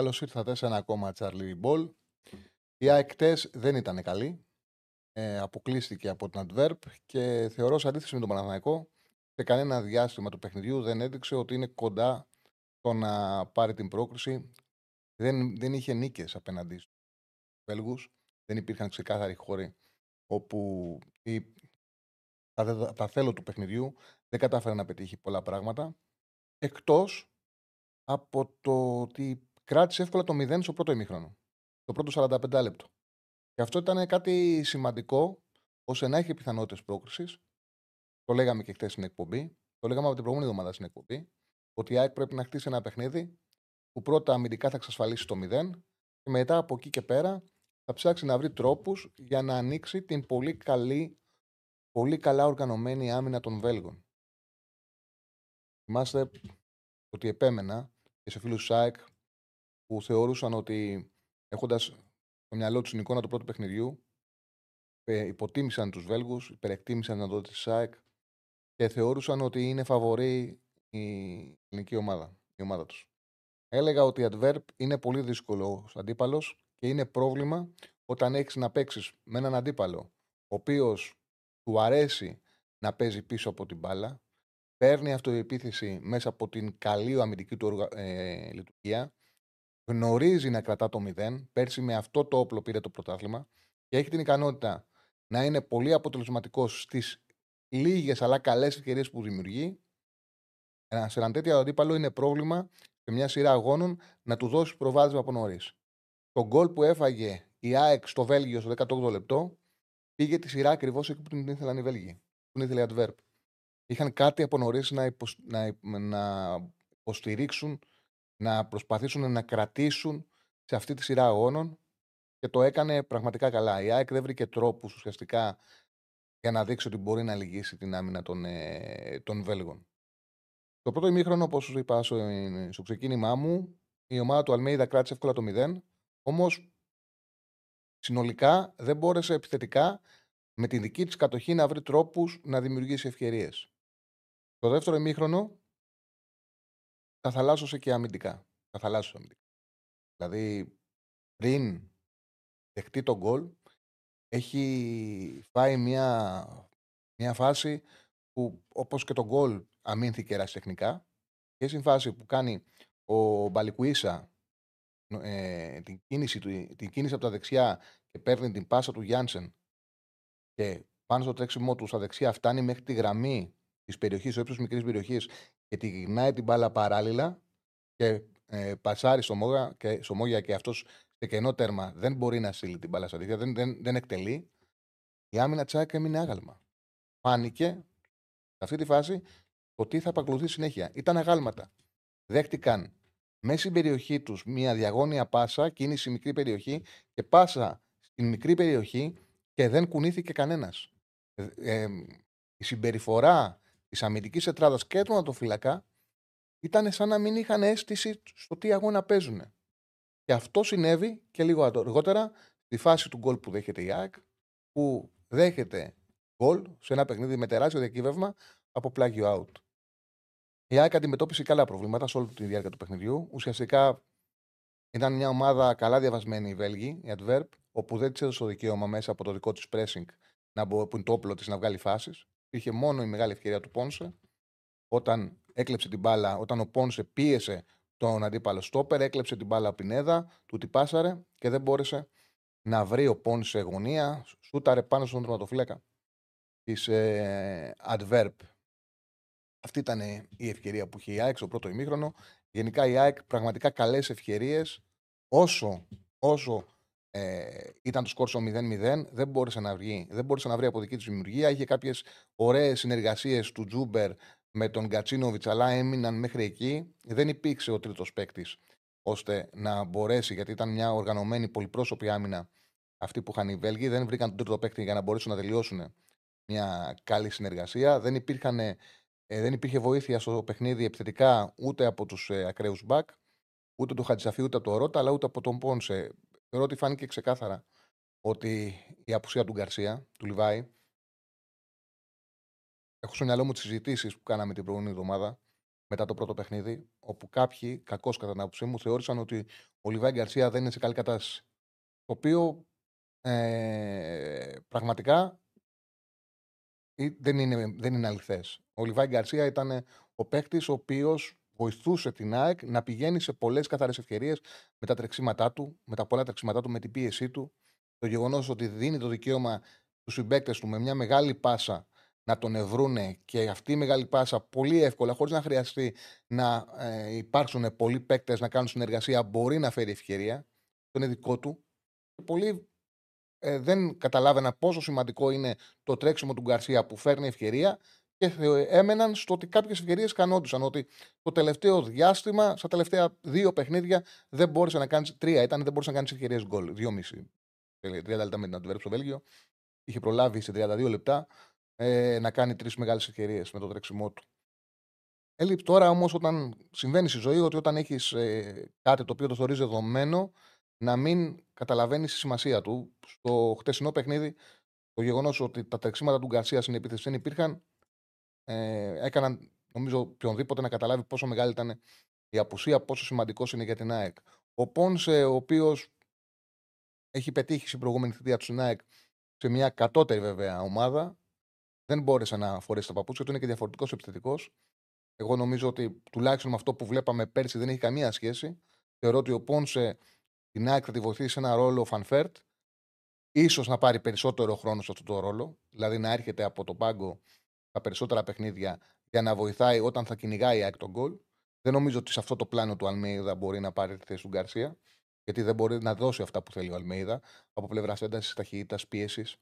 Καλώς ήρθατε σε ένα ακόμα Charlie Ball. Οι αεκτές δεν ήταν καλοί. Ε, αποκλείστηκε από την Adverb και θεωρώ σε αντίθεση με τον Παναθηναϊκό σε κανένα διάστημα του παιχνιδιού δεν έδειξε ότι είναι κοντά στο να πάρει την πρόκριση. Δεν, δεν είχε νίκες απέναντι στους Βέλγους. Δεν υπήρχαν ξεκάθαροι χώροι όπου η, τα, τα θέλω του παιχνιδιού δεν κατάφερε να πετύχει πολλά πράγματα. Εκτός από το ότι κράτησε εύκολα το 0 στο πρώτο ημίχρονο. Το πρώτο 45 λεπτό. Και αυτό ήταν κάτι σημαντικό ώστε να έχει πιθανότητες πρόκρισης. Το λέγαμε και χθες στην εκπομπή. Το λέγαμε από την προηγούμενη εβδομάδα στην εκπομπή. Ότι η ΑΕΚ πρέπει να χτίσει ένα παιχνίδι που πρώτα αμυντικά θα εξασφαλίσει το 0 και μετά από εκεί και πέρα θα ψάξει να βρει τρόπους για να ανοίξει την πολύ καλή, πολύ καλά οργανωμένη άμυνα των Βέλγων. Θυμάστε ότι επέμενα και σε φίλους ΣΑΕΚ που θεωρούσαν ότι έχοντας στο μυαλό τους την εικόνα του πρώτου παιχνιδιού, υποτίμησαν τους Βέλγους, υπερεκτίμησαν την δυνατότητα της ΣΑΕΚ και θεωρούσαν ότι είναι φαβορή η ελληνική ομάδα, η ομάδα τους. Έλεγα ότι η Adverb είναι πολύ δύσκολο αντίπαλος και είναι πρόβλημα όταν έχεις να παίξεις με έναν αντίπαλο ο οποίος του αρέσει να παίζει πίσω από την μπάλα, παίρνει αυτοεπίθεση μέσα από την καλή αμυντική του ε, λειτουργία γνωρίζει να κρατά το 0. Πέρσι με αυτό το όπλο πήρε το πρωτάθλημα και έχει την ικανότητα να είναι πολύ αποτελεσματικός στις λίγες αλλά καλές ευκαιρίες που δημιουργεί. σε έναν τέτοιο αντίπαλο είναι πρόβλημα σε μια σειρά αγώνων να του δώσει προβάδισμα από νωρίς. Το γκολ που έφαγε η ΑΕΚ στο Βέλγιο στο 18 λεπτό πήγε τη σειρά ακριβώς εκεί που την ήθελαν οι Βέλγοι. Που την ήθελε η Adverb. Είχαν κάτι από νωρίς να, να, να υποστηρίξουν να προσπαθήσουν να κρατήσουν σε αυτή τη σειρά αγώνων και το έκανε πραγματικά καλά. Η ΑΕΚ δεν βρήκε τρόπους ουσιαστικά για να δείξει ότι μπορεί να λυγίσει την άμυνα των, ε, των Βέλγων. Το πρώτο ημίχρονο, όπως είπα στο, στο ξεκίνημά μου, η ομάδα του Αλμέιδα κράτησε εύκολα το 0. Όμως συνολικά δεν μπόρεσε επιθετικά με την δική της κατοχή να βρει τρόπους να δημιουργήσει ευκαιρίες. Το δεύτερο ημίχρονο θα θαλάσσωσε και αμυντικά. Θα θαλάσσωσε αμυντικά. Δηλαδή, πριν δεχτεί τον γκολ, έχει φάει μια, μια φάση που όπως και τον γκολ αμήνθηκε ερασιτεχνικά και στην φάση που κάνει ο Μπαλικουίσα ε, την, κίνηση, την κίνηση από τα δεξιά και παίρνει την πάσα του Γιάνσεν και πάνω στο τρέξιμό του στα δεξιά φτάνει μέχρι τη γραμμή της περιοχής, ο ύψος μικρής περιοχής και τη γυρνάει την μπάλα παράλληλα και ε, πασάρει στο Μόγια και, στο Μόγια και αυτός σε κενό τέρμα δεν μπορεί να στείλει την μπάλα στα δίχτυα, δεν, δεν, δεν εκτελεί. Η άμυνα Τσάκα έμεινε άγαλμα. Φάνηκε σε αυτή τη φάση το τι θα επακολουθεί συνέχεια. Ήταν αγάλματα. Δέχτηκαν μέσα στην περιοχή τους μια διαγώνια πάσα, κίνηση μικρή περιοχή και πάσα στην μικρή περιοχή και δεν κουνήθηκε κανένας. Ε, ε, η συμπεριφορά της αμυντικής ετράδας και του ατοφυλακά ήταν σαν να μην είχαν αίσθηση στο τι αγώνα παίζουν. Και αυτό συνέβη και λίγο αργότερα στη φάση του γκολ που δέχεται η ΑΕΚ, που δέχεται γκολ σε ένα παιχνίδι με τεράστιο διακύβευμα από πλάγιο out. Η ΑΕΚ αντιμετώπισε καλά προβλήματα σε όλη τη διάρκεια του παιχνιδιού. Ουσιαστικά ήταν μια ομάδα καλά διαβασμένη η Βέλγη, η Adverb, όπου δεν της έδωσε το δικαίωμα μέσα από το δικό της pressing να που είναι το όπλο της να βγάλει φάσεις. Είχε μόνο η μεγάλη ευκαιρία του Πόνσε. Όταν έκλεψε την μπάλα, όταν ο Πόνσε πίεσε τον αντίπαλο στόπερ, έκλεψε την μπάλα από Πινέδα, του την πάσαρε και δεν μπόρεσε να βρει ο Πόνσε γωνία. Σούταρε πάνω στον τερματοφύλακα της ε, Adverb. Αυτή ήταν η ευκαιρία που είχε η ΑΕΚ στο πρώτο ημίχρονο. Γενικά η ΑΕΚ πραγματικά καλές ευκαιρίες όσο, όσο ε, ήταν το σκορ στο 0-0, δεν μπόρεσε να βρει, δεν μπόρεσε να βρει από δική τη δημιουργία. Είχε κάποιες ωραίες συνεργασίες του Τζούμπερ με τον Γκατσίνοβιτς, αλλά έμειναν μέχρι εκεί. Δεν υπήρξε ο τρίτος παίκτης ώστε να μπορέσει, γιατί ήταν μια οργανωμένη πολυπρόσωπη άμυνα αυτή που είχαν οι Βέλγοι. Δεν βρήκαν τον τρίτο παίκτη για να μπορέσουν να τελειώσουν μια καλή συνεργασία. Δεν, υπήρχαν, ε, δεν υπήρχε βοήθεια στο παιχνίδι επιθετικά ούτε από τους ε, ακραίους μπακ, ούτε του Χατζησαφή, ούτε από τον Ρότα, αλλά ούτε από τον Πόνσε. Θεωρώ ότι φάνηκε ξεκάθαρα ότι η απουσία του Γκαρσία, του Λιβάη, έχω στο μυαλό μου τις συζητήσεις που κάναμε την προηγούμενη εβδομάδα μετά το πρώτο παιχνίδι, όπου κάποιοι, κακώς κατά την άποψή μου, θεώρησαν ότι ο Λιβάη Γκαρσία δεν είναι σε καλή κατάσταση. Το οποίο ε, πραγματικά δεν είναι, δεν είναι αληθές. Ο Λιβάη Γκαρσία ήταν ο παίκτης ο οποίος βοηθούσε την ΑΕΚ να πηγαίνει σε πολλές καθαρές ευκαιρίες με τα τρεξίματά του, με τα πολλά τρεξίματά του, με την πίεσή του. Το γεγονός ότι δίνει το δικαίωμα στους συμπαίκτες του με μια μεγάλη πάσα να τον ευρούνε και αυτή η μεγάλη πάσα πολύ εύκολα, χωρίς να χρειαστεί να ε, υπάρξουν πολλοί παίκτες να κάνουν συνεργασία, μπορεί να φέρει ευκαιρία. Το είναι δικό του. Και πολλοί ε, δεν καταλάβαινα πόσο σημαντικό είναι το τρέξιμο του Γκαρσία που φέρνει ευκαιρία και έμεναν στο ότι κάποιες ευκαιρίες κανόντουσαν. Ότι το τελευταίο διάστημα, στα τελευταία δύο παιχνίδια, δεν μπόρεσε να κάνει. Τρία ήταν, δεν μπορούσε να κάνεις ευκαιρίες γκολ. Δύο μισή. 30 λεπτά με την Αντιβέρπ στο Βέλγιο. Είχε προλάβει σε 32 λεπτά ε, να κάνει τρεις μεγάλες ευκαιρίες με το τρέξιμό του. Έλειπε τώρα όμως όταν συμβαίνει στη ζωή ότι όταν έχεις ε, κάτι το οποίο το θεωρείς δεδομένο, να μην καταλαβαίνεις τη σημασία του. Στο χτεσινό παιχνίδι, το γεγονός ότι τα τρεξίματα του Γκαρσίας στην επίθεση δεν υπήρχαν, ε, έκαναν νομίζω οποιονδήποτε να καταλάβει πόσο μεγάλη ήταν η απουσία, πόσο σημαντικός είναι για την ΑΕΚ. Ο Πόνσε, ο οποίος έχει πετύχει στην προηγούμενη θητεία του στην ΑΕΚ σε μια κατώτερη βέβαια ομάδα, δεν μπόρεσε να φορέσει τα παπούτσια του, είναι και διαφορετικός επιθετικός. Εγώ νομίζω ότι τουλάχιστον με αυτό που βλέπαμε πέρσι δεν έχει καμία σχέση. Θεωρώ ότι ο Πόνσε την ΑΕΚ θα τη βοηθήσει σε ένα ρόλο Φαν Βέερτ, ίσως να πάρει περισσότερο χρόνο σε αυτό το ρόλο, δηλαδή να έρχεται από τον πάγκο τα περισσότερα παιχνίδια για να βοηθάει όταν θα κυνηγάει η ΑΕΚ το γκολ. Δεν νομίζω ότι σε αυτό το πλάνο του Αλμέιδα μπορεί να πάρει τη θέση του Γκαρσία, γιατί δεν μπορεί να δώσει αυτά που θέλει ο Αλμέιδα από πλευράς έντασης, ταχύτητας, πίεσης.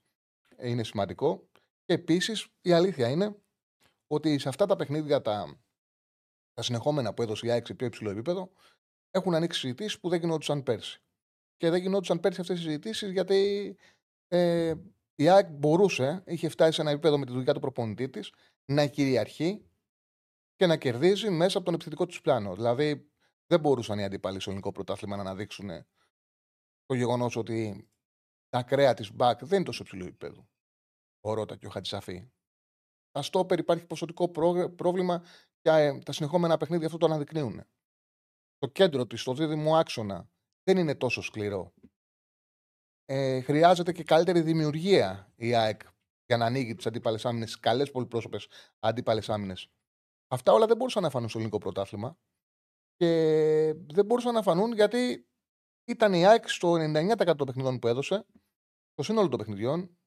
Είναι σημαντικό. Και επίσης η αλήθεια είναι ότι σε αυτά τα παιχνίδια τα, τα συνεχόμενα που έδωσε η ΑΕΚ σε πιο υψηλό επίπεδο έχουν ανοίξει συζητήσεις που δεν γινόντουσαν πέρσι. Και δεν γινόντουσαν πέρσι αυτές οι συζητήσεις γιατί ε, η ΑΕΚ μπορούσε, είχε φτάσει σε ένα επίπεδο με τη δουλειά του προπονητή της, να κυριαρχεί και να κερδίζει μέσα από τον επιθετικό του πλάνο. Δηλαδή, δεν μπορούσαν οι αντίπαλοι στο ελληνικό πρωτάθλημα να αναδείξουν το γεγονός ότι τα κρέα της μπακ δεν είναι τόσο υψηλό επίπεδο. Ο Ρότα και ο Χατζησαφή. Τα στόπερ υπάρχει ποσοτικό πρόβλημα και ε, τα συνεχόμενα παιχνίδια αυτό το αναδεικνύουν. Το κέντρο της, το δίδυμο άξονα, δεν είναι τόσο σκληρό ε, χρειάζεται και καλύτερη δημιουργία η ΑΕΚ για να ανοίγει τις αντίπαλες άμυνες, καλές πολυπρόσωπες αντίπαλες άμυνες. Αυτά όλα δεν μπορούσαν να φανούν στο ελληνικό πρωτάθλημα. Και δεν μπορούσαν να φανούν γιατί ήταν η ΑΕΚ στο 99% των παιχνιδιών που έδωσε, στο σύνολο των παιχνιδιών,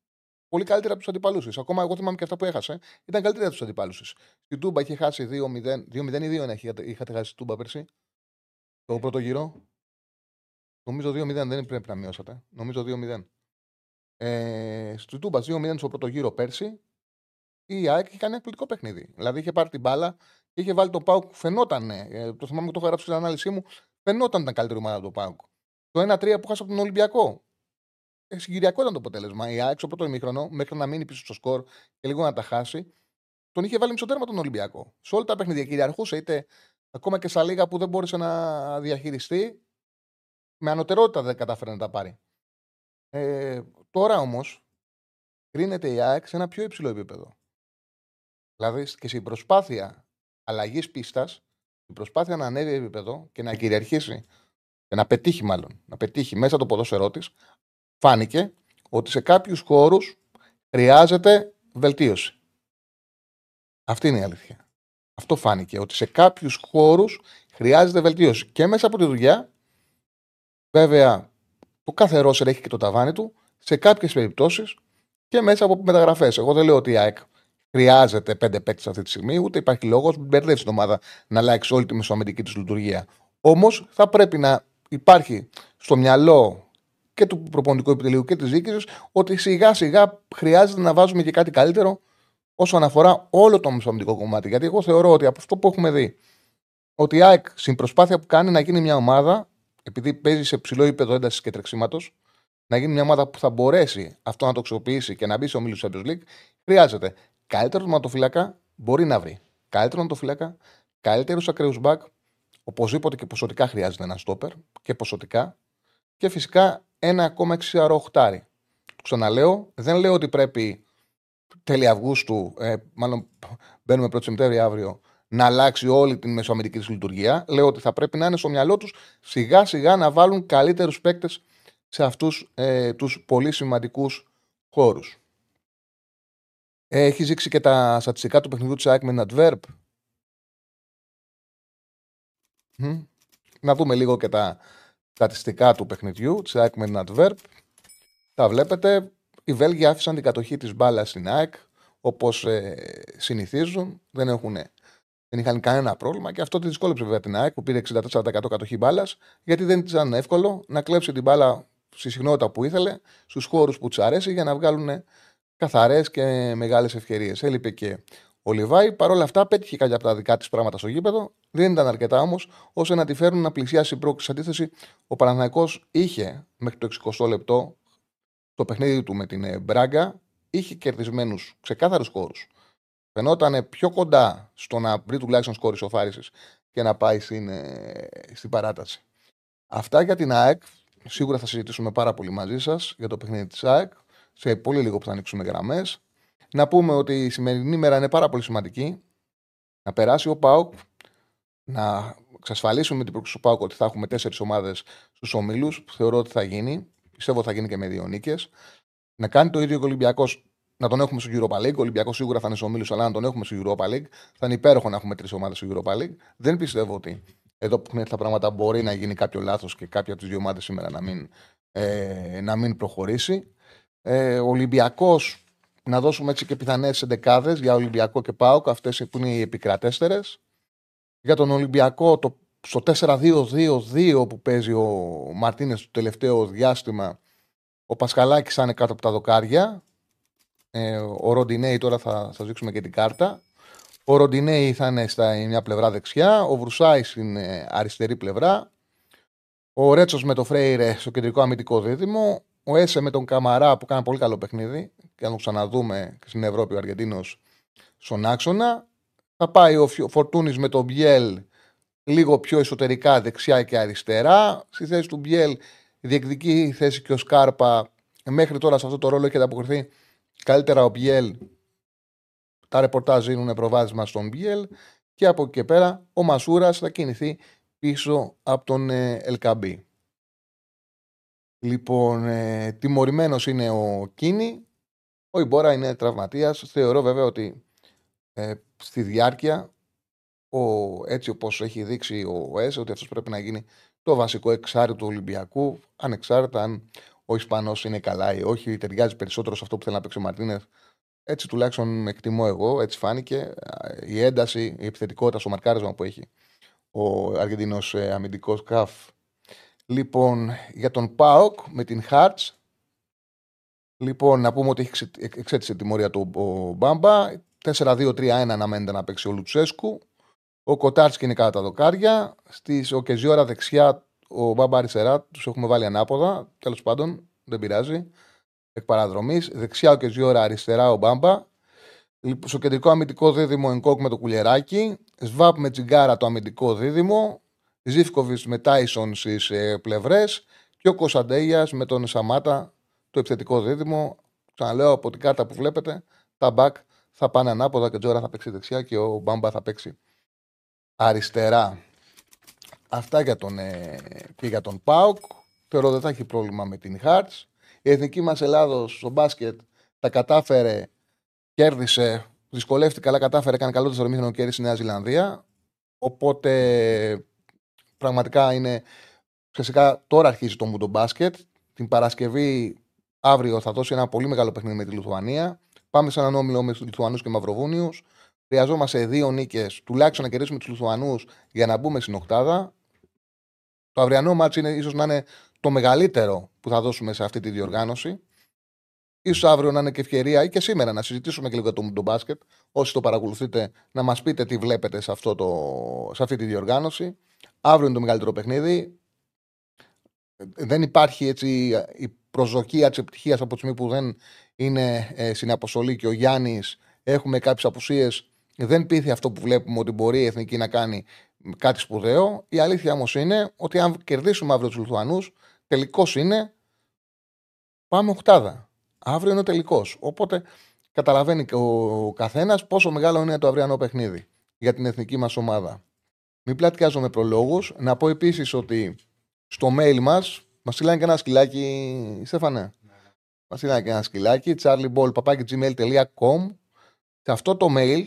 πολύ καλύτερα από τους αντιπαλού Ακόμα εγώ θυμάμαι και αυτά που έχασε, ήταν καλύτερα από τους αντιπαλού Στην Τούμπα είχε χάσει 2-0, 2-0 ή 2-1 είχατε χάσει Τούμπα πέρσι, το πρώτο γύρο. Νομίζω 2-0 δεν πρέπει να μειώσατε. Νομίζω 2-0. Ε, στο Τούμπας 2-0 στο πρώτο γύρο πέρσι η ΑΕΚ είχε κάνει εκπληκτικό παιχνίδι. Δηλαδή είχε πάρει την μπάλα και είχε βάλει τον Πάουκ. Φαινόταν, ε, το θυμάμαι και το έχω γράψει στην ανάλυση μου, φαινόταν ήταν καλύτερη ομάδα του Πάουκ. Το 1-3 που χάσε από τον Ολυμπιακό. Ε, συγκυριακό ήταν το αποτέλεσμα. Η ΑΕΚ στο πρώτο ημίχρονο, μέχρι να μείνει πίσω στο σκορ και λίγο να τα χάσει, τον είχε βάλει μισό τέρμα τον Ολυμπιακό. Σε όλα τα παιχνίδια κυριαρχούσε, είτε ακόμα και στα λίγα που δεν μπόρεσε να διαχειριστεί, με ανωτερότητα δεν κατάφερε να τα πάρει. Ε, τώρα όμως κρίνεται η ΑΕΚ σε ένα πιο υψηλό επίπεδο. Δηλαδή και στην προσπάθεια αλλαγής πίστας, στην προσπάθεια να ανέβει επίπεδο και να κυριαρχήσει και να πετύχει μάλλον, να πετύχει μέσα το ποδόσφαιρό της, φάνηκε ότι σε κάποιους χώρους χρειάζεται βελτίωση. Αυτή είναι η αλήθεια. Αυτό φάνηκε, ότι σε κάποιους χώρους χρειάζεται βελτίωση και μέσα από τη δουλειά Βέβαια, το κάθε ρόσερ έχει και το ταβάνι του σε κάποιες περιπτώσεις και μέσα από μεταγραφές. Εγώ δεν λέω ότι η ΑΕΚ χρειάζεται πέντε παίκτες αυτή τη στιγμή, ούτε υπάρχει λόγος να μπερδεύσει την ομάδα να αλλάξει όλη τη μεσοαμερική της λειτουργία. Όμως θα πρέπει να υπάρχει στο μυαλό και του προπονητικού επιτελείου και της διοίκησης ότι σιγά σιγά χρειάζεται να βάζουμε και κάτι καλύτερο όσον αφορά όλο το μεσοαμυντικό κομμάτι. Γιατί εγώ θεωρώ ότι από αυτό που έχουμε δει, ότι η ΑΕΚ στην προσπάθεια που κάνει να γίνει μια ομάδα, επειδή παίζει σε ψηλό επίπεδο έντασης και τρεξίματος, να γίνει μια ομάδα που θα μπορέσει αυτό να το αξιοποιήσει και να μπει σε ομίλου Champions League, χρειάζεται καλύτερο ματοφύλακα, μπορεί να βρει. Καλύτερο ματοφύλακα, καλύτερους ακραίους μπακ, οπωσδήποτε και ποσοτικά χρειάζεται ένα στόπερ και ποσοτικά. Και φυσικά ένα ακόμα εξιαρό οχτάρι. Ξαναλέω, δεν λέω ότι πρέπει τέλη Αυγούστου, ε, μάλλον μπαίνουμε 1η Σεπτέμβρη αύριο, να αλλάξει όλη την μεσοαμερική τη λειτουργία. Λέω ότι θα πρέπει να είναι στο μυαλό τους σιγά σιγά να βάλουν καλύτερους παίκτες σε αυτούς ε, τους πολύ σημαντικούς χώρους. Ε, έχεις δείξει και τα στατιστικά του παιχνιδιού της ΑΕΚ με την Adverb. Να δούμε λίγο και τα στατιστικά του παιχνιδιού της ΑΕΚ με την Adverb. Τα βλέπετε. Οι Βέλγοι άφησαν την κατοχή της μπάλας στην ΑΕΚ όπως ε, συνηθίζουν. Δεν, έχουν, δεν είχαν κανένα πρόβλημα και αυτό τη δυσκόλεψε βέβαια την ΑΕΚ που πήρε 64% κατοχή μπάλας γιατί δεν ήταν εύκολο να κλέψει την μπάλα στη συχνότητα που ήθελε, στους χώρους που της αρέσει για να βγάλουν καθαρές και μεγάλες ευκαιρίες. Έλειπε και ο Λιβάη. Παρ' όλα αυτά, πέτυχε κάποια από τα δικά της πράγματα στο γήπεδο. Δεν ήταν αρκετά όμως ώστε να τη φέρουν να πλησιάσει η πρόκληση. Αντίθεση, ο Παναναναϊκό είχε μέχρι το 60 λεπτό το παιχνίδι του με την ε, Μπράγκα, είχε κερδισμένους ξεκάθαρους χώρους. Φαινόταν πιο κοντά στο να βρει τουλάχιστον σκόρ ισοφάρισης και να πάει στην, ε, στην παράταση. Αυτά για την ΑΕΚ. Σίγουρα θα συζητήσουμε πάρα πολύ μαζί σας για το παιχνίδι της ΑΕΚ. Σε πολύ λίγο που θα ανοίξουμε γραμμές. Να πούμε ότι η σημερινή μέρα είναι πάρα πολύ σημαντική. Να περάσει ο ΠΑΟΚ, να εξασφαλίσουμε με την πρόκληση του ΠΑΟΚ ότι θα έχουμε τέσσερις ομάδες στους ομίλους, που θεωρώ ότι θα γίνει. Πιστεύω ότι θα γίνει και με δύο νίκες. Να κάνει το ίδιο ο Ολυμπιακός, να τον έχουμε στο Europa League. Ο Ολυμπιακός σίγουρα θα είναι στο ομίλου, αλλά να τον έχουμε στο Europa League. Θα είναι υπέροχο να έχουμε τρεις ομάδες στο Europa League. Δεν πιστεύω ότι εδώ που έχουν τα πράγματα μπορεί να γίνει κάποιο λάθος και κάποια από τις δύο ομάδες σήμερα να μην, ε, να μην προχωρήσει. Ε, ο Ολυμπιακός, να δώσουμε έτσι και πιθανές εντεκάδες για Ολυμπιακό και ΠΑΟΚ, αυτές που είναι οι επικρατέστερες. Για τον Ολυμπιακό, το, στο 4-2-2-2 που παίζει ο Μαρτίνες το τελευταίο διάστημα, ο Πασχαλάκης θα είναι κάτω από τα δοκάρια. Ε, ο Ροντινέη τώρα θα σα δείξουμε και την κάρτα. Ο Ροντινέη θα είναι στα μια πλευρά δεξιά. Ο Βρουσάης στην αριστερή πλευρά. Ο Ρέτσος με το Φρέιρε στο κεντρικό αμυντικό δίδυμο. Ο Έσε με τον Καμαρά που κάνει πολύ καλό παιχνίδι. Και να το ξαναδούμε στην Ευρώπη ο Αργεντίνος στον άξονα. Θα πάει ο Φορτούνης με τον Μπιέλ λίγο πιο εσωτερικά δεξιά και αριστερά. Στη θέση του Μπιέλ διεκδικεί θέση και ο Σκάρπα. Μέχρι τώρα σε αυτό το ρόλο έχει ανταποκριθεί καλύτερα ο Μπιέλ. Τα ρεπορτάζ δίνουν προβάδισμα στον Μπιέλ. Και από εκεί και πέρα ο Μασούρας θα κινηθεί πίσω από τον ε, Ελκαμπή. Λοιπόν, ε, τιμωρημένος είναι ο Κίνη. Ο Ιμπόρα είναι τραυματίας. Θεωρώ βέβαια ότι ε, στη διάρκεια, ο, έτσι όπως έχει δείξει ο ΕΣ, ότι αυτός πρέπει να γίνει το βασικό εξάρι του Ολυμπιακού, ανεξάρτητα αν ο Ισπανός είναι καλά ή όχι, ταιριάζει περισσότερο σε αυτό που θέλει να παίξει ο Μαρτίνεθ. Έτσι τουλάχιστον με εκτιμώ εγώ, έτσι φάνηκε η ένταση, η επιθετικότητα στο μαρκάρισμα που έχει ο Αργεντινός ε, αμυντικός ΚΑΦ Λοιπόν, για τον ΠΑΟΚ με την Χάρτς, λοιπόν, να πούμε ότι έχει εξέτησε τιμωρία του ο Μπάμπα. 4-2-3-1 αναμένεται να παίξει ο Λουτσέσκου. Ο Κοτάρσκι είναι κάτω τα δοκάρια. Στη Οκεζιόρα δεξιά, ο Μπάμπα αριστερά. Τους έχουμε βάλει ανάποδα. Τέλος πάντων, δεν πειράζει. Εκ παραδρομής. Δεξιά ο Κεζιόρα, αριστερά ο Μπάμπα. Λοιπόν, στο κεντρικό αμυντικό δίδυμο Ενκόκ με το κουλεράκι. Σβάπ με τσιγκάρα το αμυντικό δίδυμο. Ζήφκοβιτς με Τάισον στις ε, πλευρές και ο Κωνσταντέγια με τον Σαμάτα το επιθετικό δίδυμο. Ξαναλέω από την κάρτα που βλέπετε, τα μπακ θα πάνε ανάποδα και ο Τζόρα θα παίξει δεξιά και ο Μπάμπα θα παίξει αριστερά. Αυτά για τον, ε, και για τον Πάουκ. Θεωρώ δεν θα έχει πρόβλημα με την Χάρτς. Η εθνική μας Ελλάδος στο μπάσκετ τα κατάφερε, κέρδισε, δυσκολεύτηκε, αλλά κατάφερε, έκανε καλό το και κέρδισε στη Νέα Ζηλανδία. Οπότε πραγματικά είναι. Φυσικά τώρα αρχίζει το Μουντο Μπάσκετ. Την Παρασκευή αύριο θα δώσει ένα πολύ μεγάλο παιχνίδι με τη Λιθουανία. Πάμε σε έναν όμιλο με τους Λιθουανούς και Μαυροβούνιους. Χρειαζόμαστε δύο νίκες, τουλάχιστον να κερδίσουμε τους Λιθουανούς για να μπούμε στην Οχτάδα. Το αυριανό μάτσο είναι ίσως να είναι το μεγαλύτερο που θα δώσουμε σε αυτή τη διοργάνωση. ίσως αύριο να είναι και ευκαιρία ή και σήμερα να συζητήσουμε και λίγο για το, το μπάσκετ. Όσοι το παρακολουθείτε, να μας πείτε τι βλέπετε σε, αυτό το, σε αυτή τη διοργάνωση. Αύριο είναι το μεγαλύτερο παιχνίδι. Δεν υπάρχει έτσι η προσδοκία της επιτυχίας από τη στιγμή που δεν είναι ε, στην αποστολή και ο Γιάννης. Έχουμε κάποιες απουσίες. Δεν πείθει αυτό που βλέπουμε ότι μπορεί η εθνική να κάνει κάτι σπουδαίο. Η αλήθεια όμως είναι ότι αν κερδίσουμε αύριο τους Λιθουανούς, τελικός είναι πάμε οχτάδα. Αύριο είναι ο τελικός. Οπότε καταλαβαίνει και ο καθένας πόσο μεγάλο είναι το αυριανό παιχνίδι για την εθνική μας ομάδα. Μην πλατιάζω με προλόγου. Να πω επίσης ότι στο mail μας μας στείλανε και ένα σκυλάκι, Στέφανε. Ναι, ναι. Μας στείλανε και ένα σκυλάκι, charlieball.gmail.com. Σε αυτό το mail,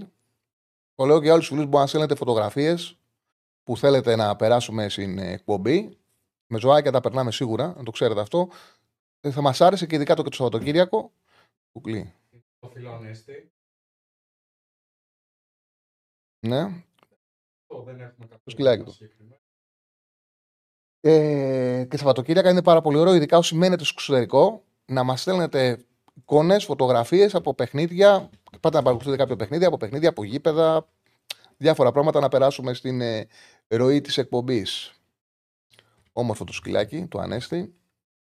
το λέω και για όλους τους φίλους, μπορεί να στέλνετε φωτογραφίες που θέλετε να περάσουμε στην εκπομπή. Με ζωάκια τα περνάμε σίγουρα, να το ξέρετε αυτό. Ε, θα μας άρεσε και ειδικά το, και το Σαββατοκύριακο. Κουκλί. Το φιλό Ανέστη. Ναι. Το δεν έχουμε κάποιο. Το σκυλάκι του. Ε, και Σαββατοκύριακα είναι πάρα πολύ ωραίο, ειδικά όσοι μένετε στο εξωτερικό, να μας στέλνετε εικόνες, φωτογραφίες από παιχνίδια. Πάτε να παρακολουθείτε κάποιο παιχνίδι, από παιχνίδια, από γήπεδα, διάφορα πράγματα να περάσουμε στην ε, ροή της εκπομπής. Όμορφο το σκυλάκι, το Ανέστη.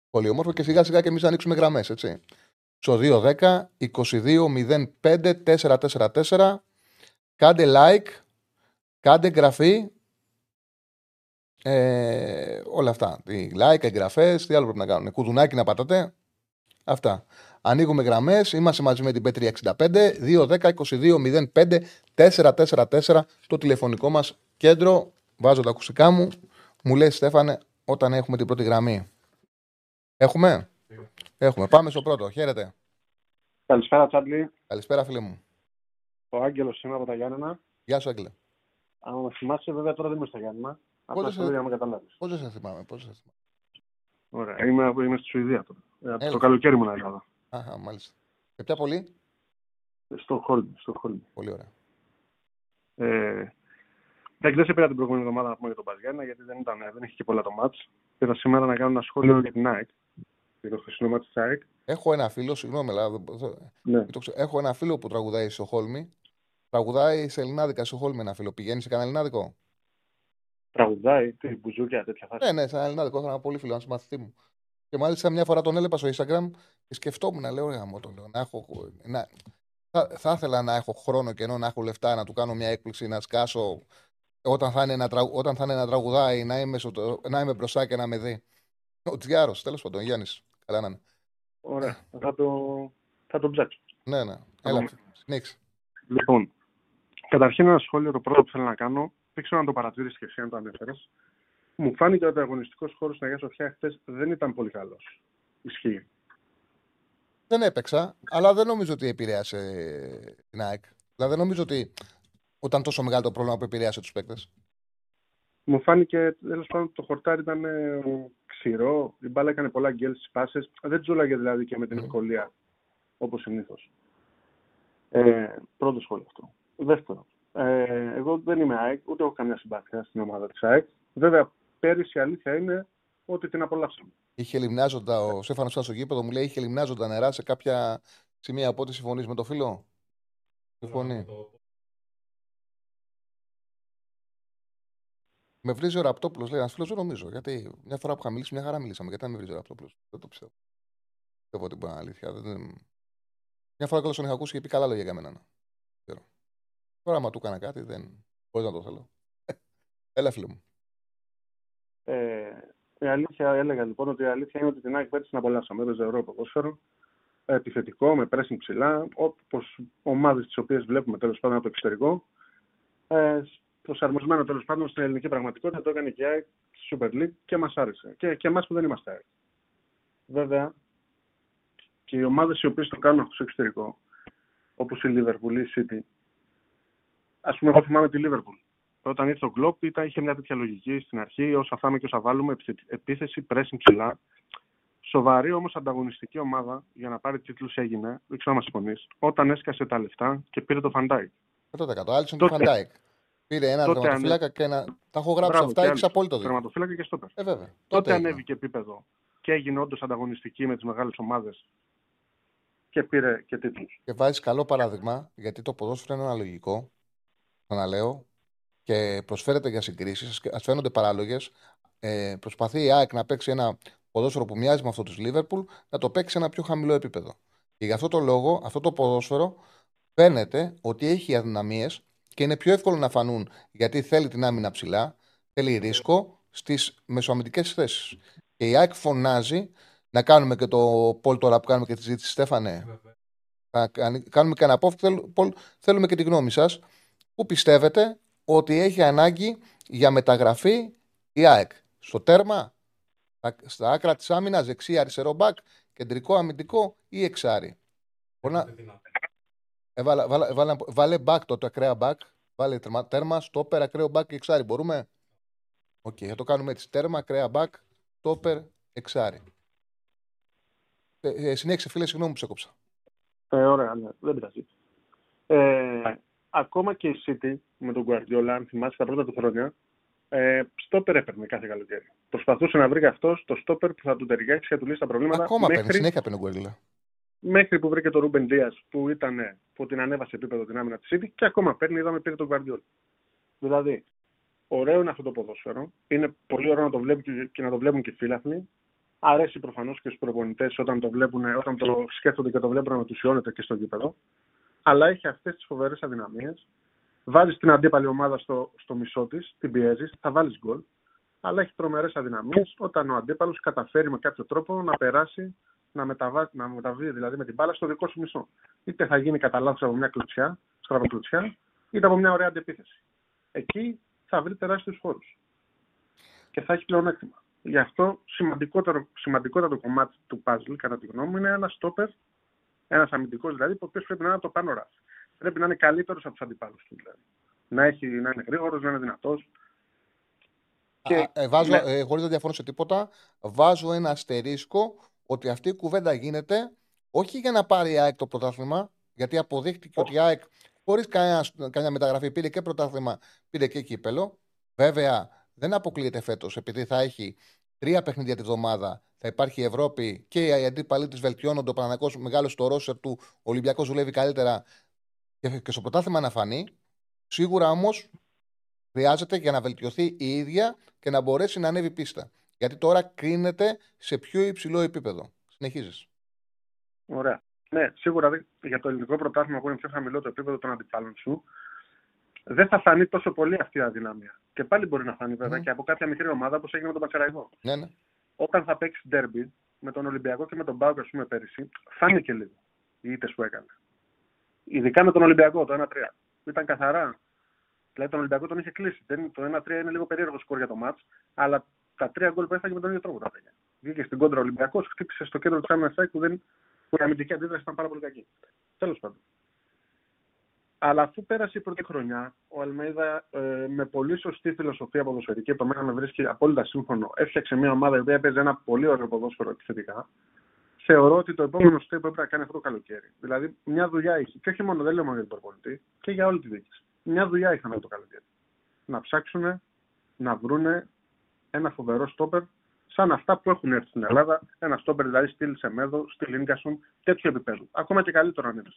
Πολύ όμορφο και σιγά σιγά και εμείς ανοίξουμε γραμμές, έτσι. Στο 210 22 05 444. Κάντε like, κάντε εγγραφή. Ε, όλα αυτά. Τι like, εγγραφές, τι άλλο πρέπει να κάνουν. Κουδουνάκι να πατάτε. Αυτά. Ανοίγουμε γραμμές. Είμαστε μαζί με την P365 210 22 05 444 το τηλεφωνικό μας κέντρο. Βάζω τα ακουστικά μου. Μου λέει Στέφανε όταν έχουμε την πρώτη γραμμή. Έχουμε; Έχουμε. Πάμε στο πρώτο. Χαίρετε. Καλησπέρα, Τσάντλι. Καλησπέρα, φίλε μου. Ο Άγγελος είμαι από τα Γιάννενα. Γεια σου, Άγγελε. Αν με θυμάσαι, βέβαια τώρα δεν είμαι στα Γιάννενα. Απλά σε... στο για να με καταλάβεις. Πώ δεν σε θυμάμαι, πώ δεν σε θυμάμαι. Ωραία. Είμαι, είμαι στη Σουηδία τώρα. Ε, το καλοκαίρι μου Ελλάδα. Αχα, μάλιστα. Σε ποια πολύ; Στο Χόλμ. Στο Χόλμ. Πολύ ωραία. Ε, Εντάξει, δεν σε πήρα την προηγούμενη εβδομάδα να πούμε για τον Παζιάννα, γιατί δεν, ήταν, δεν είχε και πολλά το μάτς. Πήρα σήμερα να κάνω ένα σχόλιο για την ΑΕΚ. Για το χθεσινό μάτς της ΑΕΚ. Έχω ένα φίλο, συγγνώμη, αλλά. Ναι. Έχω ένα φίλο που τραγουδάει στο Χόλμη. Τραγουδάει σε Ελληνάδικα στο Χόλμη ένα φίλο. Πηγαίνει σε κανένα Ελληνάδικο; Τραγουδάει, τι μπουζούκια, τέτοια φάση. Ναι, ναι, σε ένα Ελληνάδικο. Έχω ένα πολύ φίλο, ένα μαθητή μου. Και μάλιστα μια φορά τον έλεπα στο Instagram και σκεφτόμουν, λέω, ρε το λέω, να έχω, να, θα, θα ήθελα να έχω χρόνο και ενώ να έχω λεφτά να του κάνω μια έκπληξη, να σκάσω όταν θα είναι να, τραγου... όταν θα είναι να τραγουδάει, να είμαι, στο... να είμαι μπροστά και να με δει. Ο Τζιάρος, τέλος πάντων, ο Γιάννης. Καλά να είναι. Ωραία. Θα το, θα το ψάξω. Ναι, ναι. Έλα, συνέχισε. Λοιπόν, καταρχήν ένα σχόλιο το πρώτο που θέλω να κάνω. Δεν ξέρω αν το παρατήρησε και εσύ, αν το ανέφερες. Μου φάνηκε ότι ο αγωνιστικός χώρος στην Αγία Σοφιά χθες δεν ήταν πολύ καλός. Ισχύει. Δεν έπαιξα, αλλά δεν νομίζω ότι επηρέασε την ΑΕΚ. Δηλαδή δεν νομίζω ότι όταν τόσο μεγάλο το πρόβλημα που επηρέασε τους παίκτες. Μου φάνηκε τέλος πάντων το χορτάρι ήταν ε, ξηρό, η μπάλα έκανε πολλά γκέλ στις πάσες. Δεν τζούλαγε δηλαδή και με την ευκολία όπως συνήθως. Ε, πρώτο σχόλιο αυτό. Δεύτερο. Ε, εγώ δεν είμαι ΑΕΚ, ούτε έχω καμιά συμπάθεια στην ομάδα της ΑΕΚ. Βέβαια, πέρυσι η αλήθεια είναι ότι την απολαύσαμε. Είχε λιμνάζοντα, ο Στέφανος στο γήπεδο μου λέει, είχε λιμνάζοντα νερά σε κάποια σημεία από ό,τι συμφωνείς με το φίλο; Συμφωνεί. Με βρίζει ο Ραπτόπουλος, λέει ένα φίλο, δεν νομίζω. Γιατί μια φορά που είχα μιλήσει, μια χαρά μιλήσαμε. Γιατί να με βρίζει ο Ραπτόπουλος. Δεν το πιστεύω. Πιστεύω ότι μπορεί να αλήθεια. Δεν... Μια φορά κιόλας τον είχα ακούσει και πει καλά λόγια για μένα. Τώρα, άμα του έκανα κάτι, δεν μπορείς να το θέλω. Έλα, φίλο μου. Ε, η αλήθεια, έλεγα λοιπόν ότι η αλήθεια είναι ότι την ΑΕΚ πέρυσι την απολαύσαμε. Έπαιζε ωραίο ποδόσφαιρο. Επιθετικό, με πρέσιν ψηλά, όπως ομάδες τις οποίες βλέπουμε τέλος πάντων από το εξωτερικό. Ε, προσαρμοσμένο τέλος πάντων στην ελληνική πραγματικότητα. Το έκανε και η ΑΕΚ στη Super League και μας άρεσε. Και, και εμάς που δεν είμαστε ΑΕΚ. Βέβαια, και οι ομάδες οι οποίες το κάνουν αυτό στο εξωτερικό, όπως η Liverpool ή η City, ας πούμε, εγώ θυμάμαι τη Liverpool. Όταν ήρθε ο Κλοπ, είχε μια τέτοια λογική στην αρχή, όσα φάμε και όσα βάλουμε, επίθεση, pressing ψηλά. Σοβαρή όμως ανταγωνιστική ομάδα για να πάρει τίτλους έγινε, δεν ξέρω αν μας συμφωνεί, όταν έσκασε τα λεφτά και πήρε τον Φαν Ντάικ. 100%. Άλισον τον Φαν Ντάικ. Πήρε ένα τερματοφύλακα και ένα. Τα έχω γράψει Μπράβο, αυτά, έχεις απόλυτο δίκιο. Τερματοφύλακα και στόπερ. Ε, βέβαια. Τότε, Τότε ανέβηκε επίπεδο και έγινε όντως ανταγωνιστική με τις μεγάλες ομάδες. και πήρε και τίτλους. Και βάζεις καλό παράδειγμα, γιατί το ποδόσφαιρο είναι αναλογικό. Ξαναλέω. Και προσφέρεται για συγκρίσεις. Α φαίνονται παράλογες. Ε, προσπαθεί η ΑΕΚ να παίξει ένα ποδόσφαιρο που μοιάζει με αυτό του Λίβερπουλ, να το παίξει σε ένα πιο χαμηλό επίπεδο. Και γι' αυτό το λόγο, αυτό το ποδόσφαιρο φαίνεται ότι έχει αδυναμίες και είναι πιο εύκολο να φανούν γιατί θέλει την άμυνα ψηλά, θέλει ρίσκο στις μεσοαμυντικές θέσεις. Και η ΑΕΚ φωνάζει να κάνουμε και το Πολ τώρα που κάνουμε και τη συζήτηση, Στέφανε. Να κάνουμε και ένα απόφυγο. Θέλουμε και τη γνώμη σας. Πού πιστεύετε ότι έχει ανάγκη για μεταγραφή η ΑΕΚ; Στο τέρμα, στα άκρα της άμυνας, δεξί, αριστερό μπακ, κεντρικό αμυντικό ή εξάρι; να... Ε, βάλε, βάλε, βάλε, βάλε μπακ το ακραία μπακ. Βάλε τέρμα, τέρμα στόπερ, ακραίο μπακ και εξάρι. Μπορούμε; OK, okay, θα το κάνουμε έτσι. Τέρμα, ακραία μπακ, στόπερ, εξάρι. Ε, ε, συνέχισε, φίλε, συγγνώμη που σε έκοψα. Ε, ωραία, ναι, δεν πειράζει. Ε, ακόμα και η City με τον Guardiola, αν θυμάσαι τα πρώτα του χρόνια, ε, στόπερ έπαιρνε κάθε καλοκαίρι. Προσπαθούσε να βρει αυτός το στόπερ που θα του ταιριάξει και θα του λύσει τα προβλήματα. Ακόμα μέχρι... παίρνει, συνέχεια παίρνει ο Guardiola. Μέχρι που βρήκε τον Ρούμπεν Δίας που, ήταν, που την ανέβασε επίπεδο την άμυνα της City και ακόμα παίρνει, είδαμε πήρε τον Gvardiol. Δηλαδή, ωραίο είναι αυτό το ποδόσφαιρο. Είναι πολύ ωραίο να το βλέπουν και να το βλέπουν και οι φίλαθλοι. Αρέσει προφανώς και στους προπονητές όταν το, βλέπουν, όταν το σκέφτονται και το βλέπουν να μετουσιώνεται και στο γήπεδο. Αλλά έχει αυτές τις φοβερές αδυναμίες. Βάζεις την αντίπαλη ομάδα στο, στο μισό της, την πιέζεις, θα βάλεις γκολ. Αλλά έχει τρομερές αδυναμίες όταν ο αντίπαλος καταφέρει με κάποιο τρόπο να περάσει, να, μεταβά, να μεταβεί δηλαδή με την μπάλα στο δικό σου μισό. Είτε θα γίνει κατά λάθος από μια κλωτσιά, στραβοκλωτσιά, είτε από μια ωραία αντεπίθεση. Εκεί θα βρει τεράστιους χώρους. Και θα έχει πλεονέκτημα. Γι' αυτό σημαντικότερο, σημαντικότερο κομμάτι του puzzle, κατά τη γνώμη μου, είναι ένας στόπερ, ένας αμυντικός δηλαδή, ο οποίος πρέπει να είναι το πάνω ράφι. Πρέπει να είναι καλύτερος από τους αντιπάλους του δηλαδή. Να, έχει, να είναι γρήγορος, να είναι δυνατός. Και... Ε, βάζω, ναι. ε, χωρίς να διαφωνώ σε τίποτα, βάζω ένα αστερίσκο ότι αυτή η κουβέντα γίνεται όχι για να πάρει η ΑΕΚ το πρωτάθλημα, γιατί αποδείχτηκε ότι η ΑΕΚ χωρίς καμιά μεταγραφή πήρε και πρωτάθλημα, πήρε και κύπελο. Βέβαια, δεν αποκλείεται φέτος, επειδή θα έχει τρία παιχνίδια τη βδομάδα, θα υπάρχει η Ευρώπη και οι αντίπαλοι της βελτιώνονται. Ο Παναγό μεγάλο στο ρόσερ του, ο Ολυμπιακός δουλεύει καλύτερα και στο πρωτάθλημα να φανεί. Σίγουρα όμως χρειάζεται για να βελτιωθεί η ίδια και να μπορέσει να ανέβει πίστα. Γιατί τώρα κρίνεται σε πιο υψηλό επίπεδο. Συνεχίζεις. Ωραία. Ναι, σίγουρα για το ελληνικό πρωτάθλημα που είναι πιο χαμηλό το επίπεδο των αντιπάλων σου, δεν θα φανεί τόσο πολύ αυτή η αδυναμία. Και πάλι μπορεί να φανεί βέβαια mm. και από κάποια μικρή ομάδα όπως έγινε με τον Πατσεραϊκό. Ναι, ναι. Όταν θα παίξει ντέρμπι με τον Ολυμπιακό και με τον Μπάουκ, ας πούμε πέρυσι, φάνηκε λίγο οι ήττες που έκανε. Ειδικά με τον Ολυμπιακό, το 1-3. Ήταν καθαρά. Δηλαδή τον Ολυμπιακό τον είχε κλείσει. Το 1-3 είναι λίγο περίεργο σκορ για το μάτς, αλλά τα τρία γκολ που έφαγε με τον ίδιο τρόπο τα πήγε. Βγήκε στην κόντρα Ολυμπιακός, χτύπησε στο κέντρο του άμυνα που, δεν, που η αμυντική αντίδραση ήταν πάρα πολύ κακή. Τέλος πάντων. Αλλά αφού πέρασε η πρώτη χρονιά, ο Αλμέιδα ε, με πολύ σωστή φιλοσοφία ποδοσφαιρική, επομένω με βρίσκει απόλυτα σύμφωνο, έφτιαξε μια ομάδα η οποία έπαιζε ένα πολύ ωραίο ποδόσφαιρο επιθετικά. Θεωρώ ότι το επόμενο step που έπρεπε να κάνει αυτό το καλοκαίρι. Δηλαδή, μια δουλειά είχε. Και όχι μόνο, δεν λέω μόνο για τον προπονητή, και για όλη τη διοίκηση. Μια δουλειά είχαν αυτό το καλοκαίρι. Να ψάξουν να βρούνε ένα φοβερό στόπερ σαν αυτά που έχουν έρθει στην Ελλάδα. Ένα στόπερ δηλαδή στυλ Σεμέδο, στυλ Ίγκασον, τέτοιο επίπεδο. Ακόμα και καλύτερο αν είναι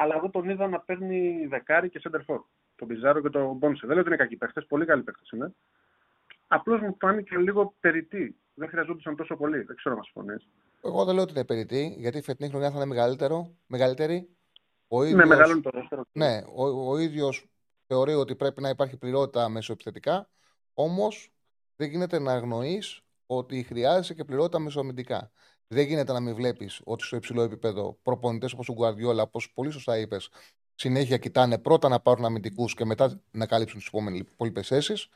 αλλά εγώ τον είδα να παίρνει δεκάρι και σέντερφορ. Τον Πιζάρο και τον Μπόνσε. Δεν λέω ότι είναι κακοί παίχτε, πολύ καλοί παίχτε είναι. Απλώς μου φάνηκε λίγο περιττή. Δεν χρειαζόντουσαν τόσο πολύ. Δεν ξέρω να συμφωνεί. Εγώ δεν λέω ότι είναι περιττή, γιατί η φετινή χρονιά θα είναι μεγαλύτερο, μεγαλύτερη. Ο ίδιος, ναι, μεγαλώνει το δεύτερο. Ναι, ο, ο ίδιος θεωρεί ότι πρέπει να υπάρχει πληρότητα μεσοεπιθετικά. Όμως δεν γίνεται να αγνοείς ότι χρειάζεσαι και πληρότητα μεσοαμυντικά. Δεν γίνεται να μην βλέπεις ότι στο υψηλό επίπεδο προπονητές όπως ο Γκουαρδιόλα, όπως πολύ σωστά είπες, συνέχεια κοιτάνε πρώτα να πάρουν αμυντικούς και μετά να καλύψουν τις υπόλοιπες θέσεις.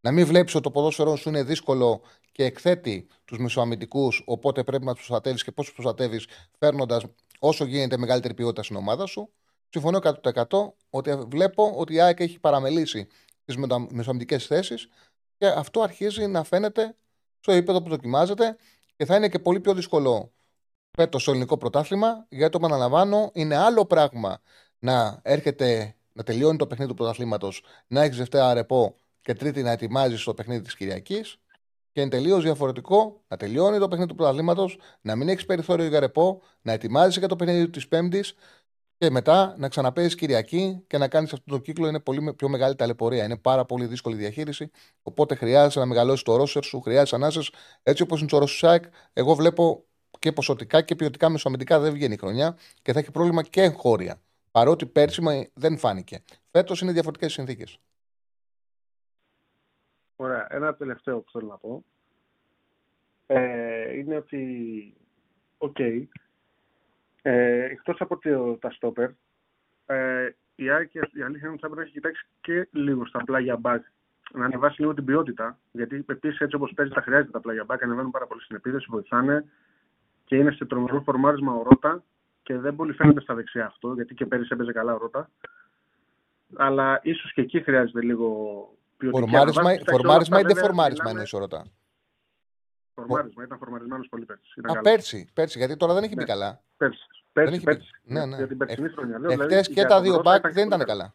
Να μην βλέπεις ότι το ποδόσφαιρό σου είναι δύσκολο και εκθέτει τους μεσοαμυντικούς, οπότε πρέπει να τους προστατεύεις και πώς τους προστατεύεις, φέρνοντας όσο γίνεται μεγαλύτερη ποιότητα στην ομάδα σου. Συμφωνώ 100% ότι βλέπω ότι η ΑΕΚ έχει παραμελήσει τις μεσοαμυντικές θέσεις και αυτό αρχίζει να φαίνεται στο επίπεδο που δοκιμάζεται και θα είναι και πολύ πιο δύσκολο φέτο στο ελληνικό πρωτάθλημα, γιατί το επαναλαμβάνω, είναι άλλο πράγμα να έρχεται να τελειώνει το παιχνίδι του πρωταθλήματος, να έχεις Δευτέρα ρεπό και Τρίτη να ετοιμάζεις το παιχνίδι της Κυριακής. Και είναι τελείως διαφορετικό να τελειώνει το παιχνίδι του πρωταθλήματος, να μην έχεις περιθώριο για ρεπό, να ετοιμάζεσαι για το παιχνίδι της Πέμπτης και μετά να ξαναπέζεις Κυριακή και να κάνεις αυτό το κύκλο. Είναι πολύ πιο μεγάλη ταλαιπωρία. Είναι πάρα πολύ δύσκολη διαχείριση. Οπότε χρειάζεται να μεγαλώσεις το ρόσερ σου, χρειάζεται ανάσες. Έτσι όπως είναι το Ρώσο εγώ βλέπω και ποσοτικά και ποιοτικά μεσοαμυντικά δεν βγαίνει η χρονιά και θα έχει πρόβλημα και εγχώρια. Παρότι πέρσι δεν φάνηκε. Φέτος είναι διαφορετικές συνθήκες. Ωραία. Ένα τελευταίο που θέλω να πω ε, είναι ότι, OK, okay, ε, εκτός από το, τα στόπερ, ε, η ΑΕΚ, η αλήθεια είναι ότι θα πρέπει να έχει κοιτάξει και λίγο στα πλάγια μπακ να ανεβάσει λίγο την ποιότητα. Γιατί επίσης έτσι όπως παίζει τα χρειάζεται τα πλάγια μπακ, ανεβαίνουν πάρα πολύ στην επίθεση, βοηθάνε και είναι σε τρομερό φορμάρισμα ο Ρότα και δεν πολύ φαίνεται στα δεξιά αυτό, γιατί και πέρυσι έπαιζε καλά ο Ρότα. Αλλά ίσως και εκεί χρειάζεται λίγο ποιοτική Φορμάρισμα, φορμάρισμα ή δεν φορμάρισμα είναι ο Ρότα; Φορμάρισμα, ήταν φορμαρισμένος πολύ πέρσι. Α, πέρσι, πέρσι, γιατί τώρα δεν έχει μπει ναι. καλά. Πέρσι, πέρσι, πέρσι. Ναι, ναι. Για την περσινή χρονιά. Εχθές δηλαδή, και τα δύο μπακ δεν ήταν καλά.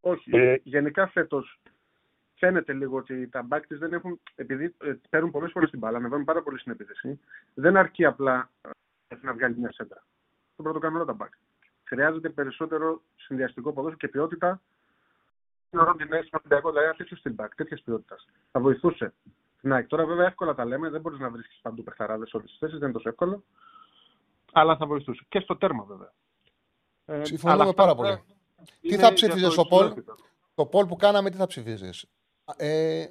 Όχι, ε, γενικά φέτος φαίνεται λίγο ότι τα μπακ της δεν έχουν, επειδή ε, παίρνουν πολλές φορές την μπάλα, ανεβαίνουν πάρα πολύ στην επίθεση, δεν αρκεί απλά ε, να βγάλει μια σέντρα. Το πρώτο κάνουν όλα τα μπακ. Χρειάζεται περισσότερο συνδυαστικό ποδόσφαιρο και ποιότητα. Είναι ο Ροντινέ, δηλαδή ένα τέτοιο στην μπακ, τέτοιας ποιότητας. Θα βοηθούσε ναι, τώρα βέβαια εύκολα τα λέμε, δεν μπορείς να βρίσκεις παντού παιχταράδε όλες τις θέσεις, δεν είναι τόσο εύκολο. Αλλά θα βοηθούσε. Και στο τέρμα βέβαια. Ε, Συμφωνούμε πάρα πολύ. Τι θα ψήφιζες ο Πολ, το Πολ που κάναμε, τι θα ψηφίζει. Ε,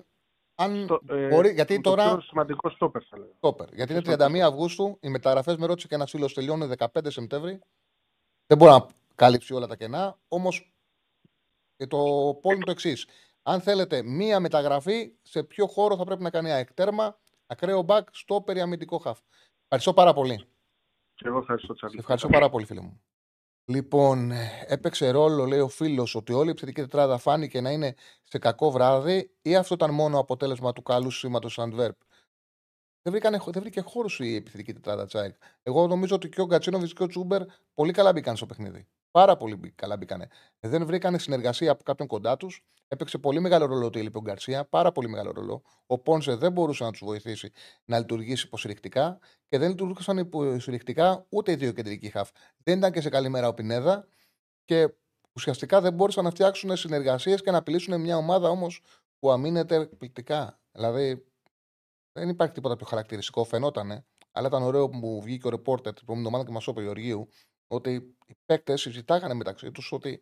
αν στο, ε, μπορεί, γιατί το τώρα. Πιο σημαντικό στόπερ θα λέω. Στόπερ. Γιατί είναι 31 Αυγούστου, οι μεταγραφές με ρώτησε και ένας φίλος τελειώνουν 15 Σεπτέμβρη. Δεν μπορεί να καλύψει όλα τα κενά. Όμως το Πολ είναι το εξής. Αν θέλετε μία μεταγραφή, σε ποιο χώρο θα πρέπει να κάνει ΑΕΚ τέρμα, ακραίο μπακ στο περιαμυντικό χαφ. Ευχαριστώ πάρα πολύ. Και εγώ ευχαριστώ, Τσάρλι. Ευχαριστώ πάρα πολύ, φίλε μου. Λοιπόν, έπαιξε ρόλο, λέει ο φίλος, ότι όλη η επιθετική τετράδα φάνηκε να είναι σε κακό βράδυ, ή αυτό ήταν μόνο αποτέλεσμα του καλού σήματος Αντβέρπ. Δεν, βρήκανε, δεν βρήκε χώρος η επιθετική τετράδα Τσάικ. Εγώ νομίζω ότι και ο Γκατσίνοβιτς και ο Τσούμπερ πολύ καλά μπήκαν στο παιχνίδι. Πάρα πολύ καλά μπήκανε. Δεν βρήκανε συνεργασία από κάποιον κοντά τους. Έπαιξε πολύ μεγάλο ρόλο ότι έλειπε ο Γκαρσία, πάρα πολύ μεγάλο ρόλο. Ο Πόνσε δεν μπορούσε να τους βοηθήσει να λειτουργήσει υποστηρικτικά και δεν λειτουργούσαν υποστηρικτικά ούτε οι δύο κεντρικοί χαφ. Δεν ήταν και σε καλή μέρα ο Πινέδα και ουσιαστικά δεν μπόρεσαν να φτιάξουν συνεργασίες και να απειλήσουν μια ομάδα όμως που αμήνεται εκπληκτικά. Δηλαδή δεν υπάρχει τίποτα πιο χαρακτηριστικό, φαινότανε. Αλλά ήταν ωραίο που μου βγήκε ο ρεπόρτερ την προηγούμενη εβδομάδα και μας είπε ο Γεωργίου ότι οι παίκτες συζητάγανε μεταξύ τους ότι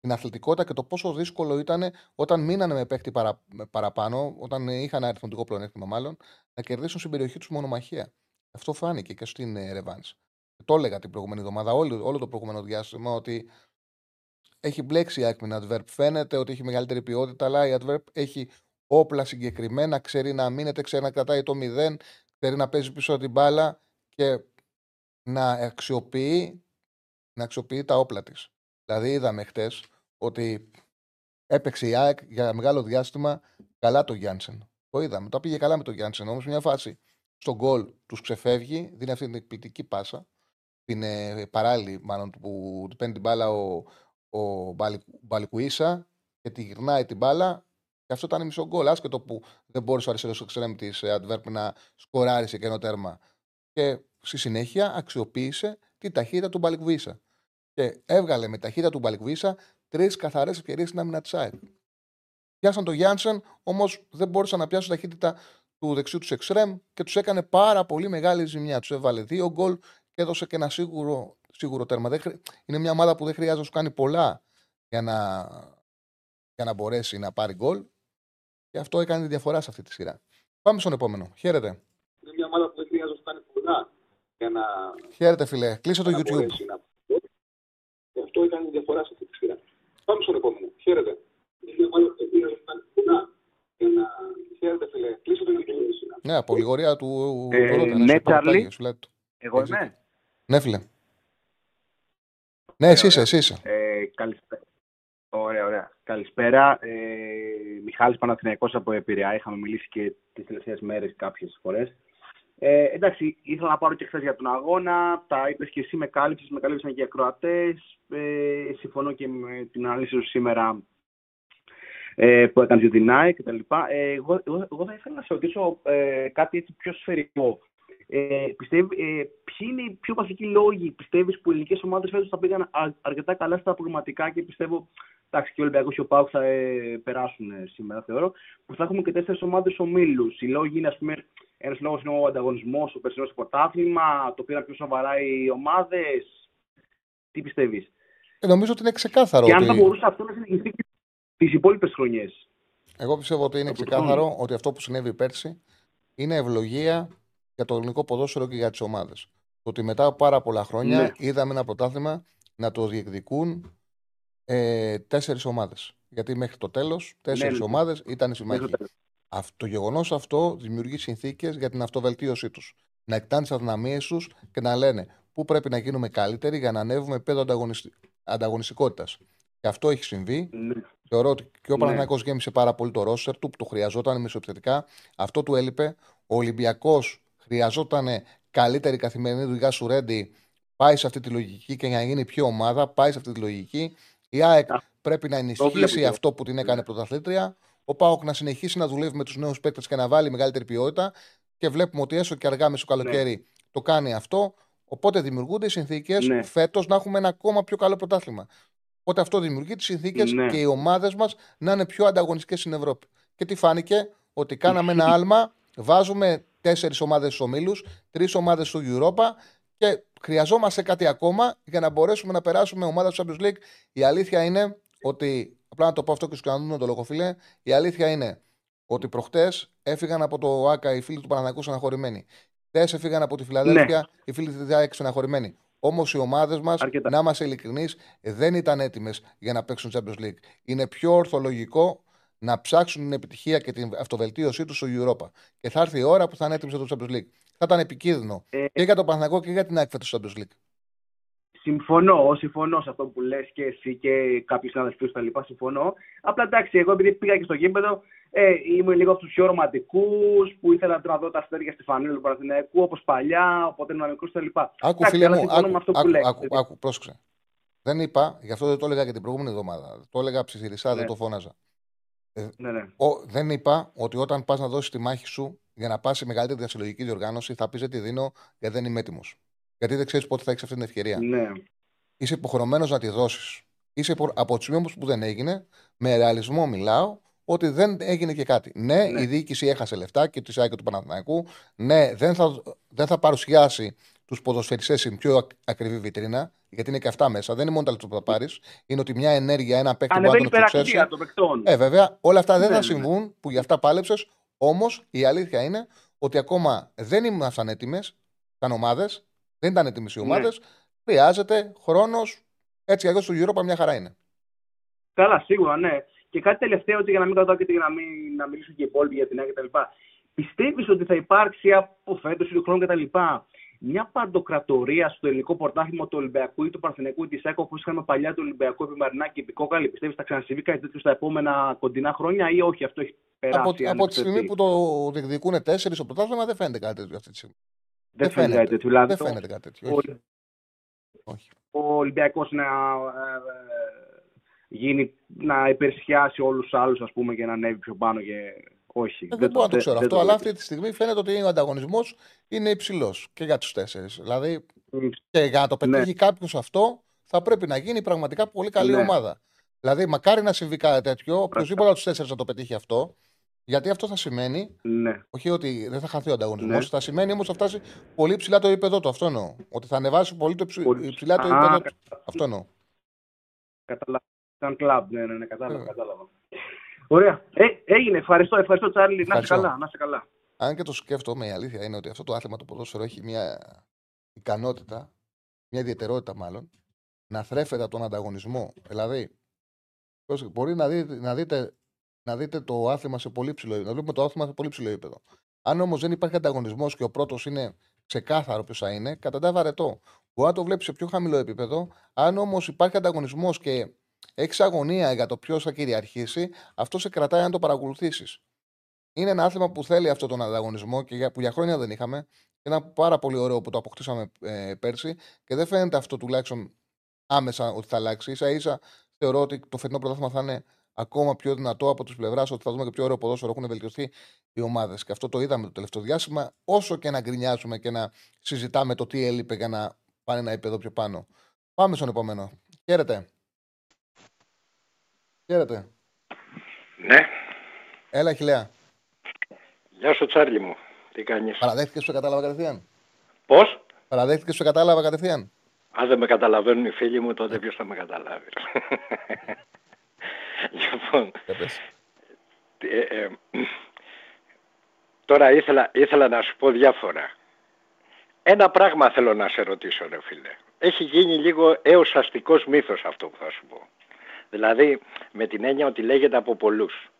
την αθλητικότητα και το πόσο δύσκολο ήταν όταν μείνανε με παίκτη παρα, παραπάνω, όταν είχαν αριθμητικό πλεονέκτημα μάλλον, να κερδίσουν στην περιοχή τους μονομαχία. Αυτό φάνηκε και στην ε, Το έλεγα την προηγούμενη εβδομάδα, όλο, όλο το προηγούμενο διάστημα, ότι έχει μπλέξει η Άκμη Adverb. Φαίνεται ότι έχει μεγαλύτερη ποιότητα, αλλά η Adverb έχει όπλα συγκεκριμένα, ξέρει να μείνεται, ξέρει να κρατάει το μηδέν, ξέρει να παίζει πίσω την μπάλα και να αξιοποιεί, να αξιοποιεί τα όπλα της. Δηλαδή, είδαμε χτες ότι έπαιξε η ΑΕΚ για μεγάλο διάστημα καλά το Γιάνσεν. Το είδαμε. Το πήγε καλά με τον Γιάνσεν. Όμως, μια φάση στον γκολ τους ξεφεύγει, δίνει αυτή την εκπληκτική πάσα. Την ε, παράλληλη, μάλλον, που παίρνει την μπάλα ο, ο Μπαλικουίσα και τη γυρνάει την μπάλα. Και αυτό ήταν μισό γκολ. Άσχετο που δεν μπορούσε ο αριστερός εξτρέμ της Αντβέρπ να σκοράρει σε κενό τέρμα. Και στη συνέχεια αξιοποίησε τη ταχύτητα του Μπαλικουίσα. Και έβγαλε με ταχύτητα του Μπαλικουίσα τρεις καθαρές ευκαιρίες στην άμυνα της ΑΕΚ. Πιάσαν τον Γιάνσεν, όμως δεν μπορούσαν να πιάσουν ταχύτητα του δεξιού τους εξτρέμ και τους έκανε πάρα πολύ μεγάλη ζημιά. Τους έβαλε δύο γκολ και έδωσε και ένα σίγουρο, σίγουρο τέρμα. Είναι μια ομάδα που δεν χρειάζεται να σου κάνει πολλά για να, για να μπορέσει να πάρει γκολ. Και αυτό έκανε τη διαφορά σε αυτή τη σειρά. Πάμε στον επόμενο. Χαίρετε. Είναι μια ομάδα που δεν χρειάζεται να σου κάνει πολλά για να. Χαίρετε, φιλέ. Κλείσε το YouTube. Να... Αυτό έκανε τη διαφορά σε αυτή τη σειρά. Πάμε στον επόμενο. Χαίρετε. Χαίρετε, φίλε. Κλείσε το YouTube. Ναι, απολυγορία του. Ε, ναι, Τσάρλι. Εγώ είμαι; Ναι, φίλε. Ναι, εσύ είσαι, εσύ είσαι. Ε, καλησπέρα. Ωραία, ωραία. Καλησπέρα. Ε, Μιχάλης Παναθηναϊκός από Επηρεά. Είχαμε μιλήσει και τις τελευταίες μέρες κάποιες φορές. Ε, εντάξει, ήθελα να πάρω και χθες για τον αγώνα. Τα είπες και εσύ, με κάλυψες, με κάλυψαν και οι ακροατές. Ε, συμφωνώ και με την ανάλυση σου σήμερα ε, που έκανες για την ΑΕΚ κτλ. Ε, εγώ, εγώ, εγώ θα ήθελα να σε ρωτήσω ε, κάτι έτσι πιο σφαιρικό. Ε, πιστεύει, ε, ποιοι είναι οι πιο βασικοί λόγοι, πιστεύεις, που οι ελληνικές ομάδες φέτος θα πήγαν α- αρκετά καλά στα προγραμματικά και πιστεύω, εντάξει, και ο Ολυμπιακός και ο Πάουκ θα ε, περάσουν ε, σήμερα, θεωρώ, που θα έχουμε και τέσσερις ομάδες ομίλους. Οι λόγοι είναι, ας πούμε, ένας λόγος είναι ο ανταγωνισμός, ο περσινός πρωτάθλημα, το πήραν πιο σοβαρά οι ομάδες. Τι πιστεύεις; Ε, νομίζω ότι είναι ξεκάθαρο. Και αν θα ότι... μπορούσε αυτό να συνεχιστεί και τις υπόλοιπες χρονιές. Εγώ πιστεύω ότι είναι Από το ξεκάθαρο ότι αυτό που συνέβη πέρσι είναι ευλογία για το ελληνικό ποδόσφαιρο και για τις ομάδες. Το ότι μετά από πάρα πολλά χρόνια Ναι. είδαμε ένα πρωτάθλημα να το διεκδικούν ε, τέσσερις ομάδες. Γιατί μέχρι το τέλος τέσσερις Ναι, ναι. ομάδες ήταν οι Μέχρι συμμάχοι. Το τέλος. Αυτό, το γεγονός αυτό δημιουργεί συνθήκες για την αυτοβελτίωσή τους. Να εκτάνε τις αδυναμίες τους και να λένε πού πρέπει να γίνουμε καλύτεροι για να ανέβουμε επίπεδο ανταγωνιστη... ανταγωνιστικότητας. Και αυτό έχει συμβεί. Ναι. Θεωρώ ότι και ο Ναι. Παναθηναϊκός γέμισε πάρα πολύ το ρόστερ του, που το χρειαζόταν μεσοεπιθετικά. Αυτό του έλειπε. Ο Ολυμπιακός χρειαζόταν καλύτερη καθημερινή δουλειά σου Ρέντι. Πάει σε αυτή τη λογική και για να γίνει πιο ομάδα, πάει σε αυτή τη λογική. Η ΑΕΚ Α, πρέπει να βλέπω ενισχύσει και αυτό που την έκανε πρωταθλήτρια. Ο Πάοκ να συνεχίσει να δουλεύει με τους νέους παίκτες και να βάλει μεγαλύτερη ποιότητα. Και βλέπουμε ότι έστω και αργά μέσω καλοκαίρι το κάνει αυτό. Οπότε δημιουργούνται οι συνθήκες Ναι. φέτος να έχουμε ένα ακόμα πιο καλό πρωτάθλημα. Οπότε αυτό δημιουργεί τις συνθήκες Ναι. και οι ομάδες μας να είναι πιο ανταγωνιστικές στην Ευρώπη. Και τι φάνηκε, ότι κάναμε ένα άλμα, βάζουμε τέσσερις ομάδες στους ομίλους, τρεις ομάδες στο Europa και χρειαζόμαστε κάτι ακόμα για να μπορέσουμε να περάσουμε ομάδα του Champions League. Η αλήθεια είναι ότι, απλά να το πω αυτό και στους κανονούς το λόγο, φίλε, η αλήθεια είναι ότι προχτές έφυγαν από το ΑΚΑ οι φίλοι του Παναναναϊκού στεναχωρημένοι. Χθε έφυγαν από τη Φιλαδέλφια οι φίλοι της ΔΑΕΚ στεναχωρημένοι. Όμως οι ομάδες μας, Αρκετά. να είμαστε ειλικρινείς, δεν ήταν έτοιμες για να παίξουν Champions League. Είναι πιο ορθολογικό να ψάξουν την επιτυχία και την αυτοβελτίωσή τους στο Europa. Και θα έρθει η ώρα που θα είναι έτοιμοι για το Champions League. Θα ήταν επικίνδυνο Ε, και για τον Παναθηναϊκό και για την ΑΕΚ φέτος στο Champions League. Συμφωνώ, συμφωνώ σε αυτό που λες και εσύ και κάποιοι συναδελφοί σου τα λοιπά, συμφωνώ. Απλά εντάξει, εγώ επειδή πήγα και στο γήπεδο, ε, ήμουν λίγο από του πιο ρομαντικού που ήθελα να δω τα αστέρια στη φανέλα του Παναθηναϊκού όπως παλιά, οπότε ήμουν μικρός κτλ. Άκου, Εντάξει, φίλε αλλά μου, συμφωνώ άκου, με αυτό που άκου, λες. άκου, άκου, πρόσεξε. Δεν είπα, γι' αυτό δεν το έλεγα και την προηγούμενη εβδομάδα. Το έλεγα ψιθυρισά, δεν Ναι. το φώναζα. Ναι, ναι. Ο, δεν είπα ότι όταν πας να δώσεις τη μάχη σου για να πας σε μεγαλύτερη διασυλλογική διοργάνωση, θα πεις δεν τη δίνω γιατί δεν είμαι έτοιμος. Γιατί δεν ξέρεις πότε θα έχεις αυτή την ευκαιρία. ναι. Είσαι υποχρεωμένος να τη δώσεις. Είσαι υπο... από το σημείο όμως που δεν έγινε, με ρεαλισμό μιλάω, ότι δεν έγινε και κάτι. Ναι, Ναι. η διοίκηση έχασε λεφτά και τη ΣΑΕ και του Παναθηναϊκού. Ναι, δεν θα, δεν θα παρουσιάσει τους ποδοσφαιριστές στην πιο ακ- ακριβή βιτρίνα, γιατί είναι και αυτά μέσα. Δεν είναι μόνο τα λεφτά που θα πάρεις. Είναι ότι μια ενέργεια, ένα παίκτη που Ανεβαίνει η να τον εξωθέσει. υπεραξία των παικτών. Ε, βέβαια, όλα αυτά δεν Ναι, θα ναι, ναι. συμβούν που γι' αυτά πάλεψες. Όμως η αλήθεια είναι ότι ακόμα δεν ήμασταν έτοιμες σαν ομάδες. Δεν ήταν έτοιμες οι Ναι. ομάδες. Χρειάζεται χρόνος. Έτσι κι αλλιώς στο Europa μια χαρά είναι. Καλά, σίγουρα, ναι. Και κάτι τελευταίο, έτσι, για να μην κρατάω και για να, μην, να μιλήσουν και οι υπόλοιποι για την ΑΕΚ κτλ. Πιστεύεις ότι θα υπάρξει από φέτος ή του χρόνου κτλ. μια παντοκρατορία στο ελληνικό πρωτάθλημα του Ολυμπιακού ή του Παρθενικού ή της ΑΕΚ, όπως είχαμε παλιά του Ολυμπιακού επί Μαρινάκη και επί Κόκαλη. Πιστεύεις θα ξανασυμβεί κάτι τέτοιο στα επόμενα κοντινά χρόνια ή όχι, αυτό έχει περάσει. Από, αν από τη στιγμή εξαιρεθεί. που το διεκδικούν τέσσερις στο πρωτάθλημα δεν φαίνεται κάτι τέτοιο αυτή τη στιγμή. Δεν φαίνεται κάτι τέτοιο. Δηλαδή, Δεν το- φαίνεται κάτι τέτοιο. ο, όχι. Όχι. ο Ολυμπιακός να ε, ε, γίνει, να υπερισχιάσει όλους τους άλλους, ας πούμε, και να ανέβει πιο πάνω και όχι. Ε, δεν μπορώ να το ξέρω δεν αυτό, αλλά βλέπω. αυτή τη στιγμή φαίνεται ότι ο ανταγωνισμός είναι υψηλός και για τους τέσσερις. Δηλαδή Μμ, Και για να το Ναι. πετύχει κάποιος αυτό, θα πρέπει να γίνει πραγματικά πολύ καλή Ναι. ομάδα. Δηλαδή, μακάρι να συμβεί κάτι τέτοιο, οποιοδήποτε από τους τέσσερις να το πετύχει αυτό, γιατί αυτό θα σημαίνει, Ναι. όχι ότι δεν θα χαθεί ο ανταγωνισμός, Ναι. θα σημαίνει όμως θα φτάσει πολύ ψηλά το επίπεδο του. Αυτό εννοώ. Ότι θα ανεβάσει πολύ το ψη- Πολύ- ψηλά το Α, επίπεδο του. κατα- Αυτό εννοώ. Κατάλαβα. Σαν κλαμπ, ναι, ναι, ναι, κατάλαβα. Ε. κατάλαβα. Ωραία. Ε, έγινε. Ευχαριστώ, ευχαριστώ Τσάρλι. Να είσαι Ευχαριστώ. καλά. Να είσαι καλά. Αν και το σκέφτομαι, η αλήθεια είναι ότι αυτό το άθλημα το ποδόσφαιρο έχει μια ικανότητα, μια ιδιαιτερότητα μάλλον, να θρέφεται από τον ανταγωνισμό. Δηλαδή, πρόσεχε, μπορεί να δείτε, να δείτε, να δείτε το άθλημα σε πολύ ψηλό επίπεδο. Να βλέπουμε το άθλημα σε πολύ ψηλό επίπεδο. Αν όμως δεν υπάρχει ανταγωνισμός και ο πρώτος είναι ξεκάθαρο ποιος θα είναι, καταντά βαρετό. Μπορεί να το βλέπεις σε πιο χαμηλό επίπεδο. Αν όμως υπάρχει ανταγωνισμός και έχεις αγωνία για το ποιος θα κυριαρχήσει, αυτό σε κρατάει αν το παρακολουθήσεις. Είναι ένα άθλημα που θέλει αυτόν τον ανταγωνισμό και για, που για χρόνια δεν είχαμε. Ήταν πάρα πολύ ωραίο που το αποκτήσαμε ε, πέρσι και δεν φαίνεται αυτό τουλάχιστον άμεσα ότι θα αλλάξει. σα ίσα θεωρώ ότι το φετινό πρωτάθλημα θα είναι ακόμα πιο δυνατό από τη πλευράς ότι θα δούμε και πιο ωραίο ποδόσφαιρο. Έχουν βελτιωθεί οι ομάδες. Και αυτό το είδαμε το τελευταίο διάστημα. Όσο και να γκρινιάζουμε και να συζητάμε το τι έλειπε για να πάνε ένα επίπεδο πιο πάνω. Πάμε στον επόμενο. Χαίρετε. Χαίρετε. Ναι. Έλα, Χιλέα. Γεια σου, Τσάρλι μου. Τι κάνεις; Παραδέχτηκες που σε κατάλαβα κατευθείαν; Πώς; Παραδέχτηκες που σε κατάλαβα κατευθείαν; Αν δεν με καταλαβαίνουν οι φίλοι μου, τότε ποιος θα με καταλάβει. Λοιπόν, Για πες. ε, ε, τώρα ήθελα, ήθελα να σου πω διάφορα. Ένα πράγμα θέλω να σε ρωτήσω, ρε φίλε. Έχει γίνει λίγο έως αστικός μύθος αυτό που θα σου πω. Δηλαδή, με την έννοια ότι λέγεται από πολλούς.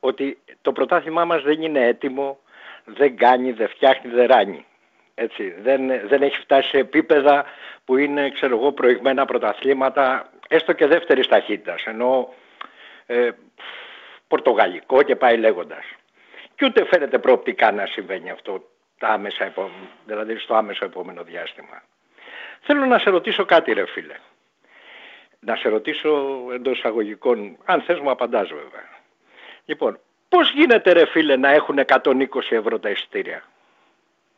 Ότι το πρωτάθλημά μας δεν είναι έτοιμο, δεν κάνει, δεν φτιάχνει, δεν ράνει. Έτσι, δεν, δεν έχει φτάσει σε επίπεδα που είναι, ξέρω εγώ, προηγμένα πρωταθλήματα, έστω και δεύτερης ταχύτητας, ενώ ε, πορτογαλικό και πάει λέγοντας. Και ούτε φαίνεται προοπτικά να συμβαίνει αυτό τα άμεσα επόμενα, δηλαδή στο άμεσο επόμενο διάστημα. Θέλω να σε ρωτήσω κάτι ρε φίλε. Να σε ρωτήσω εντός εισαγωγικών, αν θες μου απαντάς βέβαια. Λοιπόν, πώς γίνεται ρε φίλε να έχουν 120 ευρώ τα εισιτήρια;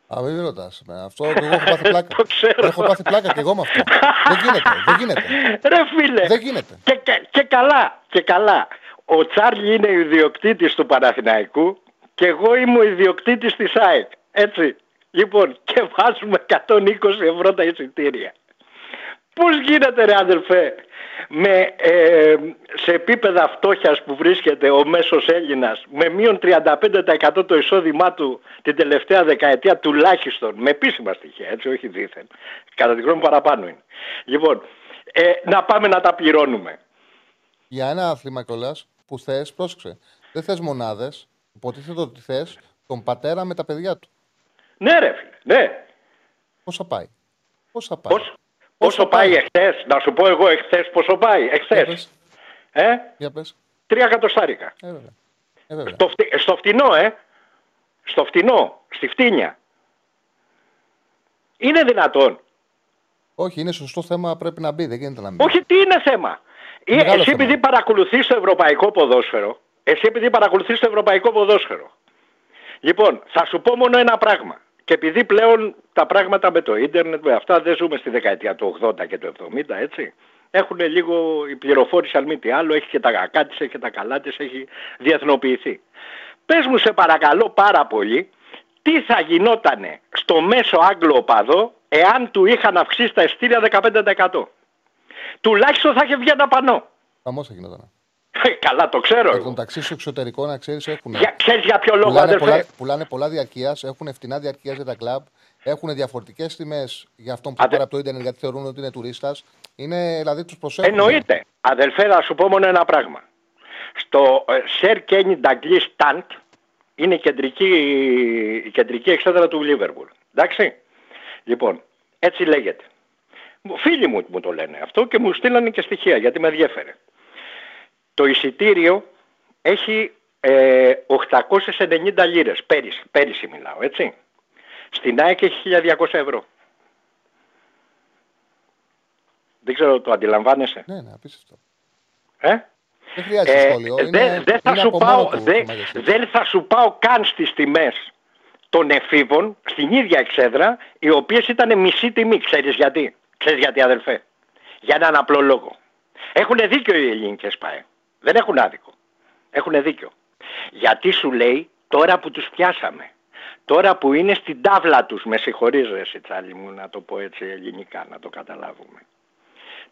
Α, μην ρωτάς. Αυτό και εγώ έχω πάθει πλάκα. Το ξέρω. Έχω πάθει πλάκα και εγώ με αυτό. δεν γίνεται. Δεν γίνεται. Ρε φίλε. Δεν γίνεται. Και, και, και καλά, και καλά. Ο Τσάρλι είναι ιδιοκτήτης του Παναθηναϊκού και εγώ είμαι ο ιδιοκτήτης της ΑΕΚ. Έτσι. Λοιπόν, και βάζουμε 120 ευρώ τα εισιτήρια. Πώς γίνεται ρε αδελφέ, με, ε, σε επίπεδα φτώχειας που βρίσκεται ο μέσος Έλληνας, με μείον 35% το εισόδημά του την τελευταία δεκαετία τουλάχιστον, με επίσημα στοιχεία, έτσι, όχι δίθεν. Κατά τη γνώμη μου παραπάνω είναι. Λοιπόν, ε, να πάμε να τα πληρώνουμε. Για ένα άθλημα κιόλας που θες, πρόσεξε. Δεν θες μονάδες. Υποτίθεται ότι θες τον πατέρα με τα παιδιά του. Ναι ρε φίλε, ναι. Πόσα πάει. Πόσα πάει. Πώς, πόσο πάει εχθές, να σου πω εγώ εχθές πόσο πάει, Για εχθές. πες. Ε, Για πες. τρία εκατοστάρικα. Ε, βέβαια. Ε, βέβαια. Στο, φτι- στο φτηνό, ε. Στο φτηνό, στη φτύνια. Είναι δυνατόν; Όχι, είναι σωστό θέμα, πρέπει να μπει. Δεν γίνεται να μπει. Όχι, τι είναι θέμα; Ε, Μεγάλο εσύ θέμα. επειδή παρακολουθείς το ευρωπαϊκό ποδόσφαιρο, εσύ επειδή παρακολουθείς το ευρωπαϊκό ποδόσφαιρο, λοιπόν, θα σου πω μόνο ένα πράγμα. Και επειδή πλέον τα πράγματα με το ίντερνετ, με αυτά δεν ζούμε στη δεκαετία του 80 και του 70, έτσι. Έχουν λίγο η πληροφόρηση, αν μη τι άλλο, έχει και τα κακά της, έχει και τα καλά της, έχει διεθνοποιηθεί. Πες μου σε παρακαλώ πάρα πολύ, τι θα γινότανε στο μέσο Άγγλο οπαδό εάν του είχαν αυξήσει τα εστία 15%. Τουλάχιστον θα είχε βγει ένα πανό. Χαμός θα γινόταν. Ε, Καλά, το ξέρω. Εκ εγώ. των ταξί στο εξωτερικό, να ξέρεις, έχουν. Για, ξέρεις για ποιο λόγο, Πουλάνε αδερφέ; πολλά, πουλάνε πολλά διαρκείας, έχουν φτηνά διαρκεία για τα κλαμπ, έχουν διαφορετικές τιμές για αυτόν που Αντε- πάρει από το Ιντερνετ γιατί θεωρούν ότι είναι τουρίστας. Είναι δηλαδή τους προσέχουν. Εννοείται. Αδελφέ, θα σου πω μόνο ένα πράγμα. Στο ε, Σερ Κένι Νταγκλή Σταντ είναι η κεντρική, η κεντρική εξέδρα του Λίβερπουλ. Εντάξει. Λοιπόν, έτσι λέγεται. Μου- Φίλοι μου μου το λένε αυτό και μου στείλανε και στοιχεία γιατί με ενδιέφερε. Το εισιτήριο έχει ε, 890 λίρες, πέρυσι, πέρυσι μιλάω, έτσι. Στην ΑΕΚ έχει 1200 ευρώ. Δεν ξέρω, το αντιλαμβάνεσαι; Ναι, ναι, απίστευτο. Ε; Δεν χρειάζεται Ε, σχόλιο. δεν- είναι, δεν θα είναι σου από πάω, μόνο του δεν- το μέγεθος. δεν θα σου πάω καν στις τιμές των εφήβων στην ίδια εξέδρα, οι οποίες ήταν μισή τιμή. Ξέρεις γιατί; Ξέρεις γιατί αδελφέ; Για έναν απλό λόγο. Έχουν δίκιο οι ελληνικές ΠΑΕ. Δεν έχουν άδικο. Έχουν δίκιο. Γιατί σου λέει τώρα που τους πιάσαμε. Τώρα που είναι στην τάβλα τους. Με συγχωρείς ρε εσύ τσάλι μου να το πω έτσι ελληνικά να το καταλάβουμε.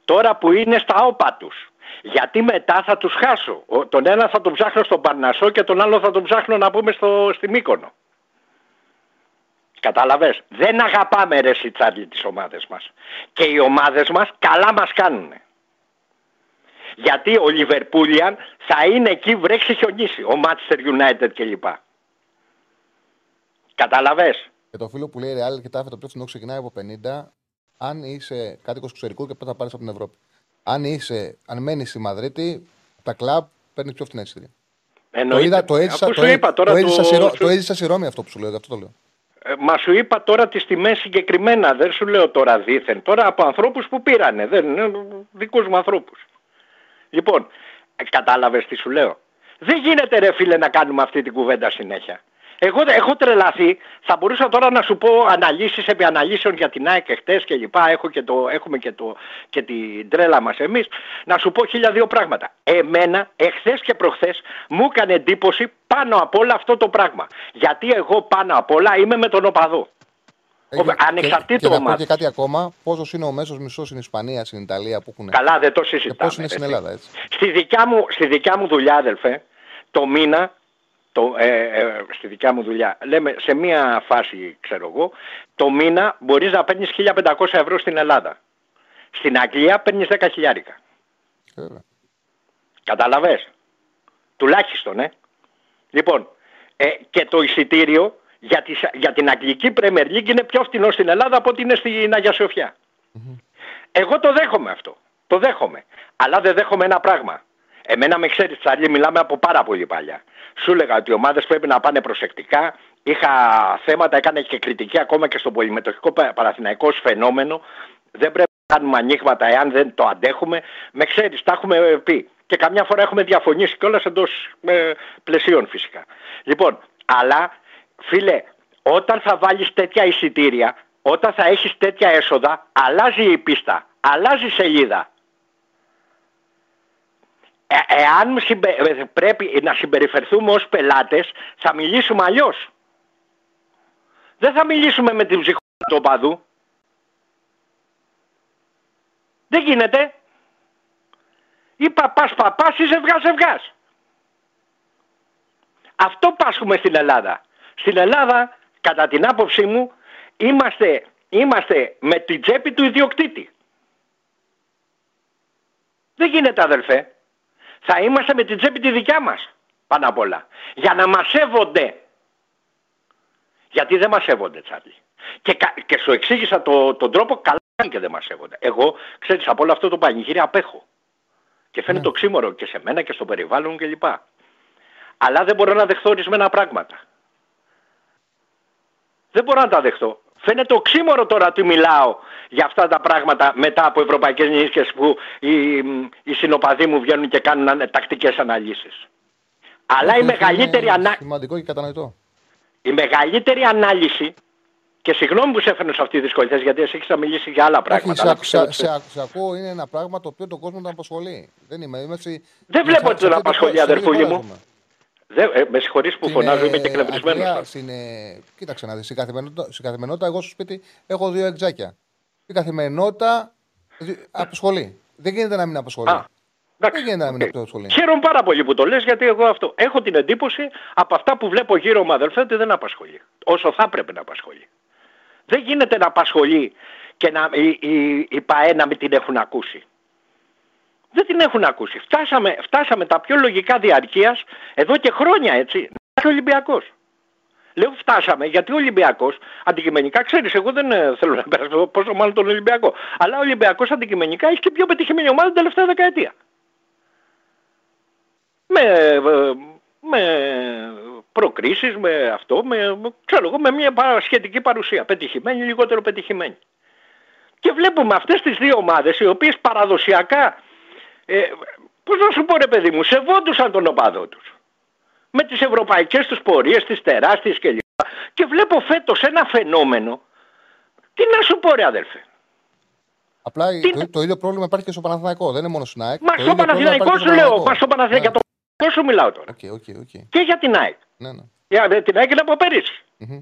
Τώρα που είναι στα όπα τους. Γιατί μετά θα τους χάσω. Ο- τον ένα θα τον ψάχνω στον Παρνασό και τον άλλο θα τον ψάχνω να πούμε στο, στη Μύκονο. Κατάλαβες. Δεν αγαπάμε ρε εσύ Τσάρλι τις ομάδες μας. Και οι ομάδες μας καλά μας κάνουν. Γιατί ο Λιβερπούλιαν θα είναι εκεί βρέξει χιονίσει. Ο Manchester United κλπ. Καταλαβες; Και το φίλο που λέει Real και τάφε το πιο φθηνό ξεκινάει από 50. Αν είσαι κάτοικος εξωτερικού και πότε θα πάρεις από την Ευρώπη. Αν είσαι, αν μένεις στη Μαδρίτη, τα κλαμπ παίρνεις πιο φθηνά εισιτήρια. Το, Εννοείται. είδα, το έζησα, Αφού το, σου έ- είπα τώρα το, έζησα, το- στη Ρο- σου- το έζησα στη Ρώμη αυτό που σου λέω, γι' αυτό το λέω. Ε, Μα σου είπα τώρα τις τιμές συγκεκριμένα, δεν σου λέω τώρα δήθεν. Τώρα από ανθρώπους που πήρανε, δεν είναι δικούς μου ανθρώπους. Λοιπόν, Ε, Κατάλαβες τι σου λέω. Δεν γίνεται ρε φίλε να κάνουμε αυτή την κουβέντα συνέχεια. Εγώ έχω τρελαθεί, θα μπορούσα τώρα να σου πω αναλύσεις επί αναλύσεων για την ΑΕΚ εχθές και λοιπά, Έχω και το, έχουμε και, το, και την τρέλα μας εμείς, να σου πω χίλια δύο πράγματα. Εμένα, εχθές και προχθές, μου έκανε εντύπωση πάνω απ' όλα αυτό το πράγμα. Γιατί εγώ πάνω απ' όλα είμαι με τον οπαδό. Ε, και- Ανεξαρτήτως και, και να πω ομάδα. και κάτι ακόμα, πόσος είναι ο μέσος μισός στην Ισπανία, στην Ιταλία που έχουν. Καλά, δεν το και συζητάμε. πώ είναι στην έτσι. Ελλάδα, έτσι. Στη δικιά μου, στη δικιά μου δουλειά, αδελφέ, το μήνα, το, ε, ε, στη δικιά μου δουλειά, λέμε σε μία φάση, ξέρω εγώ, το μήνα μπορείς να παίρνεις 1500 ευρώ στην Ελλάδα. Στην Αγγλία παίρνεις 10 χιλιάρικα. Βέβαια. Καταλαβες; Τουλάχιστον, ε. Λοιπόν, ε, και το εισιτήριο για, τις, για την Αγγλική Premier League είναι πιο φθηνό στην Ελλάδα από ότι είναι στην Αγία Σοφιά. Εγώ το δέχομαι αυτό. Το δέχομαι. Αλλά δεν δέχομαι ένα πράγμα. Εμένα με ξέρεις, Τσάρλι, μιλάμε από πάρα πολύ παλιά. Σου έλεγα ότι οι ομάδες πρέπει να πάνε προσεκτικά. Είχα θέματα, έκανες και κριτική ακόμα και στο πολυμετοχικό πα- Παναθηναϊκό ως φαινόμενο. Δεν πρέπει να κάνουμε ανοίγματα εάν δεν το αντέχουμε. Με ξέρεις, τα έχουμε ε, πει. Και καμιά φορά έχουμε διαφωνήσει κιόλας εντός πλαισίων φυσικά. Λοιπόν, αλλά φίλε, όταν θα βάλεις τέτοια εισιτήρια, όταν θα έχεις τέτοια έσοδα, αλλάζει η πίστα, αλλάζει η σελίδα. Ε, εάν συμπε- ε, πρέπει να συμπεριφερθούμε ως πελάτες, θα μιλήσουμε αλλιώς. Δεν θα μιλήσουμε με την ψυχή του οπαδού. Δεν γίνεται. Ή παπάς παπάς ή ζευγάς ζευγάς. Αυτό πάσχουμε στην Ελλάδα. Στην Ελλάδα, κατά την άποψή μου, είμαστε, είμαστε με την τσέπη του ιδιοκτήτη. Δεν γίνεται αδελφέ. Θα είμαστε με την τσέπη τη δικιά μας πάνω απ' όλα. Για να μας σέβονται. Γιατί δεν μας σέβονται Τσάρλι. Και, κα- και σου εξήγησα το, τον τρόπο καλά και δεν μας σέβονται. Εγώ, ξέρεις, από όλο αυτό το πανηγύρι απέχω. Και φαίνεται Ναι. οξύμορο και σε μένα και στο περιβάλλον κλπ. Αλλά δεν μπορώ να δεχθώ ορισμένα πράγματα. Δεν μπορώ να τα δεχτώ. Φαίνεται οξύμορο τώρα ότι μιλάω για αυτά τα πράγματα μετά από ευρωπαϊκές νίκες που οι, οι συνοπαδοί μου βγαίνουν και κάνουν ανε- τακτικές αναλύσεις. Αλλά η Είναι μεγαλύτερη, ανα... Σημαντικό και κατανοητό. η μεγαλύτερη ανάλυση και συγγνώμη που σε έφερε σε αυτή τη δυσκολία γιατί εσύ έχεις να μιλήσει για άλλα Όχι, πράγματα. σε, αλλά πιστεύω σε, ότι- σε, σε ακούω είναι ένα πράγμα το οποίο τον κόσμο τον απασχολεί. Δεν είμαι. είμαι σε, Δεν σε- βλέπω σε ότι τον αυτή τη απασχολεί, χώρα- σε αυτή τη αδερφούλη χώρα μου. Ζούμε. Δεν, ε, με συγχωρείς που Στην, φωνάζω, είμαι και ε, κλεβρισμένος. Αγγλία, στην, ε, κοίταξε να δεις, στην καθημερινότητα, στην καθημερινότητα εγώ στο σπίτι έχω δύο εξάκια. Στην καθημερινότητα δι- απασχολεί. Δεν γίνεται να μην απασχολεί. Α, εντάξει. Δεν γίνεται να μην Οκ. απασχολεί. Χαίρομαι πάρα πολύ που το λες γιατί εγώ αυτό έχω την εντύπωση από αυτά που βλέπω γύρω μου αδελφέ ότι δεν απασχολεί. Όσο θα πρέπει να απασχολεί. Δεν γίνεται να απασχολεί και να, η, η, η ΠαΕ να μην την έχουν ακούσει. Δεν την έχουν ακούσει. Φτάσαμε, φτάσαμε τα πιο λογικά διαρκείας εδώ και χρόνια έτσι. Να είναι Ολυμπιακός. Λέω φτάσαμε γιατί ο Ολυμπιακός αντικειμενικά ξέρεις εγώ δεν ε, θέλω να περάσω πόσο μάλλον τον Ολυμπιακό. Αλλά ο Ολυμπιακός αντικειμενικά έχει και πιο πετυχημένη ομάδα την τελευταία δεκαετία με, ε, με προκρίσεις, με αυτό, με, με- ξέρω εγώ, με μια πα- σχετική παρουσία. Πετυχημένη, λιγότερο πετυχημένη. Και βλέπουμε αυτές τις δύο ομάδες οι οποίες παραδοσιακά, ε, πώς να σου πω ρε παιδί μου, σεβόντουσαν τον οπαδό τους. Με τις ευρωπαϊκές τους πορείες, τις τεράστιες κλπ. Και βλέπω φέτος ένα φαινόμενο, τι να σου πω ρε αδελφέ. Απλά Τι- το, το ίδιο πρόβλημα υπάρχει και στο Παναθηναϊκό. Δεν είναι μόνο στην ΑΕΚ. Μα Το στο ίδιο πρόβλημα Παναθηναϊκό υπάρχει σου και στο λέω, Παναθηναϊκό. μα στο Παναθηναϊκό, για το Παναθηναϊκό σου μιλάω τώρα. OK, OK, OK. Και για την ΑΕΚ. Ναι, ναι. Για ε, την ΑΕΚ είναι από πέρυσι. Μμμ.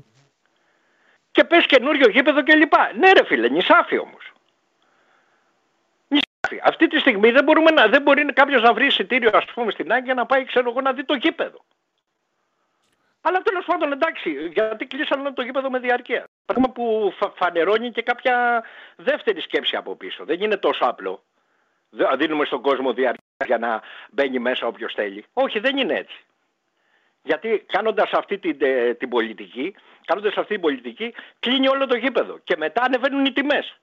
Και πες καινούριο γήπεδο κλπ. Ναι ρε φίλε, νησάφι όμως. Νησάφι. Αυτή τη στιγμή δεν, μπορούμε να, δεν μπορεί κάποιος να βρει εισιτήριο ας πούμε στην ΑΕΚ για να πάει ξέρω εγώ να δει το γήπεδο. Αλλά τέλος πάντων εντάξει, γιατί κλείσανε το γήπεδο με διαρκεία. Πράγμα που φα- φανερώνει και κάποια δεύτερη σκέψη από πίσω. Δεν είναι τόσο απλό. Δεν δίνουμε στον κόσμο διαρκεία για να μπαίνει μέσα όποιος θέλει. Όχι, δεν είναι έτσι. Γιατί κάνοντας αυτή την, ε, την πολιτική, κάνοντας αυτή την πολιτική, κλείνει όλο το γήπεδο. Και μετά ανεβαίνουν οι τιμές.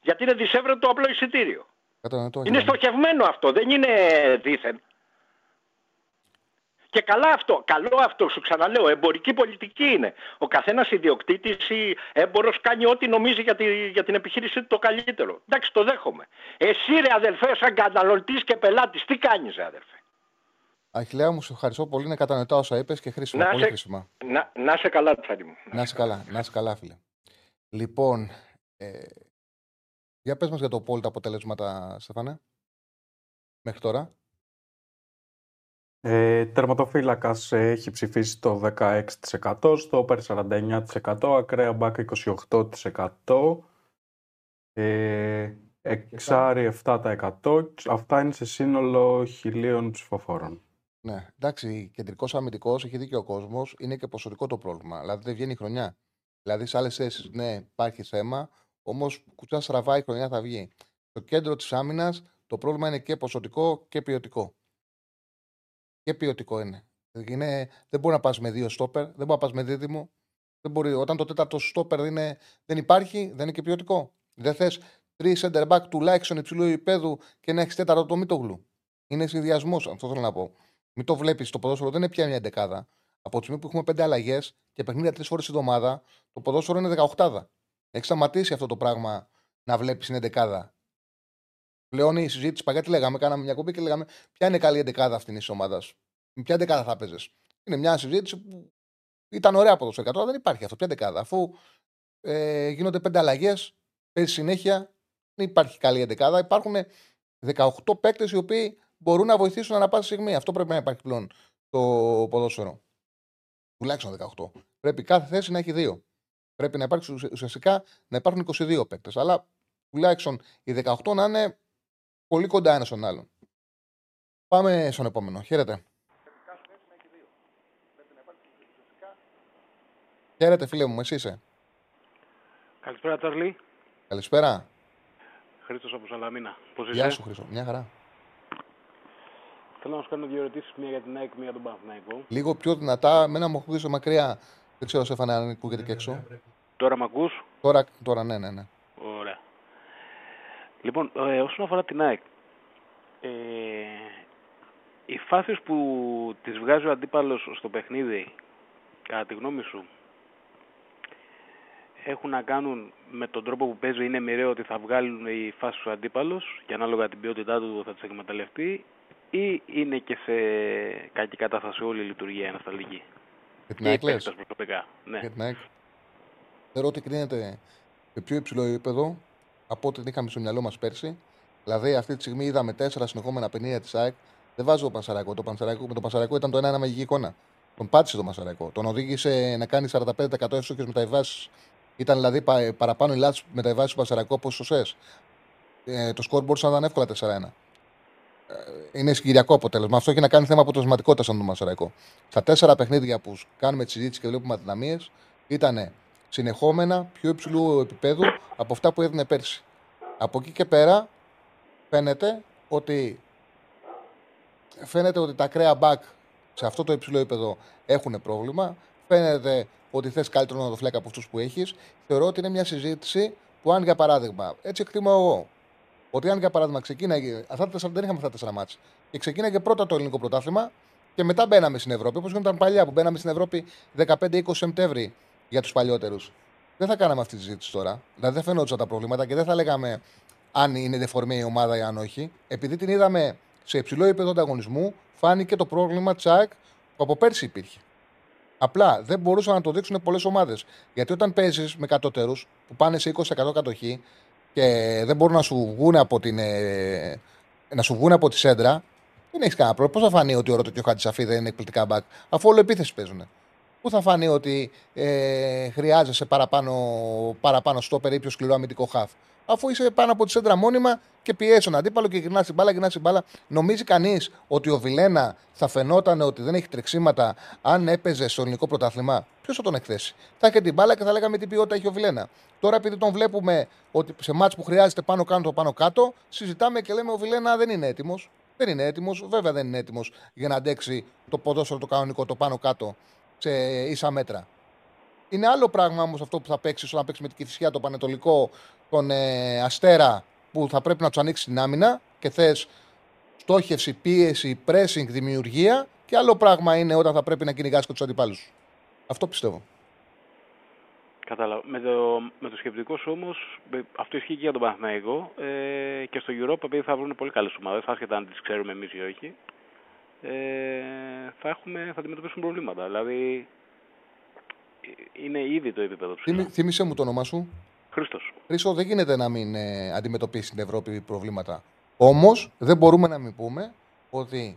Γιατί είναι δισεύρετο το απλό εισιτήριο. Κατανοητό. Είναι ναι. στοχευμένο αυτό, δεν είναι δίθεν. Και καλά αυτό, καλό αυτό, σου ξαναλέω, εμπορική πολιτική είναι. Ο καθένας ιδιοκτήτης ή έμπορος κάνει ό,τι νομίζει για, τη, για την επιχείρησή του το καλύτερο. Εντάξει, το δέχομαι. Εσύ ρε αδελφέ, σαν καταναλωτής και πελάτης, τι κάνεις ρε αδελφέ; Αχιλέα μου, σε ευχαριστώ πολύ. Είναι κατανοητά όσα είπες και χρήσιμα. Να πολύ σε- χρήσιμα. Να, να είσαι καλά, Τσάρι μου. Να είσαι καλά, να είσαι καλά, φίλε. Λοιπόν, ε, για πες μας για το poll τα αποτελέσματα, Στέφανε, μέχρι τώρα. Ε, τερματοφύλακας ε, έχει ψηφίσει το 16%, στο όπερ 49%, ακραία μπακ 28%, ε, εξάρι 7%. Αυτά είναι σε σύνολο χιλίων ψηφοφόρων. Ναι, εντάξει, κεντρικός αμυντικός, έχει δίκιο ο κόσμος, είναι και ποσοτικό το πρόβλημα. Δηλαδή δεν βγαίνει η χρονιά. Δηλαδή σε άλλες θέσεις, ναι, υπάρχει θέμα, όμως κουτσά στραβά η χρονιά θα βγει. Στο κέντρο της άμυνας το πρόβλημα είναι και ποσοτικό και ποιοτικό. Και ποιοτικό είναι. είναι δεν μπορεί να πας με δύο στόπερ, δεν μπορεί να πας με δίδυμο. Δεν μπορεί, όταν το τέταρτο στόπερ δεν, είναι, δεν υπάρχει, δεν είναι και ποιοτικό. Δεν θες τρεις center back τουλάχιστον υψηλού επίπεδου και να έχεις τέταρτο το μήτογλου. Είναι συνδυασμός, αυτό θέλω να πω. Μην το βλέπεις το ποδόσφαιρο, δεν είναι πια μια δεκάδα. Από τη στιγμή που έχουμε πέντε αλλαγές και παιχνίδια τρεις φορές τη εβδομάδα, το ποδόσφαιρο είναι δεκαοχτάδα. Έχει σταματήσει αυτό το πράγμα να βλέπεις είναι δεκάδα. Πλέον η συζήτηση παγιά τι λέγαμε, κάναμε μια κομπή και λέγαμε ποια είναι η καλή δεκάδα αυτή της ομάδας; Με ποια δεκάδα θα παίζε. Είναι μια συζήτηση που ήταν ωραία ποδοσφαιρικά. Τώρα δεν υπάρχει αυτό. Ποια δεκάδα. Αφού ε, γίνονται πέντε αλλαγές, παίζει συνέχεια, δεν υπάρχει καλή δεκάδα. Υπάρχουν 18 παίκτες οι οποίοι μπορούν να βοηθήσουν ανά πάσα στιγμή. Αυτό πρέπει να υπάρχει πλέον το ποδόσφαιρο. Τουλάχιστον 18. Πρέπει κάθε θέση να έχει δύο. Πρέπει να υπάρξει ουσιαστικά να υπάρχουν 22 παίκτες. Αλλά τουλάχιστον οι 18 να είναι πολύ κοντά ένας στον άλλον. Πάμε στον επόμενο. Χαίρετε. Χαίρετε, φίλε μου, εσύ είσαι. Καλησπέρα, Τσάρλι. Καλησπέρα. Χρήστος από Σαλαμίνα. Πώς είσαι; Γεια σου, Χρυσό. Μια χαρά. Θέλω να σου κάνω δύο ερωτήσεις, μία για την ΑΕΚ, μία για τον Παναθηναϊκό. Λίγο πιο δυνατά, μένα μου ακούγεσαι μακριά. Δεν ξέρω, Στέφανε, αν ακούγεται και έξω. Τώρα με ακούς; Τώρα, τώρα ναι, ναι, ναι. Ωραία. Λοιπόν, ε, όσον αφορά την ΑΕΚ, ε, οι φάσεις που τις βγάζει ο αντίπαλος στο παιχνίδι, κατά τη γνώμη σου, έχουν να κάνουν με τον τρόπο που παίζει, είναι μοιραίο ότι θα βγάλουν οι φάσεις του αντίπαλος και ανάλογα την ποιότητά του θα τις εκμεταλλευτεί ή είναι και σε κακή κατάσταση όλη η λειτουργία ανασταλτική; Για την Και οι ΑΕΚ λες; παίκτες προσωπικά. Ναι. Για την ΑΕΚ. Θεωρώ ότι κρίνεται σε πιο υψηλό επίπεδο από ό,τι την είχαμε στο μυαλό μας πέρσι. Δηλαδή, αυτή τη στιγμή είδαμε τέσσερα συνεχόμενα παιχνίδια της ΑΕΚ. Δεν βάζω το Πανσαράκο. Το Πανσαράκο με τον Πανσαράκο ήταν το ένα, ένα μαγική εικόνα. Τον πάτησε το Πανσαράκο. Τον οδήγησε να κάνει 45% εύστοχε μεταβάσει. Ήταν δηλαδή πα- παραπάνω οι λάθη μεταβάσει του Πανσαράκο από σωσέ. Ε, το σκορ μπορούσε να ήταν εύκολα 4-1. Ε, είναι συγκυριακό αποτέλεσμα. Αυτό έχει να κάνει θέμα αποτελεσματικότητας σαν τον Μασαραϊκό. Στα τέσσερα παιχνίδια που κάνουμε τη συζήτηση και βλέπουμε αδυναμίες, ήταν συνεχόμενα πιο υψηλού επίπεδου από αυτά που έδινε πέρσι. Από εκεί και πέρα φαίνεται ότι, φαίνεται ότι τα ακραία back σε αυτό το υψηλό επίπεδο έχουν πρόβλημα. Φαίνεται ότι θες καλύτερο να το φλέκα από αυτούς που έχεις. Θεωρώ ότι είναι μια συζήτηση που, αν για παράδειγμα, έτσι εκτιμώ εγώ, ότι αν για παράδειγμα ξεκίναγε. Αυτά τα τέσσερα, δεν είχαμε αυτά τα τέσσερα μάτς. Και ξεκίναγε πρώτα το ελληνικό πρωτάθλημα και μετά μπαίναμε στην Ευρώπη. Όπως γινόταν παλιά που μπαίναμε στην Ευρώπη 15-20 Σεπτέμβρη για τους παλιότερους. Δεν θα κάναμε αυτή τη συζήτηση τώρα. Δηλαδή δεν φαινόντουσαν τα προβλήματα και δεν θα λέγαμε αν είναι δεφορμή η ομάδα ή αν όχι. Επειδή την είδαμε σε υψηλό επίπεδο ανταγωνισμού, φάνηκε το πρόβλημα τσακ που από πέρσι υπήρχε. Απλά δεν μπορούσαν να το δείξουν πολλές ομάδες. Γιατί όταν παίζεις με κατώτερους που πάνε σε 20% κατοχή και δεν μπορούν να σου βγουν από, την, ε, να σου βγουν από τη σέντρα, δεν έχεις κανένα πρόβλημα. Πώς θα φανεί ότι ο Ρότο και ο Χατζησαφή δεν είναι εκπληκτικά μπακ, αφού όλο επίθεση παίζουν. Πού θα φανεί ότι ε, χρειάζεσαι παραπάνω, παραπάνω στόπερ ή πιο σκληρό αμυντικό χαφ; Αφού είσαι πάνω από τη σέντρα μόνιμα και πιέζεις τον αντίπαλο και γυρνάς την μπάλα, γυρνάς την μπάλα. Νομίζει κανείς ότι ο Βιλένα θα φαινόταν ότι δεν έχει τρεξίματα αν έπαιζε στο ελληνικό πρωτάθλημα; Ποιος θα τον εκθέσει; Θα είχε την μπάλα και θα λέγαμε τι ποιότητα έχει ο Βιλένα. Τώρα επειδή τον βλέπουμε ότι σε μάτς που χρειάζεται πάνω κάτω, πάνω κάτω, συζητάμε και λέμε ο Βιλένα δεν είναι έτοιμος. Δεν είναι έτοιμος, βέβαια δεν είναι έτοιμος για να αντέξει το ποδόσφαιρο το κανονικό, το πάνω κάτω σε ίσα μέτρα. Είναι άλλο πράγμα όμως αυτό που θα παίξει όταν παίξει με την Κυφυσιά, το Πανετολικό, τον ε, Αστέρα, που θα πρέπει να του ανοίξει την άμυνα και θες στόχευση, πίεση, pressing, δημιουργία. Και άλλο πράγμα είναι όταν θα πρέπει να κυνηγάσει και τους αντιπάλους. Αυτό πιστεύω. Κατάλαβα. Με το, με το σκεπτικό σου όμως, αυτό ισχύει και για τον Παναθηναϊκό ε, και στο Europa επειδή θα βρουν πολύ καλές ομάδες, άσχετα αν τις ξέρουμε εμείς ή όχι. ε, θα, έχουμε, θα αντιμετωπίσουμε προβλήματα. Δηλαδή, ε, είναι ήδη το επίπεδο ψηλά. Θύμη- Θύμισε μου το όνομά σου; Χρήστος. Χρήστο, δεν γίνεται να μην ε, αντιμετωπίσει την Ευρώπη προβλήματα. Όμως, δεν μπορούμε να μην πούμε ότι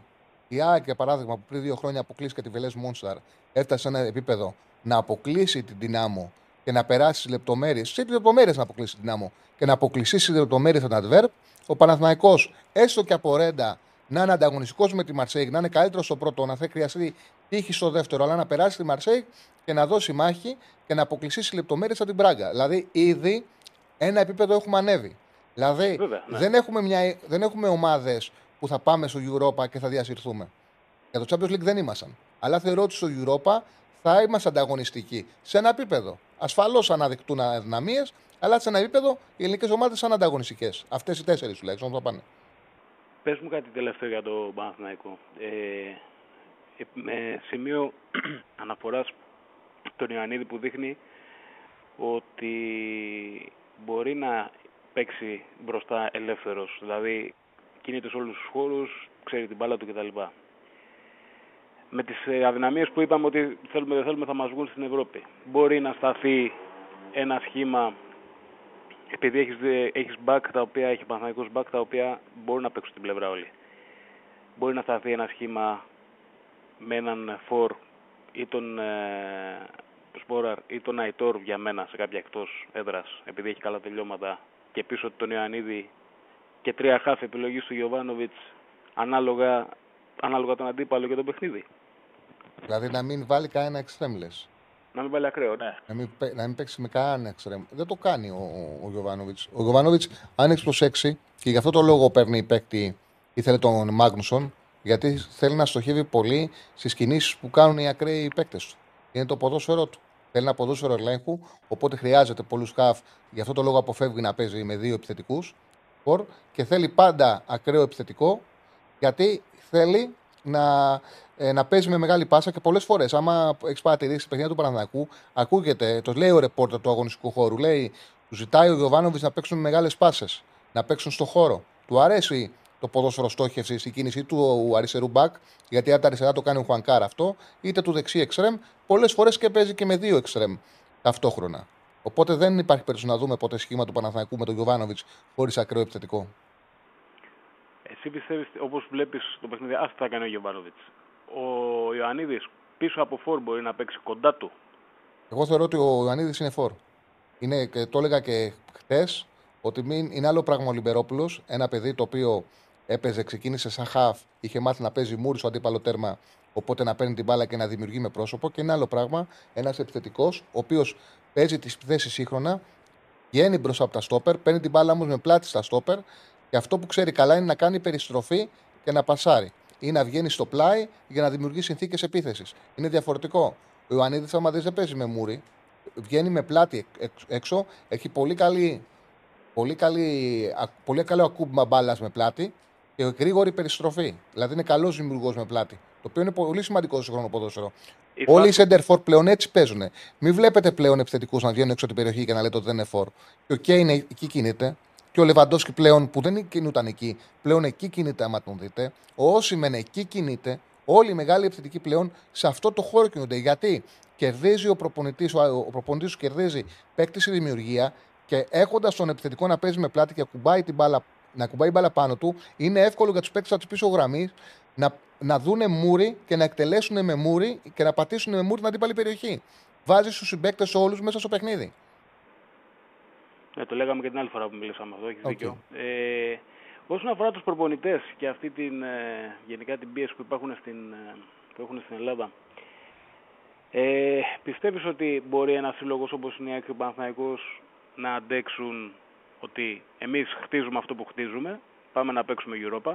η ΑΕΚ, για παράδειγμα, που πριν δύο χρόνια αποκλείστηκε τη Βελές Μόνσταρ, έφτασε σε ένα επίπεδο να αποκλείσει την δυνάμω και να περάσει στις λεπτομέρειες, σε λεπτομέρειες να αποκλείσει την δυνάμω και να αποκλείσει στις λεπτομέρειες τον Adverb. Ο Παναθηναϊκός έστω και από ρέντα, να είναι ανταγωνιστικός με τη Μαρσέη, να είναι καλύτερος στο πρώτο, να θα χρειαστεί τύχη στο δεύτερο, αλλά να περάσει τη Μαρσέη και να δώσει μάχη και να αποκλείσει στις λεπτομέρειες από την Πράγκα. Δηλαδή, ήδη ένα επίπεδο έχουμε ανέβει. Δηλαδή, Βέβαια, ναι. δεν έχουμε, μια, δεν έχουμε ομάδες που θα πάμε στο Europa και θα διασυρθούμε. Για το Champions League δεν ήμασταν. Αλλά θεωρώ ότι στο Europa θα είμαστε ανταγωνιστικοί σε ένα επίπεδο. Ασφαλώς αναδεικτούν αδυναμίες, αλλά σε ένα επίπεδο οι ελληνικές ομάδες θα είναι ανταγωνιστικές. Αυτές οι τέσσερις τουλάχιστον θα πάνε. Πες μου κάτι τελευταίο για το Παναθηναϊκό. Ε, ε, με σημείο αναφοράς τον Ιωαννίδη που δείχνει ότι μπορεί να παίξει μπροστά ελεύθερος. Δηλαδή κινείται σε όλους τους χώρους, ξέρει την μπάλα του κτλ. Με τις ε, αδυναμίες που είπαμε ότι θέλουμε δεν θέλουμε θα μας βγουν στην Ευρώπη. Μπορεί να σταθεί ένα σχήμα επειδή έχεις, δι- έχεις back τα οποία, έχει Παναθηναϊκός back τα οποία μπορούν να παίξουν την πλευρά όλοι. Μπορεί να σταθεί ένα σχήμα με έναν φορ ή τον ε, Σπόραρ ή τον Αϊτόρ για μένα σε κάποια εκτός έδρας επειδή έχει καλά τελειώματα και πίσω τον Ιωαννίδη και τρία χάφ επιλογής του Γιωβάνοβιτς ανάλογα, ανάλογα τον αντίπαλο και το παιχνίδι. Δηλαδή να μην βάλει κανένα εξτρέμ, λες. Να μην βάλει ακραίο, ναι. Να μην, παί- να μην παίξει με κανέναν εξτρέμ. Δεν το κάνει ο, ο Γιωβάνοβιτς. Ο Γιωβάνοβιτς, αν έχεις προσέξει, και γι' αυτό το λόγο παίρνει παίκτη, ήθελε τον Μάγνουσον, γιατί θέλει να στοχεύει πολύ στις κινήσεις που κάνουν οι ακραίοι παίκτες του. Είναι το ποδόσφαιρό του. Θέλει ένα ποδόσφαιρο ελέγχου, οπότε χρειάζεται πολλούς χαφ. Γι' αυτό το λόγο αποφεύγει να παίζει με δύο επιθετικούς και θέλει πάντα ακραίο επιθετικό, γιατί θέλει να, ε, να παίζει με μεγάλη πάσα και πολλές φορές. Άμα έχεις παρατηρήσει τα παιχνίδια του Παναθηναϊκού, ακούγεται, το λέει ο ρεπόρτερ του αγωνιστικού χώρου, λέει, τους ζητάει ο Γιωβάνοβιτς να παίξουν με μεγάλες πάσες, να παίξουν στο χώρο. Του αρέσει το ποδόσφαιρο στόχευση, η κίνηση του αριστερού μπακ, γιατί αν τα αριστερά το κάνει ο Χουανκάρ αυτό, είτε του δεξί εξτρεμ, πολλές φορές και παίζει και με δύο εξτρεμ ταυτόχρονα. Οπότε δεν υπάρχει περίπτωση να δούμε ποτέ σχήμα του Παναθηναϊκού με τον Γιωβάνοβιτς χωρίς ακραίο επιθετικό. Εσύ πιστεύεις, όπως βλέπεις το παιχνίδι, ας θα κάνει ο Γιωβάνοβιτς. Ο Ιωαννίδης πίσω από φόρ μπορεί να παίξει κοντά του. Εγώ θεωρώ ότι ο Ιωαννίδης είναι φόρ. Είναι, και το έλεγα και χτε ότι μην, είναι άλλο πράγμα ο Λιμπερόπουλος, ένα παιδί το οποίο έπαιζε, ξεκίνησε σαν χαφ, είχε μάθει να παίζει μούρι στο αντίπαλο τέρμα, οπότε να παίρνει την μπάλα και να δημιουργεί με πρόσωπο. Και είναι άλλο πράγμα ένας επιθετικός, ο οποίος παίζει τις θέσει σύγχρονα, βγαίνει μπροστά από τα στόπερ, παίρνει την μπάλα όμως με πλάτη στα στόπερ και αυτό που ξέρει καλά είναι να κάνει περιστροφή και να πασάρει. Ή να βγαίνει στο πλάι για να δημιουργεί συνθήκες επίθεσης. Είναι διαφορετικό. Ο Ιωαννίδης, άμα δεις, δεν παίζει με μούρι. Βγαίνει με πλάτη εξ- έξω. Έχει πολύ καλή, πολύ καλή, α- πολύ καλό ακούμπημα μπάλας με πλάτη και γρήγορη περιστροφή. Δηλαδή είναι καλός δημιουργός με πλάτη. Το οποίο είναι πολύ σημαντικό στο χρόνο ποδόσφαιρο. Η Όλοι οι φάση- center for πλέον έτσι παίζουν. Μην βλέπετε πλέον επιθετικούς να βγαίνουν έξω από την περιοχή και να λέτε ότι δεν είναι for. Και ο Κέιν εκεί κινείται. Και ο Λεβαντόσκι πλέον που δεν κινούταν εκεί, πλέον εκεί κινείται άμα τον δείτε. Ο Όσιμεν εκεί κινείται. Όλοι οι μεγάλοι επιθετικοί πλέον σε αυτό το χώρο κινούνται. Γιατί κερδίζει ο προπονητή, ο, ο προπονητής σου κερδίζει παίκτης στη δημιουργία και έχοντας τον επιθετικό να παίζει με πλάτη και ακουμπάει την μπάλα, να κουμπάει μπάλα πάνω του, είναι εύκολο για τους παίκτες από τη πίσω γραμμής να, να δούνε μούρη και να εκτελέσουν με μούρη και να πατήσουν με μούρη την αντίπαλη περιοχή. Βάζεις του συμπαίκτες όλους μέσα στο παιχνίδι. Ναι, το λέγαμε και την άλλη φορά που μιλήσαμε αυτό, έχεις Οκ. δίκιο. Ε, όσον αφορά τους προπονητές και αυτή την, ε, γενικά την πίεση που, υπάρχουν στην, ε, που έχουν στην Ελλάδα, ε, πιστεύεις ότι μπορεί ένας σύλλογος όπως είναι η ΑΕΚ και ο Παναθηναϊκός να αντέξουν ότι εμείς χτίζουμε αυτό που χτίζουμε, πάμε να παίξουμε Europa,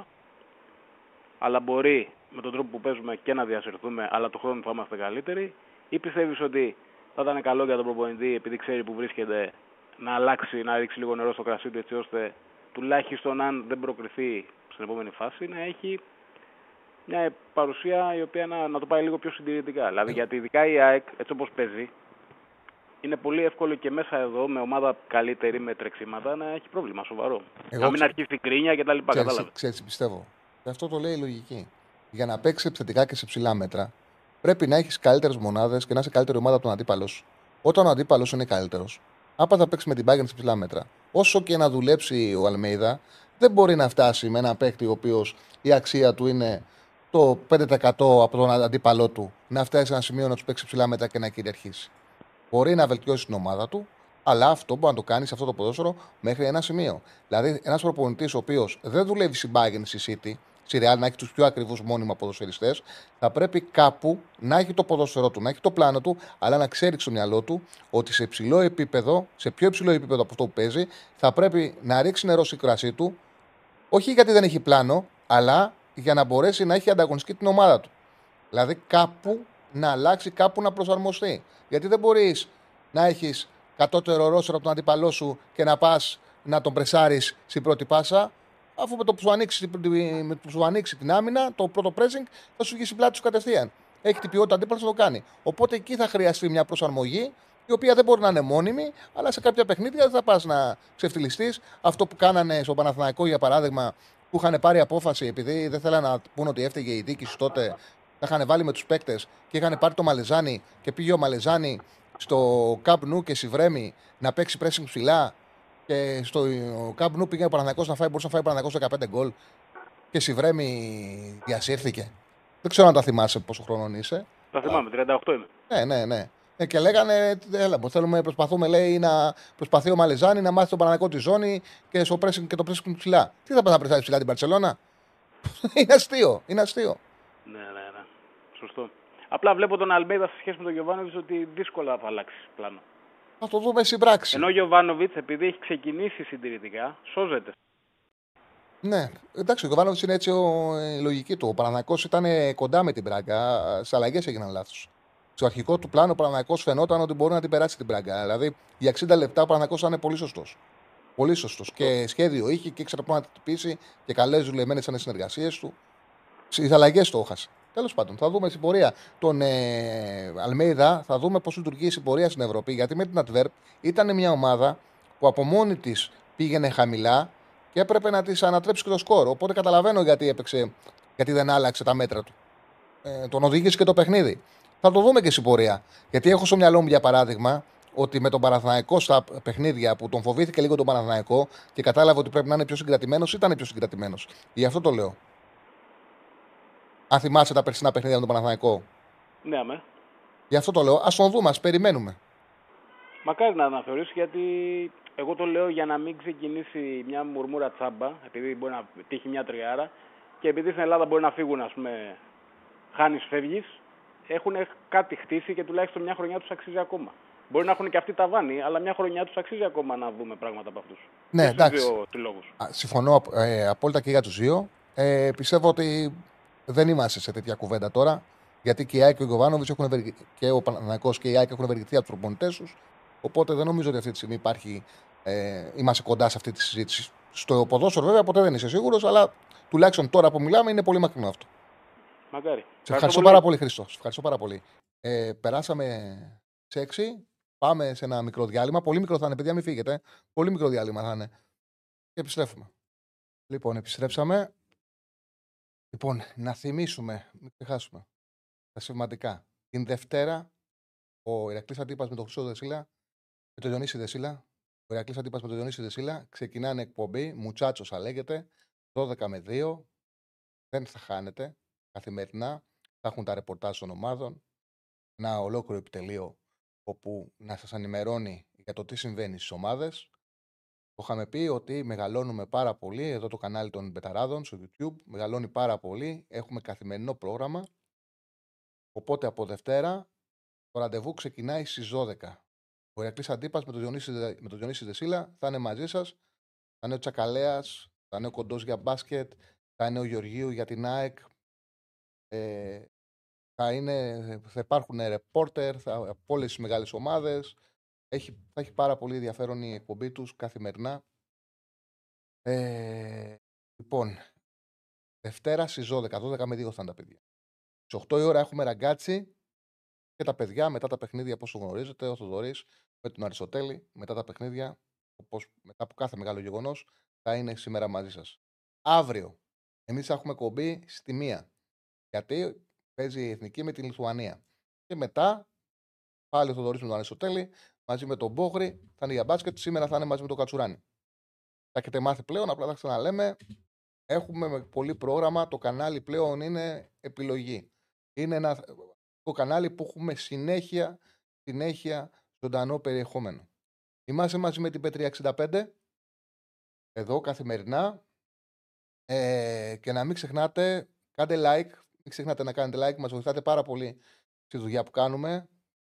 αλλά μπορεί με τον τρόπο που παίζουμε και να διασυρθούμε, αλλά το χρόνο θα είμαστε καλύτεροι, ή πιστεύεις ότι θα ήταν καλό για τον προπονητή, επειδή ξέρει που βρίσκεται, να αλλάξει, να ρίξει λίγο νερό στο κρασί του, έτσι ώστε τουλάχιστον αν δεν προκριθεί στην επόμενη φάση, να έχει μια παρουσία η οποία να, να το πάει λίγο πιο συντηρητικά. Δηλαδή, γιατί ειδικά η ΑΕΚ, έτσι όπως παίζει, είναι πολύ εύκολο και μέσα εδώ, με ομάδα καλύτερη, με τρεξίματα, να έχει πρόβλημα σοβαρό. Εγώ να μην ξε- αρχίσει την κρίνια κτλ. Ξέρεις, Κατάλαβες. ξέρεις τι πιστεύω. Και αυτό το λέει η λογική. για να παίξει επιθετικά και σε ψηλά μέτρα, πρέπει να έχεις καλύτερες μονάδες και να είσαι καλύτερη ομάδα από τον αντίπαλο σου. Όταν ο αντίπαλος είναι καλύτερος, άπα θα παίξει με την Bayern σε ψηλά μέτρα. Όσο και να δουλέψει ο Αλμέιδα, δεν μπορεί να φτάσει με ένα παίκτη ο οποίος η αξία του είναι το 5% από τον αντίπαλό του να φτάσει σε ένα σημείο να τους παίξει ψηλά μέτρα και να κυριαρχήσει. Μπορεί να βελτιώσει την ομάδα του, αλλά αυτό μπορεί να το κάνει σε αυτό το ποδόσφαιρο μέχρι ένα σημείο. Δηλαδή, ένας προπονητής ο οποίος δεν δουλεύει στην Bayern στη City, στη Real, να έχει τους πιο ακριβούς μόνιμα ποδοσφαιριστές, θα πρέπει κάπου να έχει το ποδόσφαιρό του, να έχει το πλάνο του, αλλά να ξέρει στο μυαλό του ότι σε υψηλό επίπεδο, σε πιο υψηλό επίπεδο από αυτό που παίζει, θα πρέπει να ρίξει νερό στη κρασί του, όχι γιατί δεν έχει πλάνο, αλλά για να μπορέσει να έχει ανταγωνιστική την ομάδα του. Δηλαδή κάπου να αλλάξει, κάπου να προσαρμοστεί. Γιατί δεν μπορείς να έχεις κατώτερο ρόστερο από τον αντίπαλό σου και να πας να τον πρεσάρεις στην πρώτη πάσα, αφού με το που σου ανοίξει, με το που σου ανοίξει την άμυνα, το πρώτο pressing, θα σου βγει στην πλάτη σου κατευθείαν. Έχει την ποιότητα αντίπαλος να το κάνει. Οπότε εκεί θα χρειαστεί μια προσαρμογή, η οποία δεν μπορεί να είναι μόνιμη, αλλά σε κάποια παιχνίδια δεν θα πας να ξεφτυλιστεί. Αυτό που κάνανε στο Παναθηναϊκό, για παράδειγμα, που είχαν πάρει απόφαση, επειδή δεν θέλανε να πούνε ότι έφταιγε η διοίκηση τότε, τα είχαν βάλει με τους παίκτες και είχαν πάρει το Μαλεζάνι και πήγε ο Μαλεζάνι στο Camp Nou και Σιβρέμι να παίξει pressing ψηλά και στο Camp Nou πήγε ο Παναθηναϊκός να φάει, μπορούσε να φάει ο Παναθηναϊκός 15 γκολ και Σιβρέμι διασύρθηκε. Δεν ξέρω αν τα θυμάσαι πόσο χρόνο είσαι. Τα θυμάμαι, 38 είμαι. Ναι, ναι, ναι. Ε, και λέγανε, έλα, μου, θέλουμε, προσπαθούμε, λέει, να προσπαθεί ο Μαλεζάνη να μάθει τον Παναγικό τη ζώνη και, στο pressing, και το pressing ψηλά. Τι θα πάει να πρεσάρεις ψηλά την Παρσελώνα; είναι αστείο, είναι αστείο. Ναι, ναι, ναι. Σωστό. Απλά βλέπω τον Αλμέιδα σε σχέση με τον Γιωβάνοβιτς ότι δύσκολα θα αλλάξεις πλάνο. Θα το δούμε στην πράξη. Ενώ ο Γιωβάνοβιτς, επειδή έχει ξεκινήσει συντηρητικά, σώζεται. Ναι, εντάξει, ο Γιωβάνοβιτς είναι έτσι ο, η λογική του. Ο Παναναναϊκό ήταν κοντά με την Πράγκα. Στι αλλαγές έγιναν λάθος. Στο αρχικό του πλάνο ο Παναναναϊκό φαινόταν ότι μπορεί να την περάσει την Πράγκα. Δηλαδή για 60 λεπτά ο Παναναναϊκό ήταν πολύ σωστός. Πολύ σωστός. Και σχέδιο είχε και ήξερε πού να την χτυπήσει και καλές δουλεμένες ήταν οι συνεργασίες του. Στις αλλαγές το έχασε. Τέλος πάντων, θα δούμε στην πορεία τον ε, Αλμέιδα, θα δούμε πώς λειτουργεί η συμπορία στην Ευρώπη. Γιατί με την Adverb ήταν μια ομάδα που από μόνη της πήγαινε χαμηλά και έπρεπε να της ανατρέψει και το σκορ. Οπότε καταλαβαίνω γιατί έπαιξε, γιατί δεν άλλαξε τα μέτρα του. Ε, τον οδήγησε και το παιχνίδι. Θα το δούμε και στην πορεία. Γιατί έχω στο μυαλό μου για παράδειγμα ότι με τον Παναθηναϊκό στα παιχνίδια που τον φοβήθηκε λίγο τον Παναθηναϊκό και κατάλαβε ότι πρέπει να είναι πιο συγκρατημένος, ήταν πιο συγκρατημένος. Γι' αυτό το λέω. Αν θυμάσαι τα περσινά παιχνίδια με τον Παναθηναϊκό. Ναι, αμέ. Γι' αυτό το λέω. Α τον δούμε, ας περιμένουμε. Μακάρι να αναθεωρήσει γιατί εγώ το λέω για να μην ξεκινήσει μια μουρμούρα τσάμπα, επειδή μπορεί να τύχει μια τριάρα και επειδή στην Ελλάδα μπορεί να φύγουν, ας πούμε, χάνει, φεύγει, έχουν κάτι χτίσει και τουλάχιστον μια χρονιά τους αξίζει ακόμα. Μπορεί να έχουν και αυτοί τα βάνη, αλλά μια χρονιά τους αξίζει ακόμα να δούμε πράγματα από αυτούς. Ναι, εντάξει. Δύο λόγους. Α, Συμφωνώ ε, απόλυτα και για τους δύο. Ε, πιστεύω ότι δεν είμαστε σε τέτοια κουβέντα τώρα. Γιατί και η ΑΕΚ και ο Γιωβάνοβιτς έχουν ευεργε- και ο Παναναναϊκό και η ΑΕΚ έχουν ευεργετηθεί από τους προπονητές τους. Οπότε δεν νομίζω ότι αυτή τη στιγμή υπάρχει. Ε, είμαστε κοντά σε αυτή τη συζήτηση. Στο ποδόσφαιρο, βέβαια, ποτέ δεν είσαι σίγουρος, αλλά τουλάχιστον τώρα που μιλάμε είναι πολύ μακρινό αυτό. Μακάρι. Σε ευχαριστώ πάρα πολύ, Χριστό. Σε ευχαριστώ πάρα πολύ. Ε, περάσαμε σε 6. Πάμε σε ένα μικρό διάλειμμα. Πολύ μικρό θα είναι, παιδιά, μην φύγετε. Πολύ μικρό διάλειμμα θα είναι. Και επιστρέφουμε. Λοιπόν, επιστρέψαμε. Λοιπόν, να θυμίσουμε, μην ξεχάσουμε τα σημαντικά. Την Δευτέρα, ο Ηρακλής Αντίπας με τον Χρυσό Δεσίλα, με τον Διονύση Δεσίλα, ο Ηρακλής Αντίπας με τον Διονύση Δεσίλα, ξεκινάνε εκπομπή, Μουτσάτσος θα λέγεται, 12 με 2, δεν θα χάνετε καθημερινά, θα έχουν τα ρεπορτάζ των ομάδων, ένα ολόκληρο επιτελείο όπου να σας ενημερώνει για το τι συμβαίνει στις ομάδες. Το είχαμε πει ότι μεγαλώνουμε πάρα πολύ, εδώ το κανάλι των Μπεταράδων στο YouTube, μεγαλώνει πάρα πολύ, έχουμε καθημερινό πρόγραμμα, οπότε από Δευτέρα το ραντεβού ξεκινάει στις 12. Ο Ηρακλής Αντίπας με τον Διονύση, Δε- με τον Διονύση Δεσίλα θα είναι μαζί σας, θα είναι ο Τσακαλέας, θα είναι ο Κοντός για μπάσκετ, θα είναι ο Γεωργίου για την ΑΕΚ, ε, θα, είναι, θα υπάρχουν ρεπόρτερ θα, από όλες τις μεγάλες ομάδες. Έχει, θα έχει πάρα πολύ ενδιαφέρον η εκπομπή τους καθημερινά. Ε, λοιπόν, Δευτέρα στις 12, 12 με 2 θα είναι τα παιδιά. Στις 8 η ώρα έχουμε ραγκάτσι και τα παιδιά μετά τα παιχνίδια, όπω γνωρίζετε, ο Θοδωρή με τον Αριστοτέλη, μετά τα παιχνίδια, όπως, μετά από κάθε μεγάλο γεγονός, θα είναι σήμερα μαζί σας. Αύριο, εμείς θα έχουμε κομπή στη μία. Γιατί παίζει η εθνική με την Λιθουανία. Και μετά πάλι ο Θοδωρής με τον Αριστοτέλη μαζί με τον Μπόγρη θα είναι για μπάσκετ. Σήμερα θα είναι μαζί με τον Κατσουράνη. Τα έχετε μάθει πλέον, απλά θα ξαναλέμε. Έχουμε με πολύ πρόγραμμα. Το κανάλι πλέον είναι επιλογή. Είναι ένα το κανάλι που έχουμε συνέχεια, συνέχεια ζωντανό περιεχόμενο. Είμαστε μαζί με την P365 εδώ καθημερινά ε, και να μην ξεχνάτε, κάντε like, μην ξεχνάτε να κάνετε like, μας βοηθάτε πάρα πολύ στη δουλειά που κάνουμε.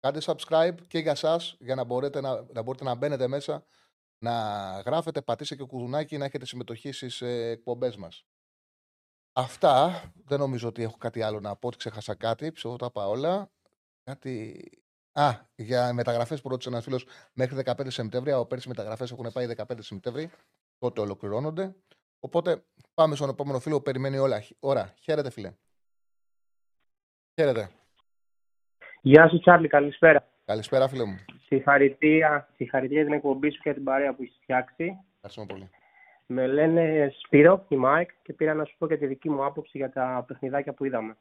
Κάντε subscribe και για σας, για να μπορείτε να, να, μπορείτε να μπαίνετε μέσα, να γράφετε, πατήστε και κουδουνάκι, να έχετε συμμετοχή στις ε, εκπομπές μας. Αυτά, δεν νομίζω ότι έχω κάτι άλλο να πω, ότι ξέχασα κάτι, ψεύω τα πάω όλα. Κάτι... Α, για μεταγραφές που ρώτησε ένας φίλος μέχρι 15 Σεπτέμβρη, από πέρσι μεταγραφές έχουν πάει 15 Σεπτέμβρη, τότε ολοκληρώνονται. Οπότε πάμε στον επόμενο φίλο που περιμένει όλα. Ώρα. Χαίρετε, φίλε. Χαίρετε. Γεια σου, Τσάρλι, καλησπέρα. Καλησπέρα, φίλε μου. Συγχαρητήρια, συγχαρητήρια για την εκπομπή σου και την παρέα που έχεις φτιάξει. Ευχαριστούμε πολύ. Με λένε Σπύρο, είμαι ΑΕΚ, και πήρα να σου πω και τη δική μου άποψη για τα παιχνιδάκια που είδαμε.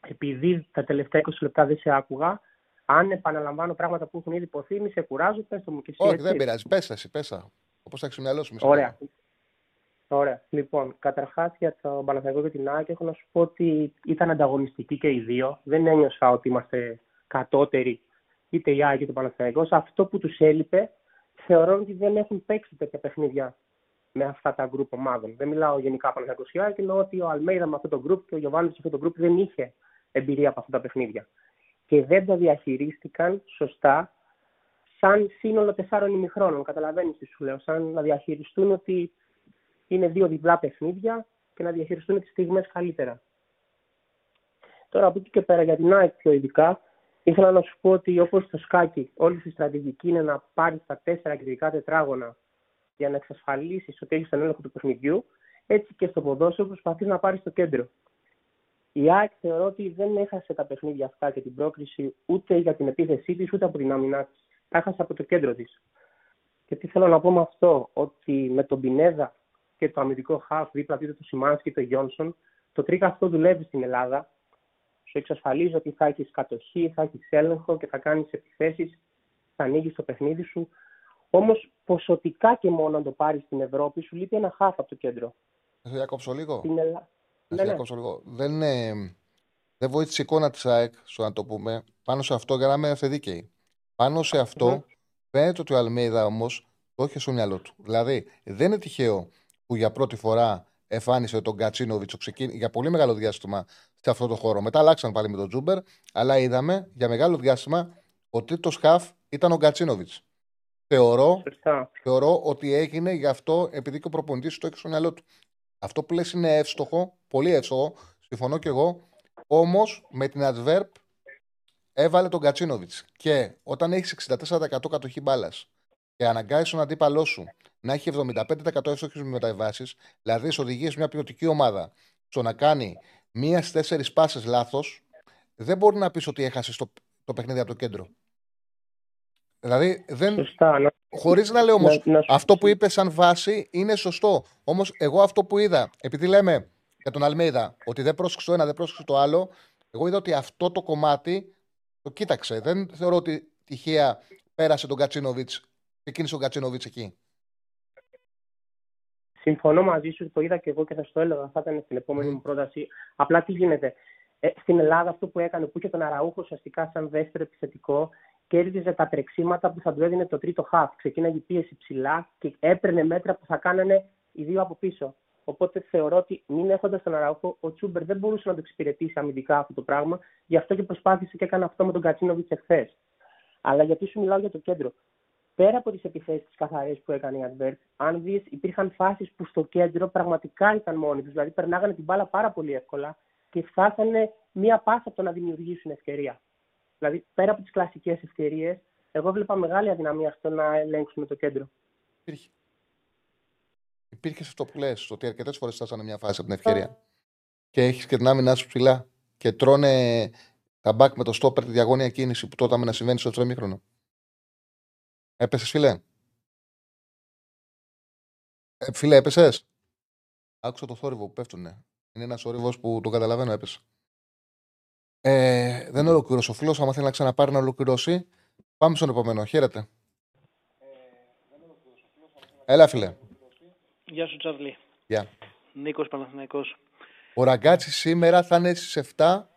Επειδή τα τελευταία 20 λεπτά δεν σε άκουγα, αν επαναλαμβάνω πράγματα που έχουν ήδη ειπωθεί, μη σε κουράζω, πες το μου και εσύ. Όχι, έτσι. δεν πειράζει. Πες εσύ, πες τα. Όπως θα έχεις στο μυαλό σου. μη σε Ωραία. κάνω. Ωραία. Λοιπόν, καταρχάς για το Παναθηναϊκό και την ΑΕΚ έχω να σου πω ότι ήταν ανταγωνιστικοί και οι δύο. Δεν ένιωσα ότι είμαστε κατώτεροι είτε η ΑΕΚ είτε ο Παναθηναϊκός. Αυτό που τους έλειπε θεωρώ ότι δεν έχουν παίξει τέτοια παιχνίδια με αυτά τα γκρουπ ομάδων. Δεν μιλάω γενικά Παναθηναϊκός και ΑΕΚ, εννοώ ότι ο Αλμέιδα με αυτό το γκρουπ και ο Γιωβάνη με αυτό το γκρουπ δεν είχε εμπειρία από αυτά τα παιχνίδια. Και δεν τα διαχειρίστηκαν σωστά σαν σύνολο τεσσάρων ημιχρόνων. Καταλαβαίνεις τι σου λέω. Σαν να διαχειριστούν ότι είναι δύο διπλά παιχνίδια και να διαχειριστούν τις στιγμές καλύτερα. Τώρα από εκεί και πέρα για την ΑΕΚ πιο ειδικά, ήθελα να σου πω ότι όπως στο σκάκι, όλη η στρατηγική είναι να πάρεις τα τέσσερα κεντρικά τετράγωνα για να εξασφαλίσεις ότι έχεις τον έλεγχο του παιχνιδιού, έτσι και στο ποδόσφαιρο προσπαθείς να πάρεις το κέντρο. Η ΑΕΚ θεωρώ ότι δεν έχασε τα παιχνίδια αυτά και την πρόκριση ούτε για την επίθεσή της ούτε από την άμυνά της. Τα έχασε από το κέντρο της. Και τι θέλω να πω με αυτό, ότι με τον Πινέδα και το αμυντικό χαφ δίπλα του είτε το Σιμάνσκι είτε το Γιόνσον, το τρίκας αυτό δουλεύει στην Ελλάδα. Σου εξασφαλίζει ότι θα έχεις κατοχή, θα έχεις έλεγχο και θα κάνεις επιθέσεις, θα ανοίγεις το παιχνίδι σου. Όμως ποσοτικά και μόνο αν το πάρεις στην Ευρώπη, σου λείπει ένα χαφ από το κέντρο. Θα σε διακόψω λίγο. Στην Ελλάδα. Θα Ναι, σε ναι. διακόψω λίγο. Δεν, ε, δεν βοήθησε η εικόνα της ΑΕΚ, στο να το πούμε, πάνω σε αυτό για να είμαστε δίκαιοι. Πάνω σε αυτό Μμμ. φαίνεται ότι ο Αλμέιδα όμως το είχε στο μυαλό του. Δηλαδή, δεν είναι τυχαίο που για πρώτη φορά εμφάνισε τον Κατσίνοβιτς για πολύ μεγάλο διάστημα σε αυτό το χώρο. Μετά αλλάξαν πάλι με τον Τζούμπερ, αλλά είδαμε για μεγάλο διάστημα ο τρίτος χαφ ήταν ο Γκατσίνοβιτ. Θεωρώ, Σωστά. θεωρώ ότι έγινε γι' αυτό επειδή και ο προπονητής το έχει στο μυαλό του. Αυτό που λες είναι εύστοχο, πολύ εύστοχο, συμφωνώ κι εγώ. Όμως με την adverb έβαλε τον Κατσίνοβιτς. Και όταν έχεις 64% κατοχή μπάλας και αναγκάζεις τον αντίπαλό σου να έχει 75% εύστοχε μεταβάσεις, δηλαδή σε οδηγεί μια ποιοτική ομάδα στο να κάνει μίας στι τέσσερις πάσες λάθος, δεν μπορεί να πεις ότι έχασε το, το παιχνίδι από το κέντρο. Δηλαδή, δεν, Σωστά. Να, Χωρίς να λέω όμως, να- να σου- αυτό που είπες σαν βάση είναι σωστό. Όμως, εγώ αυτό που είδα, επειδή λέμε για τον Αλμέιδα ότι δεν πρόσεξε το ένα, δεν πρόσεξε το άλλο, εγώ είδα ότι αυτό το κομμάτι το κοίταξε. Δεν θεωρώ ότι τυχαία πέρασε τον Κατσίνοβιτς, ξεκίνησε ο Κατσίνοβιτς εκεί. Συμφωνώ μαζί σου, το είδα και εγώ και θα σου το έλεγα. Θα ήταν στην επόμενη μου πρόταση. Απλά τι γίνεται. Ε, στην Ελλάδα αυτό που έκανε, που είχε τον Αραούχο ουσιαστικά σαν δεύτερο επιθετικό, κέρδιζε τα τρεξίματα που θα του έδινε το τρίτο χαφ. Ξεκίναγε η πίεση ψηλά και έπαιρνε μέτρα που θα κάνανε οι δύο από πίσω. Οπότε θεωρώ ότι μην έχοντας τον Αραούχο, ο Τσούμπερ δεν μπορούσε να το εξυπηρετήσει αμυντικά αυτό το πράγμα. Γι' αυτό και προσπάθησε και έκανε αυτό με τον Κατσίνοβιτς εχθές. Αλλά γιατί σου μιλάω για το κέντρο. Πέρα από τις επιθέσεις καθαρές που έκανε η Advert, αν δεις, υπήρχαν φάσεις που στο κέντρο πραγματικά ήταν μόνοι τους. Δηλαδή, περνάγανε την μπάλα πάρα πολύ εύκολα και φτάσανε μία πάσα από το να δημιουργήσουν ευκαιρία. Δηλαδή, πέρα από τις κλασικές ευκαιρίες, εγώ βλέπα μεγάλη αδυναμία στο να ελέγξουμε το κέντρο. Υπήρχε. Υπήρχε σε αυτό που λες, ότι αρκετές φορές φτάσανε μια φάση από την ευκαιρία. Και έχεις και την άμυνά σου ψηλά. Και τρώνε τα μπακ με το στόπερ τη διαγώνια κίνηση που τότε να συμβαίνει στο τρέμιχρονο. Έπεσες, φίλε; Ε, φίλε, έπεσες; Άκουσα το θόρυβο που πέφτουνε. Είναι ένας όρυβο που τον καταλαβαίνω, έπεσε. Ε, δεν ολοκλήρωσε ο φίλος. Αν θέλει να ξαναπάρει να ολοκληρώσει, πάμε στον επόμενο. Χαίρετε. Έλα, φίλε. Γεια σου, Τσάρλι. Γεια. Νίκος Παναθηναϊκός. Ο Ραγκάτσι σήμερα θα είναι στις 7.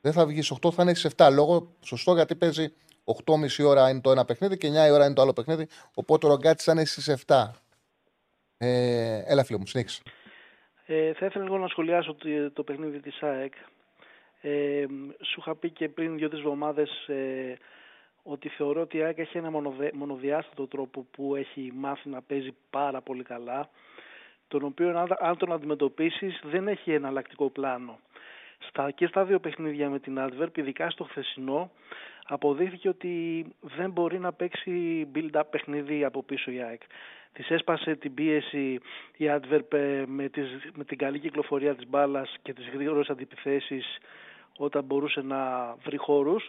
Δεν θα βγεις στις 8, θα είναι στις 7. Λόγω σωστό γιατί παίζει 8.30 ώρα είναι το ένα παιχνίδι και 9 η ώρα είναι το άλλο παιχνίδι. Οπότε ο Ραγκάτσι θα είναι στις 7. Ε, έλα, φίλε μου, συνέχισε. Ε, θα ήθελα λίγο να σχολιάσω το, το παιχνίδι της ΑΕΚ. Ε, σου είχα πει και πριν δύο-τρεις εβδομάδες ε, ότι θεωρώ ότι η ΑΕΚ έχει ένα μονοδε, μονοδιάστατο τρόπο που έχει μάθει να παίζει πάρα πολύ καλά, τον οποίο αν, αν τον αντιμετωπίσεις δεν έχει εναλλακτικό πλάνο. Στα, και στα δύο παιχνίδια με την Adverb, ειδικά στο χθεσινό, αποδείχθηκε ότι δεν μπορεί να παίξει build-up παιχνίδι από πίσω η ΑΕΚ. Της έσπασε την πίεση η Adverb ε, με, τις, με την καλή κυκλοφορία της μπάλας και τις γρήγορες αντιπιθέσεις όταν μπορούσε να βρει χώρους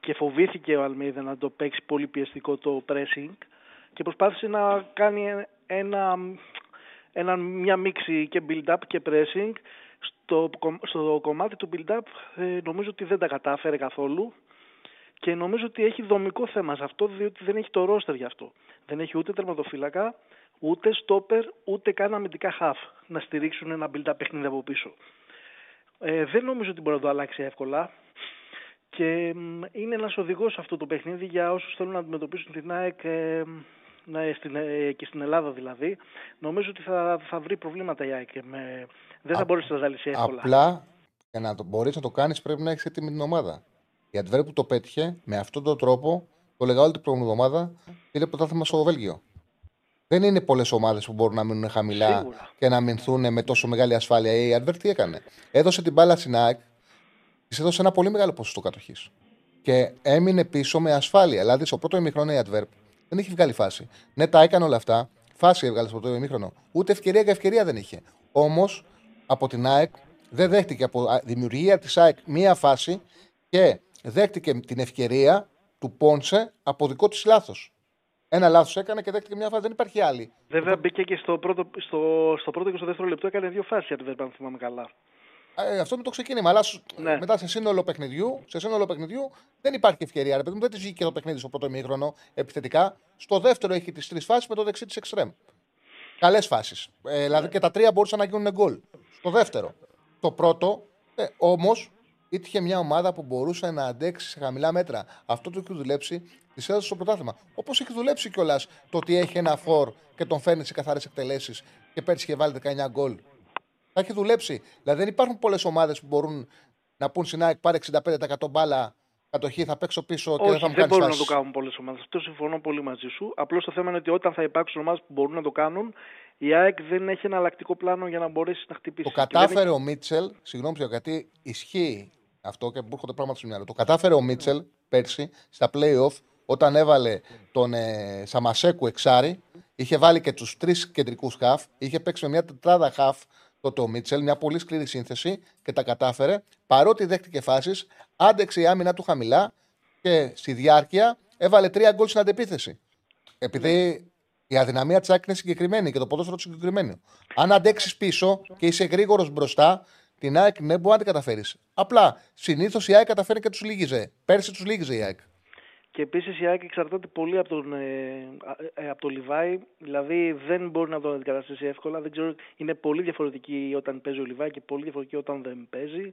και φοβήθηκε ο Αλμίδα να το παίξει πολύ πιεστικό το pressing και προσπάθησε να κάνει ένα, ένα, μια μίξη και build-up και pressing στο, στο κομμάτι του build-up ε, νομίζω ότι δεν τα κατάφερε καθόλου και νομίζω ότι έχει δομικό θέμα σε αυτό διότι δεν έχει το ρόστερ γι' αυτό. Δεν έχει ούτε τερματοφύλακα, ούτε στόπερ, ούτε καν αμυντικά half να στηρίξουν ένα build-up παιχνίδι από πίσω. Ε, δεν νομίζω ότι μπορεί να το αλλάξει εύκολα και είναι ένας οδηγός αυτό το παιχνίδι για όσους θέλουν να αντιμετωπίσουν την ΑΕΚ ε, ναι, στην, ε, και στην Ελλάδα δηλαδή. Νομίζω ότι θα, θα βρει προβλήματα η ΑΕΚ. Με, δεν θα μπορέσει να τα λύσει εύκολα. Απλά για να το μπορείς να το κάνεις πρέπει να έχεις έτοιμη την ομάδα. Η Αντβέρ που το πέτυχε με αυτόν τον τρόπο, το λέγα όλη την προηγούμενη εβδομάδα, πήρε πρωτάθλημα στο Βέλγιο. Δεν είναι πολλές ομάδες που μπορούν να μείνουν χαμηλά Σίγουρα. και να μηνθούν με τόσο μεγάλη ασφάλεια. Η Αντβέρ τι έκανε; Έδωσε την μπάλα στην ΑΕΚ, της έδωσε ένα πολύ μεγάλο ποσοστό κατοχής. Και έμεινε πίσω με ασφάλεια. Δηλαδή, στο πρώτο ημιχρόνο η Adverb δεν είχε βγάλει φάση. Ναι, τα έκανε όλα αυτά. Φάση έβγαλε στο πρώτο ημίχρονο. Ούτε ευκαιρία για ευκαιρία δεν είχε. Όμως από την ΑΕΚ δεν δέχτηκε από δημιουργία της ΑΕΚ μία φάση και δέχτηκε την ευκαιρία του Πόνσε από δικό της λάθος. Ένα λάθος έκανε και δέχτηκε μια φάση. Δεν υπάρχει άλλη. Βέβαια μπήκε και στο πρώτο, στο, στο πρώτο και στο δεύτερο λεπτό έκανε δύο φάσεις, αν δεν θυμάμαι καλά. Ε, αυτό με το ξεκίνημα. Αλλά ναι. μετά σε σύνολο παιχνιδιού, σε σύνολο παιχνιδιού δεν υπάρχει ευκαιρία. Ρε παιδί μου, δεν της βγήκε το παιχνίδι στο πρώτο ημίχρονο επιθετικά. Στο δεύτερο έχει τις τρεις φάσεις με το δεξί της εξτρέμ. Καλές φάσεις. Ε, δηλαδή και τα τρία μπορούσαν να γίνουν γκολ. Στο δεύτερο. Το πρώτο, ε, όμως, ήτυχε μια ομάδα που μπορούσε να αντέξει σε χαμηλά μέτρα. Αυτό το έχει δουλέψει, της έδωσε στο πρωτάθλημα. Όπως έχει δουλέψει κιόλας το ότι έχει ένα φόρ και τον φέρνει σε καθαρές εκτελέσεις και πέρσι είχε βάλει 19 γκολ. Θα έχει δουλέψει. Δηλαδή δεν υπάρχουν πολλές ομάδες που μπορούν να πούν στην ΑΕΚ πάρε 65% μπάλα κατοχή, θα παίξω πίσω Όχι, και δεν θα μου κάνεις Δεν μπορούν να το κάνουν πολλές ομάδες. Αυτό συμφωνώ πολύ μαζί σου. Απλώς το θέμα είναι ότι όταν θα υπάρξουν ομάδες που μπορούν να το κάνουν, η ΑΕΚ δεν έχει ένα αλλακτικό πλάνο για να μπορέσει να χτυπήσει. Το κατάφερε ο Μίτσελ, συγγνώμη γιατί ισχύει αυτό και μου έρχονται πράγματα στο μυαλό. Το κατάφερε ο Μίτσελ πέρσι στα playoff όταν έβαλε τον ε, Σαμασέκου εξάρι. Είχε βάλει και τους τρεις κεντρικούς χαφ. Είχε παίξει με μια τετράδα χαφ τότε ο Μίτσελ, μια πολύ σκληρή σύνθεση και τα κατάφερε. Παρότι δέχτηκε φάσεις, άντεξε η άμυνα του χαμηλά και στη διάρκεια έβαλε τρία γκολ στην αντεπίθεση. Επειδή η αδυναμία της είναι συγκεκριμένη και το ποδόσφαιρο του συγκεκριμένο. Αν αντέξεις πίσω και είσαι γρήγορος μπροστά, την ΑΕΚ ναι, μπορεί να την καταφέρεις. Απλά συνήθως η ΑΕΚ καταφέρει και τους λύγιζε. Πέρσι τους λύγιζε η ΑΕΚ. Και επίσης η ΑΕΚ εξαρτάται πολύ από τον, ε, ε, από τον Λιβάη. Δηλαδή δεν μπορεί να τον αντικαταστήσει εύκολα. Δεν ξέρω, είναι πολύ διαφορετική όταν παίζει ο Λιβάη και πολύ διαφορετική όταν δεν παίζει.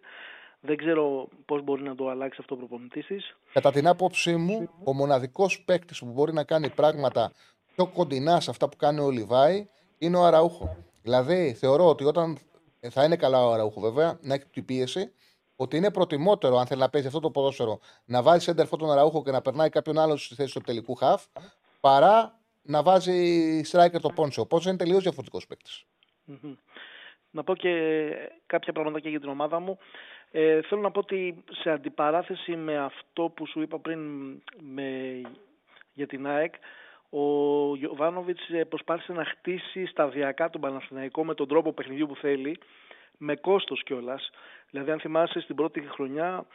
Δεν ξέρω πώς μπορεί να το αλλάξει αυτό ο προπονητής της. Κατά την άποψή μου, ο μοναδικός παίκτης που μπορεί να κάνει πράγματα πιο κοντινά σε αυτά που κάνει ο Λιβάη είναι ο Αραούχο. Δηλαδή θεωρώ ότι όταν θα είναι καλά ο Αραούχο βέβαια, να έχει την πίεση, ότι είναι προτιμότερο, αν θέλει να παίζει αυτό το ποδόσφαιρο, να βάζει σέντερ τον Αραούχο και να περνάει κάποιον άλλο στη θέση του τελικού χαφ, παρά να βάζει striker το Πόνσο. Ο Πόνσο είναι τελείως διαφορετικός Να πω και κάποια πράγματα για την ομάδα μου. Ε, θέλω να πω ότι σε αντιπαράθεση με αυτό που σου είπα πριν με, για την ΑΕΚ, ο Γιωβάνοβιτς προσπάθησε να χτίσει σταδιακά τον Παναθηναϊκό με τον τρόπο παιχνιδιού που θέλει, με κόστος κιόλας. Δηλαδή, αν θυμάσαι, στην πρώτη χρονιά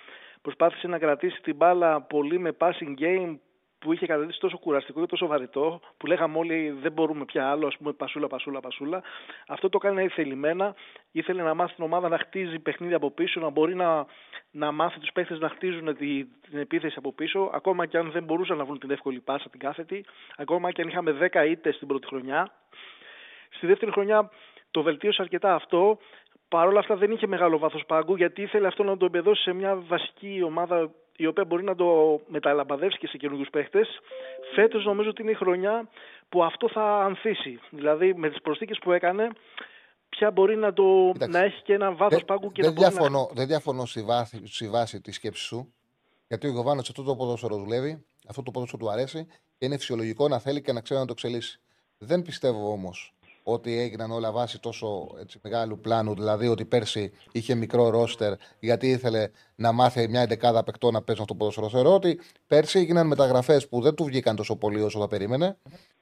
προσπάθησε να κρατήσει την μπάλα πολύ με passing game, που είχε καταδείξει τόσο κουραστικό και τόσο βαρετό, που λέγαμε όλοι δεν μπορούμε πια άλλο, ας πούμε, πασούλα, πασούλα, πασούλα. Αυτό το έκανε θελημένα. Ήθελε να μάθει την ομάδα να χτίζει παιχνίδι από πίσω, να μπορεί να, να μάθει τους παίχτε να χτίζουν τη, την επίθεση από πίσω, ακόμα και αν δεν μπορούσαν να βρουν την εύκολη πάσα την κάθετη, ακόμα και αν είχαμε 10 ήττες στην πρώτη χρονιά. Στη δεύτερη χρονιά το βελτίωσε αρκετά αυτό. Παρ' όλα αυτά δεν είχε μεγάλο βάθος πάγκου γιατί ήθελε αυτό να το εμπεδώσει σε μια βασική ομάδα η οποία μπορεί να το μεταλαμπαδεύσει και σε καινούριους παίχτες. Φέτος νομίζω ότι είναι η χρονιά που αυτό θα ανθίσει. Δηλαδή με τις προσθήκες που έκανε, πια μπορεί να, το, να έχει και ένα βάθος πάγκου και δεν να μπορεί διαφωνώ, να. Δεν διαφωνώ στη βάση, στη βάση της σκέψης σου. Γιατί ο Γιωβάνος αυτό το ποδόσφαιρο δουλεύει, αυτό το ποδόσφαιρο του αρέσει και είναι φυσιολογικό να θέλει και να ξέρει να το εξελίσσει. Δεν πιστεύω όμως ότι έγιναν όλα βάσει τόσο έτσι, μεγάλου πλάνου, δηλαδή ότι πέρσι είχε μικρό ρόστερ γιατί ήθελε να μάθει μια εντεκάδα παικτών να παίζουν αυτό το ποδόσφαιρο. Θεωρώ ότι πέρσι έγιναν μεταγραφές που δεν του βγήκαν τόσο πολύ όσο θα περίμενε.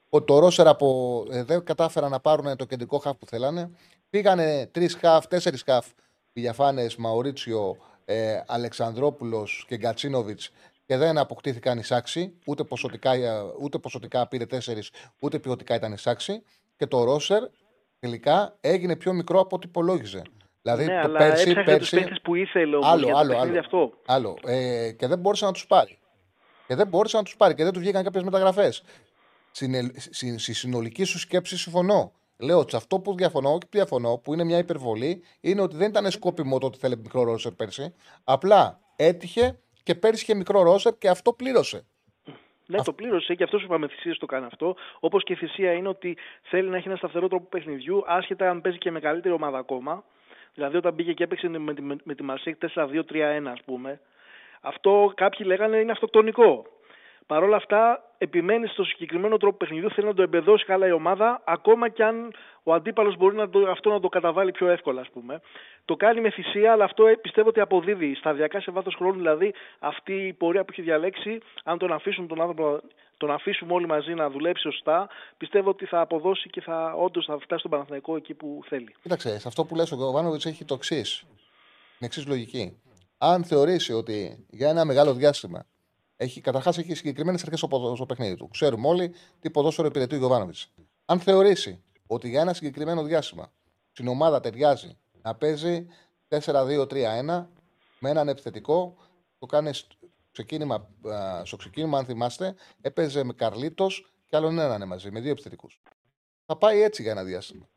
Ότι το ρόστερ από, ε, δεν κατάφεραν να πάρουν το κεντρικό χαφ που θέλανε. Πήγανε τρεις χαφ, τέσσερις χαφ, Βιλιαφάνε, Μαουρίτσιο, ε, Αλεξανδρόπουλος και Γκατσίνοβιτς και δεν αποκτήθηκαν οι σάξοι. Ούτε ποσοτικά, ε, ούτε ποσοτικά πήρε τέσσερις, ούτε ποιοτικά ήταν οι σάξοι. Και το ρόστερ τελικά έγινε πιο μικρό από ό,τι υπολόγιζε. Δηλαδή ναι, το αλλά πέρσι, έψαχνε πέρσι, τους παίχτες που ήθελε όμως άλλο, για το άλλο, παιχνίδι άλλο, αυτό. άλλο. Ε, και δεν μπόρεσε να τους πάρει. Και δεν μπόρεσε να τους πάρει και δεν του βγήκαν κάποιες μεταγραφές. Στη συνολική σου σκέψη συμφωνώ. Λέω ότι σε αυτό που διαφωνώ, όχι που διαφωνώ, που είναι μια υπερβολή, είναι ότι δεν ήταν σκόπιμο το ότι θέλει μικρό ρόσερ πέρσι. Απλά έτυχε και πέρσι είχε μικρό ρόσερ και αυτό πλήρωσε. Ναι, το πλήρωσε και αυτός σου είπαμε θυσίε το κάνει αυτό. Όπως και η θυσία είναι ότι θέλει να έχει ένα σταθερό τρόπο παιχνιδιού, άσχετα αν παίζει και με καλύτερη ομάδα ακόμα. Δηλαδή, όταν πήγε και έπαιξε με τη, με τη Μαρσέκ 4-2-3-1, ας πούμε, αυτό κάποιοι λέγανε είναι αυτοκτονικό. Παρ' όλα αυτά, επιμένει στο συγκεκριμένο τρόπο παιχνιδιού, θέλει να το εμπεδώσει καλά η ομάδα, ακόμα και αν ο αντίπαλος μπορεί να το, αυτό να το καταβάλει πιο εύκολα, ας πούμε. Το κάνει με θυσία, αλλά αυτό ε, πιστεύω ότι αποδίδει σταδιακά σε βάθος χρόνου. Δηλαδή, αυτή η πορεία που έχει διαλέξει, αν τον αφήσουν τον άνθρωπο, τον αφήσουμε όλοι μαζί να δουλέψει σωστά, πιστεύω ότι θα αποδώσει και θα όντως θα φτάσει στον Παναθηναϊκό εκεί που θέλει. Κοίταξε, σε αυτό που λες ο Γιωβάνοβιτς έχει το εξής. Την εξής λογική. Αν θεωρήσει ότι για ένα μεγάλο διάστημα έχει, καταρχάς έχει συγκεκριμένες αρχές στο, στο παιχνίδι του. Ξέρουμε όλοι τι ποδόσφαιρο υπηρετεί ο Γιωβάνοβιτς. Αν θεωρήσει ότι για ένα συγκεκριμένο διάστημα στην ομάδα ταιριάζει να παίζει 4-2-3-1 με έναν επιθετικό, το κάνει στο ξεκίνημα, α, στο ξεκίνημα, αν θυμάστε, έπαιζε με Καρλίτος και άλλον έναν μαζί, με δύο επιθετικούς. Θα πάει έτσι για ένα διάστημα.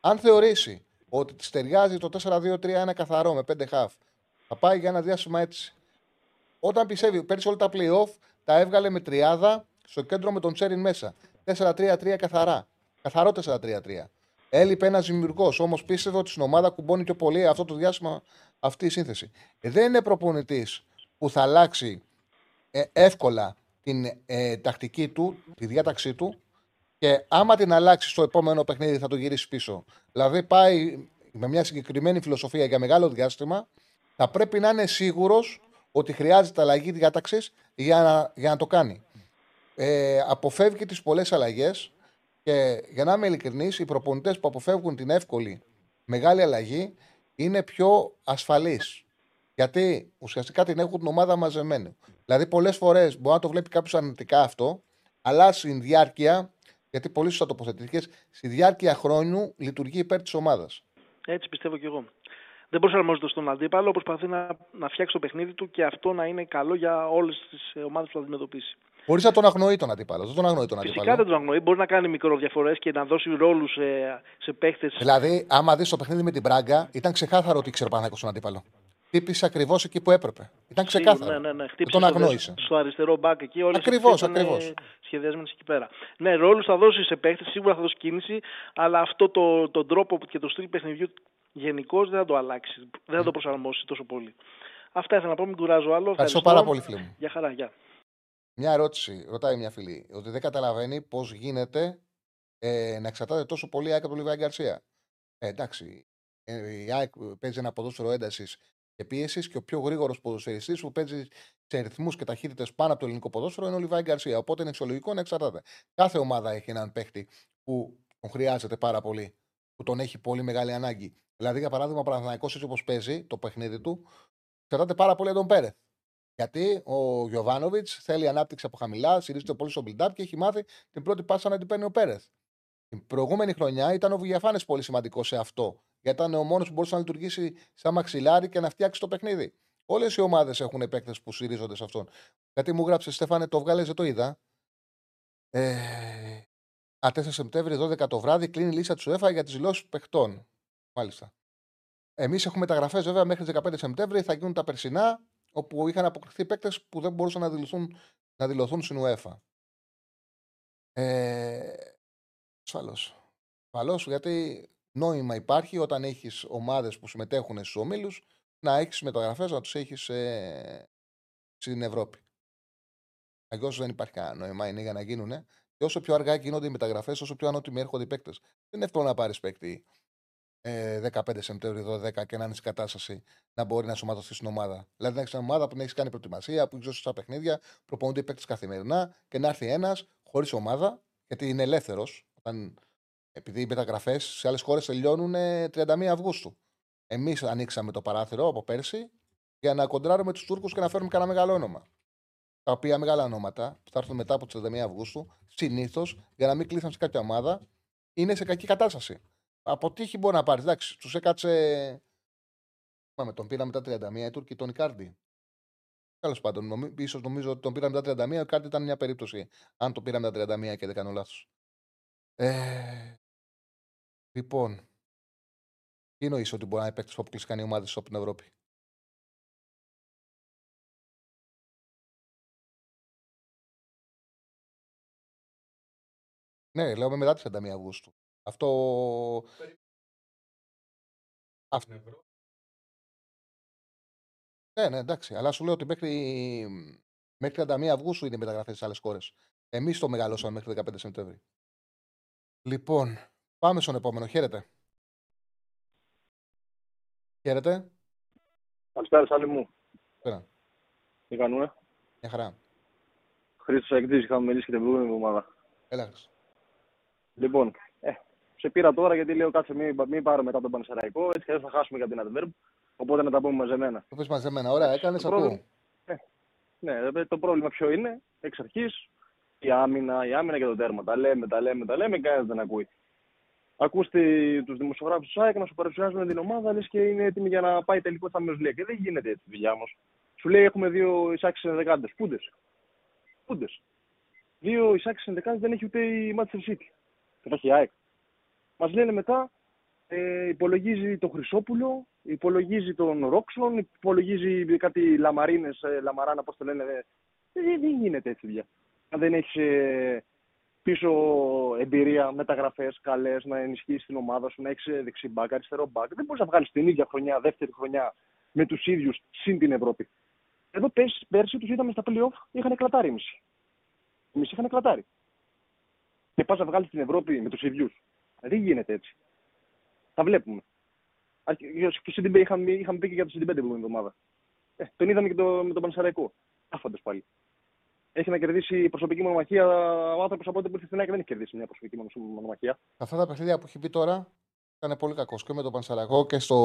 Αν θεωρήσει ότι της ταιριάζει το 4-2-3-1 καθαρό με 5 χαφ, θα πάει για ένα διάστημα έτσι. Όταν πιστεύει, πέρσι όλα τα playoff τα έβγαλε με τριάδα στο κέντρο με τον Τσέριν μέσα. 4-3-3 καθαρά. Καθαρό 4-3-3. Έλειπε ένας δημιουργός, όμως πίστευε ότι στην ομάδα κουμπώνει πιο πολύ αυτό το διάστημα αυτή η σύνθεση. Ε, δεν είναι προπονητής που θα αλλάξει ε, εύκολα την ε, τακτική του, τη διάταξή του και άμα την αλλάξει στο επόμενο παιχνίδι θα το γυρίσει πίσω. Δηλαδή πάει με μια συγκεκριμένη φιλοσοφία για μεγάλο διάστημα, θα πρέπει να είναι σίγουρος ότι χρειάζεται αλλαγή διάταξης για να, για να το κάνει. Ε, αποφεύγει τις πολλές αλλαγές και για να είμαι ειλικρινής, οι προπονητές που αποφεύγουν την εύκολη μεγάλη αλλαγή είναι πιο ασφαλείς. Γιατί ουσιαστικά την έχουν την ομάδα μαζεμένη. Δηλαδή, πολλές φορές μπορεί να το βλέπει κάποιος αρνητικά αυτό, αλλά στην διάρκεια, γιατί πολύ σωστά τοποθετήθηκες, στη διάρκεια χρόνου λειτουργεί υπέρ της ομάδας. Έτσι πιστεύω κι εγώ. Δεν προσαρμόζεται στον αντίπαλο, προσπαθεί να, να φτιάξει το παιχνίδι του και αυτό να είναι καλό για όλες τις ομάδες που θα αντιμετωπίσει. Χωρί να τον αγνοεί τον αντίπαλο. Δεν τον αγνοεί τον Φυσικά αντίπαλο. δεν τον αγνοεί. Μπορεί να κάνει μικροδιαφορές και να δώσει ρόλους σε, σε παίχτες. Δηλαδή, άμα δεις το παιχνίδι με την Μπράγκα, ήταν ξεκάθαρο ότι ήξερε πάνω τον αντίπαλο. Χτύπησε ακριβώς εκεί που έπρεπε. Ήταν ξεκάθαρο. Ναι, ναι, ναι. Δεν Χτύπησε τον στο, αγνόησε. στο αριστερό μπακ εκεί. Όλες Ακριβώς, αυτές ήταν, ακριβώς. ε, Σχεδιασμένες εκεί πέρα. Ναι, ρόλους θα δώσει σε παίχτες, σίγουρα θα δώσει κίνηση, αλλά αυτό το, τον τρόπο και το στυλ παιχνιδιού γενικώ δεν θα το αλλάξει. Δεν θα το προσαρμόσει τόσο πολύ. Αυτά ήθελα να πω, μην κουράζω άλλο. Ευχαριστώ πάρα πολύ, φίλε μου. Για χαρά, γεια. Μια ερώτηση, ρωτάει μια φίλη, ότι δεν καταλαβαίνει πώς γίνεται ε, να εξαρτάται τόσο πολύ η ΑΕΚ από τον Λιβάη Γκαρσία. Ε, εντάξει, ε, η ΑΕΚ παίζει ένα ποδόσφαιρο έντασης και πίεσης και ο πιο γρήγορος ποδοσφαιριστής που παίζει σε ρυθμούς και ταχύτητες πάνω από το ελληνικό ποδόσφαιρο είναι ο Λιβάη Γκαρσία. Οπότε είναι εξολογικό να εξαρτάται. Κάθε ομάδα έχει έναν παίχτη που τον χρειάζεται πάρα πολύ, που τον έχει πολύ μεγάλη ανάγκη. Δηλαδή, για παράδειγμα, ο Παναθηναϊκός έτσι όπως παίζει το παιχνίδι του, εξαρτάται πάρα πολύ από τον Πέρεθ. Γιατί ο Γιωβάνοβιτς θέλει ανάπτυξη από χαμηλά, στηρίζεται πολύ στο build-up και έχει μάθει την πρώτη πάσα να την παίρνει ο Πέρεθ. Την προηγούμενη χρονιά ήταν ο Βουγιαφάνε πολύ σημαντικός σε αυτό. Γιατί ήταν ο μόνος που μπορούσε να λειτουργήσει σαν μαξιλάρι και να φτιάξει το παιχνίδι. Όλες οι ομάδες έχουν παίκτες που στηρίζονται σε αυτόν. Γιατί μου γράψε, Στέφανε, το βγάλε, δεν το είδα. Ε, Α, 4 Σεπτέμβρη, 12 το βράδυ, κλείνει η λίστα του ΕΦΑ για τις δηλώσεις παιχτών. Μάλιστα. Εμείς έχουμε μεταγραφέ βέβαια μέχρι 15 Σεπτέμβρη, θα γίνουν τα περσινά, όπου είχαν αποκριθεί παίκτες που δεν μπορούσαν να δηλωθούν, να δηλωθούν στην UEFA. Ε, ασφαλώς. Ασφαλώς, γιατί νόημα υπάρχει όταν έχεις ομάδες που συμμετέχουν στους ομίλους να έχεις μεταγραφές, να τους έχεις ε, στην Ευρώπη. Αλλιώ δεν υπάρχει κανένα νόημα, είναι για να γίνουν. Και όσο πιο αργά γίνονται οι μεταγραφές, όσο πιο ανώτιμοι έρχονται οι παίκτες. Δεν είναι εύκολο να πάρεις παίκτη ε, 15 Σεπτέμβρη, 12 και να είναι σε κατάσταση να μπορεί να σωματωθεί στην ομάδα. Δηλαδή να έχεις μια ομάδα που να έχεις κάνει προετοιμασία, που έχεις δώσει στα παιχνίδια, προπονούνται οι παίκτες καθημερινά και να έρθει ένας χωρίς ομάδα, γιατί είναι ελεύθερος. Επειδή οι μεταγραφές σε άλλες χώρες τελειώνουν 31 Αυγούστου. Εμείς ανοίξαμε το παράθυρο από πέρσι για να κοντράρουμε τους Τούρκους και να φέρουμε κανένα μεγάλο όνομα. Τα οποία μεγάλα ονόματα που θα έρθουν μετά από τις 31 Αυγούστου, συνήθως για να μην κλείσαν σε κάποια ομάδα, είναι σε κακή κατάσταση. Από τύχη μπορεί να πάρεις. Εντάξει, τους έκατσε. Πάμε, τον πήραμε μετά 31 οι Τούρκοι, τον Ικάρντι. Τέλος πάντων, νομι... ίσως νομίζω ότι τον πήραμε μετά 31, ο Ικάρντι ήταν μια περίπτωση. Αν το πήραμε μετά 31 και δεν κάνω λάθος. Ε... Λοιπόν, τι εννοείς ότι μπορεί να είναι παίκτης που αποκλειστικά οι ομάδες από την Ευρώπη; Ναι, λέω με μετά τι 31 Αυγούστου. Αυτό. Αυτό. Ναι, ναι, εντάξει. Αλλά σου λέω ότι μέχρι, μέχρι 31 Αυγούστου είναι οι μεταγραφές σε άλλες χώρες. Εμείς το μεγαλώσαμε μέχρι 15 Σεπτέμβρη. Λοιπόν, πάμε στον επόμενο. Χαίρετε. Χαίρετε. Καλησπέρα, Σάλη μου. Πέρα. Τι κάνουμε; Μια χαρά. Χρήστος Αγκτής, είχαμε μιλήσει και την προηγούμενη εβδομάδα. Έλα. Λοιπόν, ε, σε πήρα τώρα γιατί λέω κάτσε μην, μην πάρω μετά τον Πανεσαιραϊκό, έτσι και θα χάσουμε για την Adverb, οπότε να τα πούμε μαζεμένα. Το πεις μαζεμένα, ωραία, έκανες το ακούω. πρόβλημα- Ε, ναι, ε, το πρόβλημα ποιο είναι, εξ αρχής, η άμυνα, η άμυνα και το τέρμα. Τα λέμε, τα λέμε, τα λέμε, κανένας δεν ακούει. Ακούστε τους δημοσιογράφους του ΑΕΚ να σου παρουσιάζουν την ομάδα, λες και είναι έτοιμη για να πάει τελικό στα Champions Και δεν γίνεται έτσι η δουλειά μας. Σου λέει έχουμε δύο εισάξει ενδεκάδε. Πούντες. Πούντες. Δύο εισάξει ενδεκάδε δεν έχει ούτε η Manchester City. Και το έχει η ΑΕΚ. Μας λένε μετά, ε, υπολογίζει τον Χρυσόπουλο, υπολογίζει τον Ρόξον, υπολογίζει κάτι λαμαρίνες, ε, λαμαράνα, πώς το λένε. ε, Δεν, δεν γίνεται έτσι δουλειά. Αν δεν έχεις πίσω εμπειρία, μεταγραφές καλές, να ενισχύσεις την ομάδα σου, να έχεις δεξί μπακ, αριστερό μπακ. Δεν μπορείς να βγάλεις την ίδια χρονιά, δεύτερη χρονιά με τους ίδιους συν την Ευρώπη. Εδώ πέρσι, πέρσι τους είδαμε στα playoff, είχαν κλατάρει οι μισοί. Οι μισοί είχαν κλατάρει. Και πας να βγάλεις την Ευρώπη με τους ίδιους. Δεν γίνεται έτσι. Τα βλέπουμε. Α, Και στο Σιντιμπέ είχαμε, είχαμε πει και για το Σιντιμπέ την προηγούμενη εβδομάδα. Ε, τον είδαμε και το, με τον Πανσαραϊκό. Άφαντε πάλι. Έχει να κερδίσει προσωπική μονομαχία ο άνθρωπος από τότε που ήρθε στην ΑΕΚ δεν έχει κερδίσει μια προσωπική μονο- μονομαχία. Αυτά τα παιχνίδια που έχει πει τώρα ήταν πολύ κακός και με τον Πανσαρακό και στο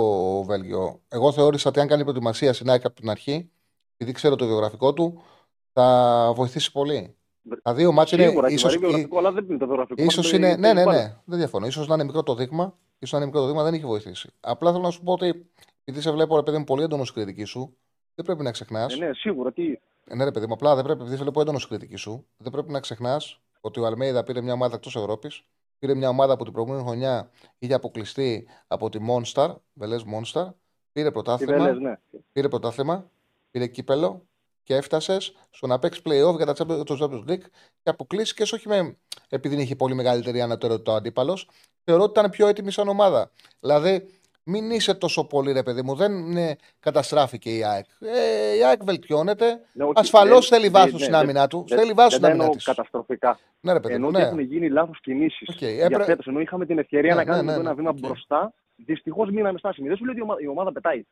Βέλγιο. Εγώ θεώρησα ότι αν κάνει προετοιμασία στην ΑΕΚ από την αρχή, επειδή ξέρω το βιογραφικό του, θα βοηθήσει πολύ. Τα δύο μάτια είναι. Σίγουρα, έχει ίσως- βαρύ βιογραφικό, αλλά δεν είναι το βιογραφικό. ίσως Πάμε είναι, το- ναι, ναι, το- ναι, δεν διαφωνώ. Ίσως να είναι μικρό το δείγμα. Ίσως να είναι μικρό το δείγμα, δεν έχει βοηθήσει. Απλά θέλω να σου πω ότι επειδή σε βλέπω, ρε παιδί μου, πολύ έντονος στη κριτική σου, δεν πρέπει να ξεχνάς. Ε, ναι, σίγουρα. Τι, Ναι, ρε παιδί μου, απλά δεν πρέπει, επειδή σε βλέπω έντονος στη κριτική σου, δεν πρέπει να ξεχνάς ότι ο Αλμέιδα πήρε μια ομάδα εκτός Ευρώπης. Πήρε μια ομάδα που την προηγούμενη χρονιά είχε αποκλειστεί από τη Monster, Βελές Monster. Πήρε τι πρωτάθλημα. Βελές, ναι. Πήρε πρωτάθλημα, πήρε κύπελο και έφτασες στο να παίξεις playoff για τα Champions- το Champions League και αποκλείστηκες όχι με, επειδή είχε πολύ μεγαλύτερη ανωτερότητα ο αντίπαλος. Θεωρώ ότι ήταν πιο έτοιμη σαν ομάδα. Δηλαδή, μην είσαι τόσο πολύ ρε παιδί μου, δεν είναι, καταστράφηκε η ΑΕΚ. Ε, η ΑΕΚ βελτιώνεται. Ναι, όχι, Ασφαλώς δεν- θέλει δεν- βάθος ναι, στην δεν- άμυνά του. δεν- Θέλει βάθος δεν στην τα άμυνά εννοώ της. καταστροφικά. Ναι, ρε παιδί Ενώ μου, ότι ναι. έχουν γίνει λάθος κινήσεις Οκ, για έπρε- φέτος. Ενώ είχαμε την ευκαιρία Ναι, να κάνουμε ναι, το ναι, ένα βήμα οκ. μπροστά, δυστυχώς μείναμε στάσιμοι. Δεν σου λέω ότι η ομάδα, η ομάδα πετάει.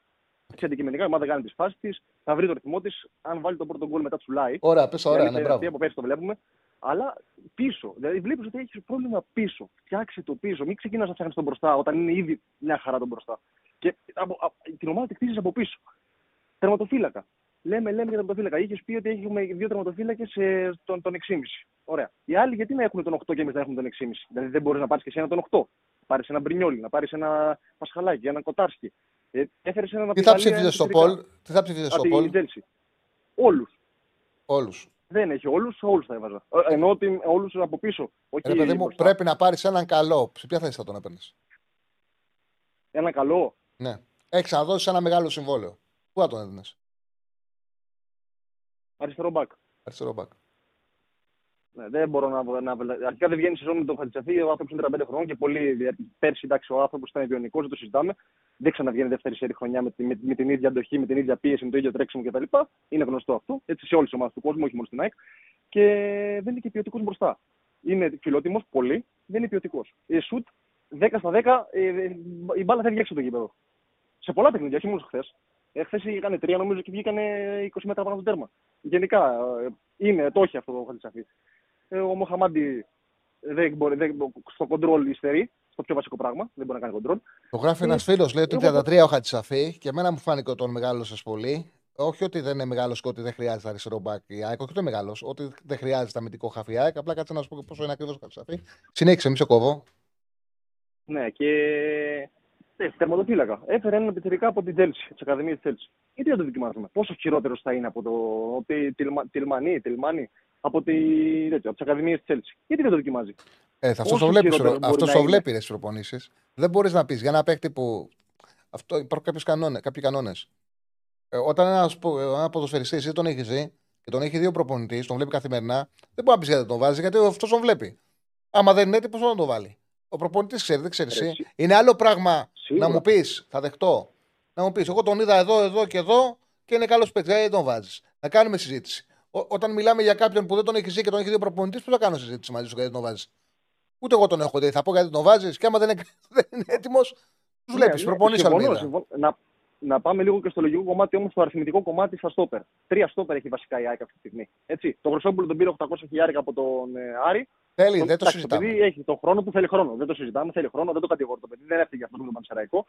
Έτσι, αντικειμενικά η ομάδα κάνει τις φάσεις της, θα βρει το ρυθμό της. Αν βάλει τον πρώτο γκολ μετά τσουλάει. Ωραία, πες ωραία, Η ναι, αλήθεια είναι μπράβο. αυτή, Από πέρσι το βλέπουμε. Αλλά πίσω. Δηλαδή βλέπεις ότι έχεις πρόβλημα πίσω. Φτιάξε το πίσω. Μην ξεκινάς να φτιάχνεις τον μπροστά όταν είναι ήδη μια χαρά τον μπροστά. Και από, από- την ομάδα τη χτίζεις από πίσω. Τερματοφύλακα. Λέμε, λέμε για τερματοφύλακα. Είχες πει ότι έχουμε δύο τερματοφύλακες ε, τον, τον 6,5. Ωραία. Οι άλλοι γιατί να έχουν τον 8 και εμείς να έχουμε τον 6,5. Δηλαδή δεν μπορείς να πάρεις και εσύ ένα τον 8. Πάρεις ένα Μπρινιόλι, να πάρεις ένα Πασχαλάκι, ένα Κοτάρσκι. Ε, έφερες ένα Τι θα ψηφίσει στο Πολ, τι θα ψηφίσει στο Πολ. Όλους. Όλους. Δεν έχει όλους, όλους θα έβαζα. Ε, Ενώ ότι όλους από πίσω. Όχι Ρε παιδί μου, μπροστά. πρέπει να πάρεις έναν καλό. Σε ποια θέση θα τον έπαιρνες; Ένα καλό. Ναι. Έχεις να δώσεις ένα μεγάλο συμβόλαιο. Πού θα τον έδινες; Αριστερό μπακ. Αριστερό μπακ. Ναι, δεν μπορώ να. να αρχικά δεν βγαίνει η σεζόν με τον Χατζησαφή. Ο άνθρωπος είναι 35 χρονών και πολύ. Πέρσι εντάξει, ο άνθρωπος ήταν βιονικό, δεν το συζητάμε. Δεν ξαναβγαίνει δεύτερη σερή χρονιά με, τη- με, με την ίδια αντοχή, με την ίδια πίεση, με το ίδιο τρέξιμο κτλ. Είναι γνωστό αυτό. Έτσι σε όλες τις ομάδες του κόσμου, όχι μόνο στην ΑΕΚ. Και δεν είναι και ποιοτικός μπροστά. Είναι φιλότιμος, πολύ, δεν είναι ποιοτικός. Η σουτ 10 στα 10, ε, ε, η μπάλα θα βγει έξω από το γήπεδο. Σε πολλά παιχνίδια, όχι μόνο χθες. Εχθέ είχαν τρία νομίζω και βγήκαν 20 μέτρα πάνω από το τέρμα. Γενικά ε, είναι, το έχει αυτό το Χατζησαφής. Ε, ο Μοχαμάντι δεν μπορεί, δεν, στο κοντρόλ υστερεί, στο πιο βασικό πράγμα. Δεν μπορεί να κάνει κοντρόλ. Το γράφει Ε, ένα φίλος, λέει ότι εγώ- 33 ο Χατζησαφή και εμένα μου φάνηκε ότι τον μεγάλωσε πολύ. Όχι ότι δεν είναι μεγάλος και ότι δεν χρειάζεται αριστερό μπακ η ΑΕΚ, όχι ότι είναι μεγάλος, ότι δεν χρειάζεται αμυντικό χαφ η ΑΕΚ. Απλά κάτσε να σου πω πόσο είναι ακριβώς ο Χατζησαφή. Συνέχισε, μη σε κόβω. Ναι, και ναι, τερματοφύλακα. Έφερε έναν επιθετικά από την Τσέλσι, της Ακαδημίας της Τσέλσι. Γιατί δεν το δοκιμάζουμε. Πόσο χειρότερος θα είναι από το τη- Τιλμα- Τιλμανί, Τιλμάνι, από, τη, τέτοιο, από τις Ακαδημίες της Τζέλση. Γιατί δεν το δοκιμάζει; Ε, αυτός Πόσο το βλέπει, χειρότερο μπορεί αυτός να το είναι. βλέπει ρε προπονήσεις. Δεν μπορείς να πεις για ένα παίκτη που. Αυτό, υπάρχουν κάποιους κανόνες, κάποιοι κανόνες. Ε, όταν ένας ένας ποδοσφαιριστής δεν τον έχει ζει και τον έχει δύο προπονητής, τον βλέπει καθημερινά, δεν μπορεί να πεις γιατί δεν τον βάζει, γιατί αυτός τον βλέπει. Άμα δεν είναι έτοιμο, να τον βάλει. Ο προπονητής ξέρει, δεν ξέρει Ρε, εσύ. σί- Είναι άλλο πράγμα Σίγουρα. να μου πεις, θα δεχτώ. Να μου πεις, εγώ τον είδα εδώ, εδώ και εδώ και είναι καλός παίκτης. Γιατί δεν τον βάζεις. Να κάνουμε συζήτηση. Ό, όταν μιλάμε για κάποιον που δεν τον έχει ζει και τον έχει δύο προπονητής, πώ θα κάνω συζήτηση μαζί σου γιατί δεν τον βάζει. Ούτε εγώ τον έχω δει. Θα πω γιατί τον βάζει και άμα δεν είναι, δεν είναι έτοιμος, τους βλέπεις. Ναι, προπονείς συμφωνώ, Αλμίδα. συμφωνώ. Να, να πάμε λίγο και στο λογικό κομμάτι όμως, στο αριθμητικό κομμάτι στα στόπερ. Τρία στόπερ έχει βασικά η ΑΕΚ αυτή τη στιγμή. Έτσι. Το Χρυσόπουλο τον πήρε 800 χιλιάρικα από τον ε, Άρη. Θέλει, Τον- δεν το εντάξει, συζητάμε. παιδί έχει τον χρόνο που θέλει χρόνο. Δεν το συζητάμε, θέλει χρόνο, δεν το κατηγορώ το παιδί. Δεν έφυγε αυτό με τον Πανσεραϊκό.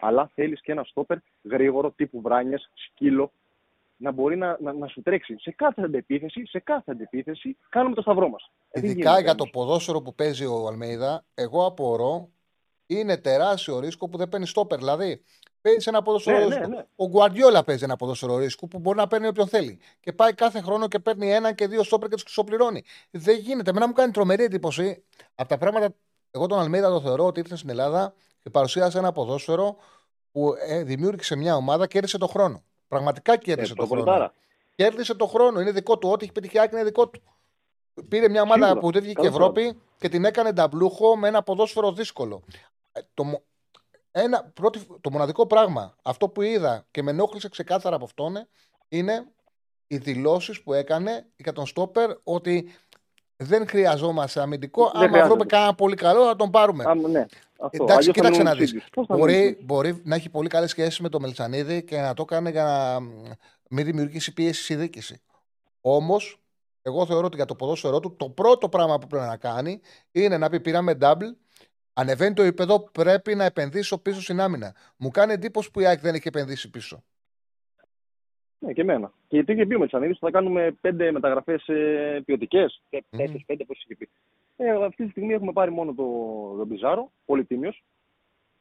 Αλλά θέλεις και ένα στόπερ γρήγορο τύπου βράνιε, σκύλο, να μπορεί να, να, να σου τρέξει σε κάθε αντεπίθεση, σε κάθε αντεπίθεση, κάνουμε το σταυρό μας. Ειδικά για το ποδόσφαιρο που παίζει ο Αλμέιδα, εγώ απορώ είναι τεράστιο ρίσκο που δεν παίρνει στόπερ. Δηλαδή, παίζεις ένα ποδόσφαιρο Ναι, ρίσκο. ναι, ναι. Ο Γκουαρδιόλα παίζει ένα ποδόσφαιρο ρίσκο που μπορεί να παίρνει όποιον θέλει. Και πάει κάθε χρόνο και παίρνει ένα και δύο στόπερ και τους ξοπληρώνει. Δεν γίνεται. Εμένα μου κάνει τρομερή εντύπωση από τα πράγματα. Εγώ τον Αλμέιδα το θεωρώ ότι ήρθε στην Ελλάδα και παρουσίασε ένα ποδόσφαιρο που ε, δημιούργησε μια ομάδα και κέρδισε το χρόνο. Πραγματικά κέρδισε Ε, το χρόνο. προπονητάρα. Κέρδισε το χρόνο. Είναι δικό του. Ό,τι έχει πετύχει η Άκη είναι δικό του. Πήρε μια ομάδα Σίγουρα. που δεν βγήκε Καλό Ευρώπη και την έκανε νταμπλούχο με ένα ποδόσφαιρο δύσκολο. Ε, Το, μο- ένα, πρώτη, το μοναδικό πράγμα, αυτό που είδα και με ενόχλησε ξεκάθαρα από αυτόν, είναι οι δηλώσεις που έκανε για τον Στόπερ ότι δεν χρειαζόμαστε αμυντικό. Δεν Άμα χρειάζεται. βρούμε κανένα πολύ καλό, θα τον πάρουμε. Α, ναι, αυτό. Εντάξει, Αλλιώς θα κοίταξε μείνουν να δεις. ίδιους. Πώς θα Μπορεί, μείνουν μπορεί να έχει πολύ καλές σχέσεις με τον Μελισανίδη και να το κάνει για να μ, μην δημιουργήσει πίεση στη διοίκηση. Όμως, εγώ θεωρώ ότι για το ποδόσφαιρό του το πρώτο πράγμα που πρέπει να κάνει είναι να πει: Πήραμε double. Ανεβαίνει το επίπεδο, πρέπει να επενδύσω πίσω στην άμυνα. Μου κάνει εντύπωση που η ΑΕΚ δεν έχει επενδύσει πίσω. Ναι, και εμένα. Και γιατί είχε πει ο Μελισανίδη θα κάνουμε πέντε μεταγραφές ε, ποιοτικές. Τέσσερις, πέντε, πώς είχε πει. Ε, αυτή τη στιγμή έχουμε πάρει μόνο τον το Μπιζάρο, πολύ τίμιος.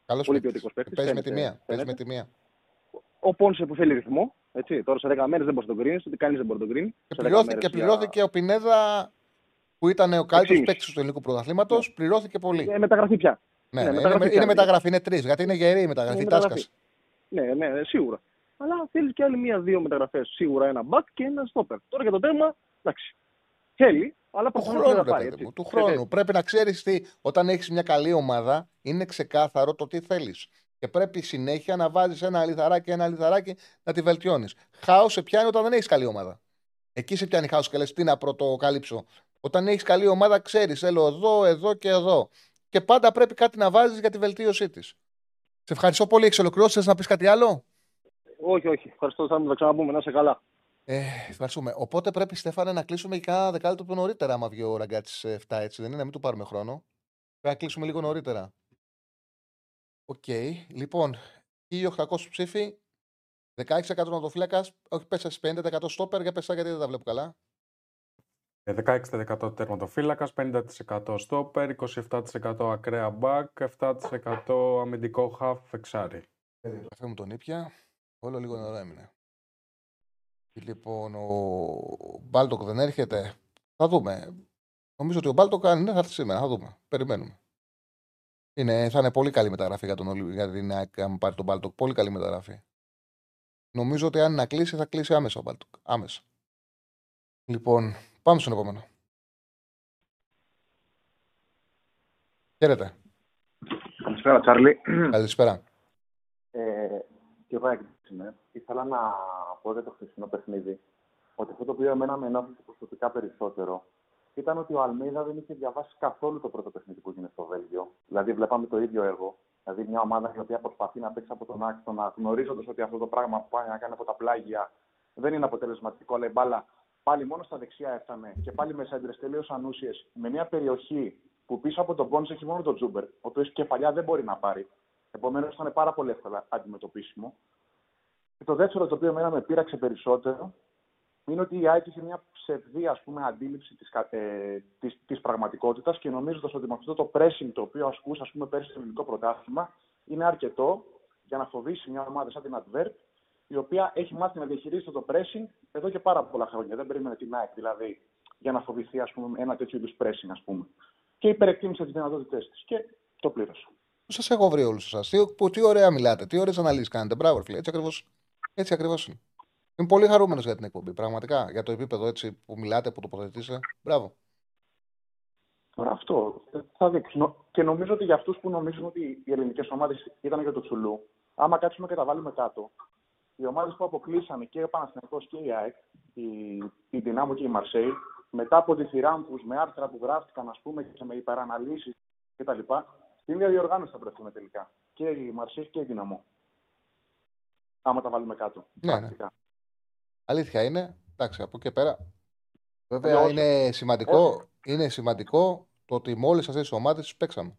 Καλός Πολύ ποιοτικός παίκτης. Παίζει με τη μία. Παίζει με τη μία. Ο Πόνσε που θέλει ρυθμό. Έτσι, τώρα σε 10 μέρες δεν μπορεί να τον κρίνεις, ότι κανείς δεν μπορεί να τον κρίνει. Και Σε 10 πληρώθηκε, μέρες και πληρώθηκε ο Πινέδα που ήταν ο καλύτερος παίκτης του ελληνικού πρωταθλήματος. Πληρώθηκε πολύ. για- Ε, μεταγραφή πια. Ναι, Ναι, ναι, μεταγραφή είναι, πια. είναι μεταγραφή, είναι τρεις. Γιατί είναι γερή η μεταγραφή. Είναι Τάσκα. μεταγραφή. Ναι, ναι, ναι, σίγουρα. Αλλά θέλεις και άλλη μία-δύο μεταγραφές. Σίγουρα ένα back και ένα stopper. Τώρα για το τέρμα, εντάξει. Θέλει, αλλά Του προφανώς χρόνου, δεν ρε θα πάει. παιδί έτσι. μου. Του Ε, χρόνου. Πρέπει να ξέρεις τι. Όταν έχεις μια καλή ομάδα, είναι ξεκάθαρο το τι θέλεις. Και πρέπει συνέχεια να βάζεις ένα λιθαράκι, ένα λιθαράκι να τη βελτιώνεις. Χάος σε πιάνει όταν δεν έχεις καλή ομάδα. Εκεί σε πιάνει χάος και λες τι να πρωτοκαλύψω. Όταν έχεις καλή ομάδα, ξέρεις, θέλω εδώ, εδώ και εδώ. Και πάντα πρέπει κάτι να βάζεις για τη βελτίωσή της. Σε ευχαριστώ πολύ. Έχεις ολοκληρώσει. Θες να πεις κάτι άλλο; Όχι, όχι. Ευχαριστώ, θα τα ξαναπούμε. Να είσαι καλά. Ε, ευχαριστούμε. Οπότε πρέπει, Στέφανε, να κλείσουμε και κάνα δεκάλεπτο πιο νωρίτερα, άμα βγει ο Ραγκάτης 7, έτσι δεν είναι, να μην του πάρουμε χρόνο. Πρέπει να κλείσουμε λίγο νωρίτερα. Οκ. Λοιπόν, 1800 ψήφοι, 16% τερματοφύλακα, όχι πες τα 50% στόπερ, για πες τα γιατί δεν τα βλέπω καλά. Ε, 16% τερματοφύλακας, 50% στόπερ, 27% ακραία μπακ, 7% αμυντικό χαφ εξάρι. Καφέ μου τον ήπια. Όλο λίγο νερό έμεινε. Λοιπόν, ο Μπάλντοκ δεν έρχεται. Θα δούμε. Νομίζω ότι ο Μπάλντοκ αν είναι θα έρθει σήμερα. Θα δούμε. Περιμένουμε. Είναι, θα είναι πολύ καλή μεταγραφή για, τον, Ολυ- για την ΑΕΚ αν πάρει τον Μπάλντοκ. Πολύ καλή μεταγραφή. Νομίζω ότι αν να κλείσει, θα κλείσει άμεσα ο Μπάλτοκ. Άμεσα. Λοιπόν, πάμε στον επόμενο. Χαίρετε. Καλησπέρα, Τσάρλι. Καλησπέρα. Ε, και εγώ έκπληξη είμαι. Ήθελα να πω για το χθεσινό παιχνίδι ότι αυτό το οποίο εμένα με ενόχλησε προσωπικά περισσότερο ήταν ότι ο Αλμίδα δεν είχε διαβάσει καθόλου το πρώτο παιχνίδι που έγινε στο Βέλγιο. Δηλαδή, βλέπαμε το ίδιο έργο. Δηλαδή, μια ομάδα η οποία προσπαθεί να παίξει από τον άξονα, γνωρίζοντας ότι αυτό το πράγμα που πάει να κάνει από τα πλάγια δεν είναι αποτελεσματικό, αλλά η μπάλα πάλι μόνο στα δεξιά έφτανε και πάλι με σέντρες τελείως ανούσιες, με μια περιοχή που πίσω από τον Πόνς έχει μόνο τον Τζούμπερ, ο οποίος κεφαλιά δεν μπορεί να πάρει. Επομένως, ήταν πάρα πολύ εύκολα αντιμετωπίσιμο. Και το δεύτερο το οποίο εμένα με πείραξε περισσότερο είναι ότι η ΑΕΚ είχε μια ψευδή ας πούμε, αντίληψη της, κα- ε, της, της πραγματικότητας και νομίζοντας ότι με αυτό το pressing το οποίο ασκούσε ας πούμε, πέρσι στο ελληνικό πρωτάθλημα είναι αρκετό για να φοβήσει μια ομάδα σαν την Advert η οποία έχει μάθει να διαχειρίζεται το pressing εδώ και πάρα πολλά χρόνια. Δεν περίμενε την ΑΕΚ δηλαδή για να φοβηθεί ας πούμε, ένα τέτοιο είδους pressing ας πούμε. Και υπερεκτίμησε τις δυνατότητές της. Και το πλήρωσε. Πού σας έχω βρει όλους εσάς. Τι, που- τι ωραία μιλάτε, τι ωραίες αναλύσεις κάνετε. Μπράβο, φίλε. Έτσι ακριβώς έτσι ακριβώς είναι. Είμαι πολύ χαρούμενος για την εκπομπή. Πραγματικά. Για το επίπεδο έτσι που μιλάτε, που τοποθετήσετε. Μπράβο. Τώρα αυτό ε, θα δείξει. Νο- Και νομίζω ότι για αυτούς που νομίζουν ότι οι ελληνικές ομάδες ήταν για το Τσουλού, άμα κάτσουμε και τα βάλουμε κάτω, οι ομάδες που αποκλείσανε και ο Παναθηναϊκός και η ΑΕΚ, η, η Δυνάμω και η Μαρσέη, μετά από τη θηράμβους με άρθρα που γράφτηκαν, ας πούμε, και με υπεραναλύσεις κτλ., στην ίδια διοργάνωση θα βρεθούμε τελικά. Και η Μαρσέη και η Δυναμό. Άμα τα βάλουμε κάτω. Ναι, ναι. πρακτικά. Αλήθεια είναι. Εντάξει, από εκεί και πέρα. Βέβαια Αλλιώς- είναι σημαντικό, είναι σημαντικό το ότι με όλες αυτές τις ομάδες τις παίξαμε.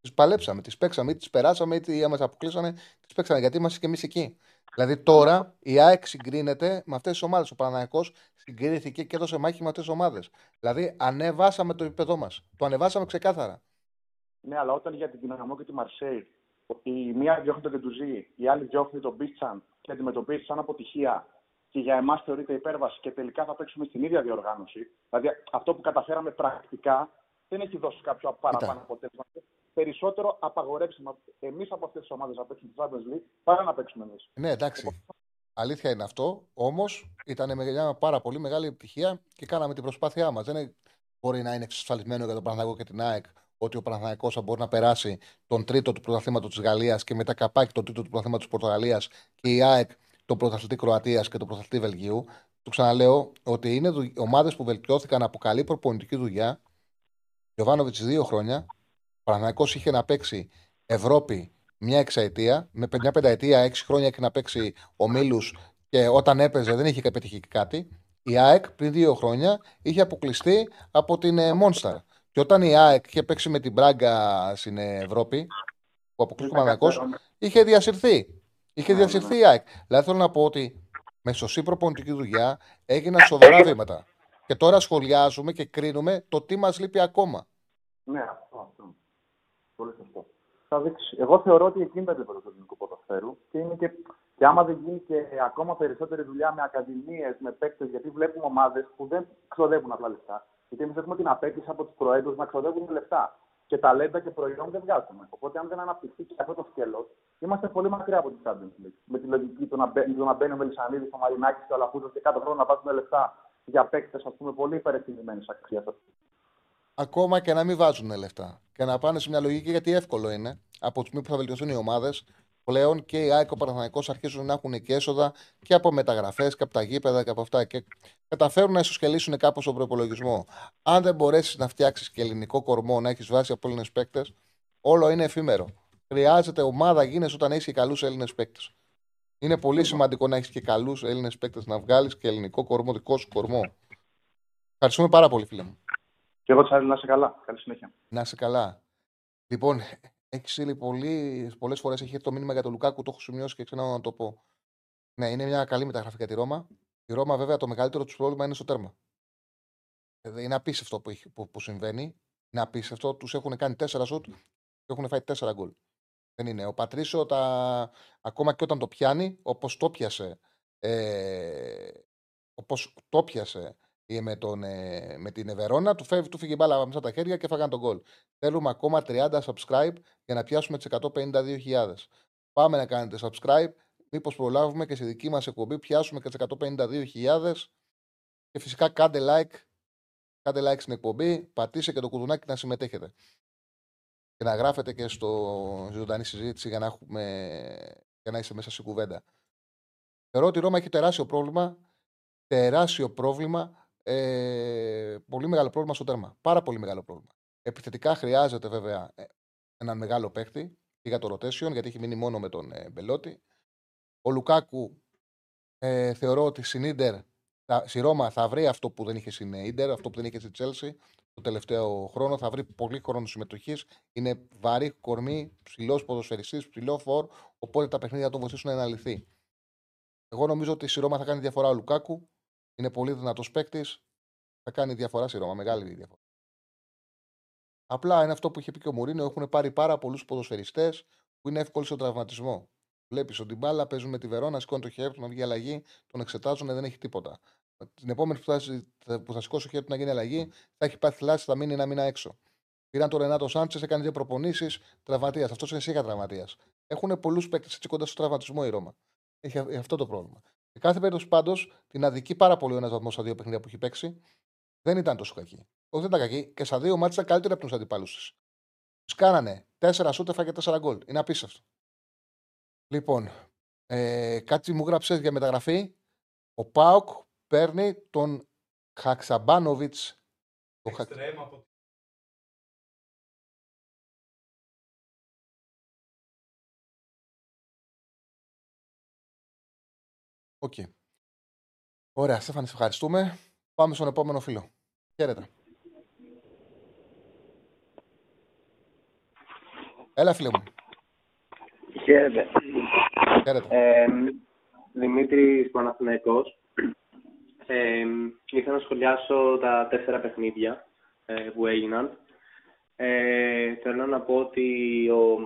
Τις παλέψαμε, τις παίξαμε, ή τις περάσαμε, είτε μα αποκλείσανε, τις παίξαμε. Γιατί είμαστε και εμείς εκεί. Δηλαδή τώρα η ΑΕΚ συγκρίνεται με αυτές τις ομάδες. Ο Παναναναϊκό συγκρίθηκε και έδωσε μάχη με αυτές τις ομάδες. Δηλαδή ανεβάσαμε το επίπεδό μας. Το ανεβάσαμε ξεκάθαρα. Ναι, αλλά όταν για την Δυναμό και τη Μαρσέη η μία διώχνει τον Κεντουζή, η άλλη διώχνει τον Μπίτσαν και αντιμετωπίζει σαν αποτυχία και για εμάς θεωρείται υπέρβαση και τελικά θα παίξουμε στην ίδια διοργάνωση. Δηλαδή αυτό που καταφέραμε πρακτικά δεν έχει δώσει κάποιο παραπάνω αποτέλεσμα. Περισσότερο απαγορεύσιμο εμείς από αυτές τις ομάδες να παίξουμε τη Champions League παρά να παίξουμε εμείς. Ναι, εντάξει. Αλήθεια είναι αυτό. Όμως ήταν μια πάρα πολύ μεγάλη επιτυχία και κάναμε την προσπάθειά μας. Δεν είναι- μπορεί να είναι εξασφαλισμένο για τον Παναθηναϊκό και την ΑΕΚ ότι ο Παναθηναϊκός θα μπορεί να περάσει τον τρίτο του πρωταθλήματος της Γαλλίας και μετά καπάκι τον τρίτο του πρωταθλήματος της Πορτογαλίας και η ΑΕΚ τον πρωταθλητή Κροατίας και τον πρωταθλητή Βελγίου. Του ξαναλέω ότι είναι ομάδες που βελτιώθηκαν από καλή προπονητική δουλειά. Γιωβάνοβιτς δύο χρόνια. Ο Παναθηναϊκός είχε να παίξει Ευρώπη μια εξαετία, με μια πενταετία, έξι χρόνια είχε να παίξει ομίλου και όταν έπαιζε δεν είχε πετύχει κάτι. Η ΑΕΚ πριν δύο χρόνια είχε αποκλειστεί από την ε, Monster. Και όταν η ΑΕΚ είχε παίξει με την Μπράγκα στην Ευρώπη, που αποκλείστηκε ο Παναθηναϊκός, είχε διασυρθεί. Είχε διασυρθεί η ΑΕΚ. Δηλαδή θέλω να πω ότι με σωστή προπονητική δουλειά έγιναν σοβαρά βήματα. Και τώρα σχολιάζουμε και κρίνουμε το τι μας λείπει ακόμα. Ναι, αυτό. αυτό. Πολύ σωστό. Θα δείξει. Εγώ θεωρώ ότι εκείνη τα επίπεδα του ελληνικού ποδοσφαίρου και, είναι και, και άμα δεν γίνει και ακόμα περισσότερη δουλειά με ακαδημίες, με παίκτες, γιατί βλέπουμε ομάδες που δεν ξοδεύουν απλά λεφτά. Γιατί εμείς έχουμε την απέτηση από τους προέδρους να ξοδεύουν λεφτά. Και ταλέντα και προϊόν δεν βγάζουμε. Οπότε, αν δεν αναπτυχθεί και αυτό το σκέλος, είμαστε πολύ μακριά από τη Champions League. Με τη λογική του να, μπαίνει, του να μπαίνει ο Μελισανίδη, ο Μαρινάκη και ο Αλαφούζο και κάθε χρόνο να βάζουμε λεφτά για παίκτες, ας πούμε, πολύ υπερεθυμημένε αξίας. Ακόμα και να μην βάζουν λεφτά. Και να πάνε σε μια λογική γιατί εύκολο είναι. Από τη στιγμή που θα βελτιωθούν οι ομάδες, πλέον και η ΑΕΚ και ο Παναθηναϊκός αρχίζουν να έχουν και έσοδα και από μεταγραφές και από τα γήπεδα και από αυτά. Και καταφέρουν να ισοσκελίσουν κάπως τον προπολογισμό. Αν δεν μπορέσεις να φτιάξεις και ελληνικό κορμό, να έχεις βάση από Έλληνες παίκτες, όλο είναι εφήμερο. Χρειάζεται ομάδα γίνεσαι όταν έχεις και καλούς Έλληνες παίκτες. Είναι πολύ σημαντικό να έχεις και καλούς Έλληνες παίκτες να βγάλεις και ελληνικό κορμό, δικό σου κορμό. Ευχαριστούμε πάρα πολύ, φίλε μου. Και εγώ Τσάρλι, να είσαι καλά. Καλή συνέχεια. Να είσαι καλά. Λοιπόν, έχει στείλει πολλές φορές έχει έρθει το μήνυμα για τον Λουκάκου, το έχω σημειώσει και ξανά να το πω. Ναι, είναι μια καλή μεταγραφή για τη Ρώμα. Η Ρώμα, βέβαια, το μεγαλύτερο του πρόβλημα είναι στο τέρμα. Ε, Είναι απίστευτο που, έχει- που, που συμβαίνει. Είναι απίστευτο. Τους έχουν κάνει τέσσερα σουτ και έχουν φάει τέσσερα γκολ. Δεν είναι. Ο Πατρίσιο, τα... ακόμα και όταν το πιάνει, όπως το πιάσε. Ε... Όπως το πιάσε ε, με, τον, ε, με την Ευερόνα, του, φεύγει, του φύγει η μπάλα μέσα τα χέρια και φάγαν τον γκολ. Θέλουμε ακόμα 30 subscribe για να πιάσουμε τις 152.000. Πάμε να κάνετε subscribe. Μήπως προλάβουμε και στη δική μας εκπομπή πιάσουμε και τις 152.000 και φυσικά κάντε like κάντε like στην εκπομπή, πατήστε και το κουδουνάκι να συμμετέχετε και να γράφετε και στο ζωντανή συζήτηση για να, έχουμε, για να είστε μέσα στην κουβέντα. Θεωρώ ότι η Ρώμα έχει τεράστιο πρόβλημα, τεράστιο πρόβλημα, ε, πολύ μεγάλο πρόβλημα στο τέρμα. Πάρα πολύ μεγάλο πρόβλημα. Επιθετικά χρειάζεται βέβαια ε, έναν μεγάλο παίχτη και για το rotation, γιατί έχει μείνει μόνο με τον ε, Μπελότη. Ο Λουκάκου ε, θεωρώ ότι στην Ίντερ, θα- στη Ρώμα θα βρει αυτό που δεν είχε στην Ίντερ, αυτό που δεν είχε στη Τσέλσι το τελευταίο χρόνο. Θα βρει πολύ χρόνο συμμετοχής. Είναι βαρύ κορμί, ψηλός ποδοσφαιριστής, ψηλό φορ. Οπότε τα παιχνίδια θα τον βοηθήσουν να λυθεί. Εγώ νομίζω ότι στη Ρώμα θα κάνει διαφορά ο Λουκάκου. Είναι πολύ δυνατός παίκτης. Θα κάνει διαφορά στη Ρώμα, μεγάλη διαφορά. Απλά είναι αυτό που είχε πει και ο Μουρίνο. Έχουν πάρει πάρα πολλούς ποδοσφαιριστές που είναι εύκολοι στον τραυματισμό. Βλέπεις ότι την μπάλα παίζουν με τη Βερόνα, σηκώνει το χέρι του να βγει αλλαγή, τον εξετάζουν, δεν έχει τίποτα. Την επόμενη που θα, θα- που θα σηκώσει το χέρι του να γίνει αλλαγή, θα έχει πάθει θλάση, θα μείνει ένα μήνα έξω. Πήραν τον Ρενάτο Σάντσες, έκανε δύο προπονήσεις, τραυματίας. Αυτός είναι σίγα τραυματίας. Έχουν πολλούς παίκτες έτσι κοντά στο τραυματισμό η Ρώμα. Έχει α- αυτό το πρόβλημα. Σε κάθε περίπτωση πάντως την αδικεί πάρα πολύ ο ένας βαθμός στα δύο παιχνίδια που έχει παίξει. Δεν ήταν τόσο κακή. Όχι, δεν ήταν κακή. Και στα δύο μάτια ήταν καλύτερη από τους αντιπάλους της. Τους κάνανε τέσσερα σούτ, έφαγε τέσσερα γκολ. Είναι απίστευτο. Λοιπόν, ε, κάτι μου γράψες για μεταγραφή. Ο Πάοκ παίρνει τον Χαξαμπάνοβιτς. Το Χα... Εξτρέμ από Οκ. Ωραία, Στέφανε, σε ευχαριστούμε. Πάμε στον επόμενο φίλο. Χαίρετε. Έλα, φίλε μου. Χαίρετε. Χαίρετε. Ε, Δημήτρης Παναθηναϊκός. Ε, ήθελα να σχολιάσω τα τέσσερα παιχνίδια ε, που έγιναν. Ε, θέλω να πω ότι ο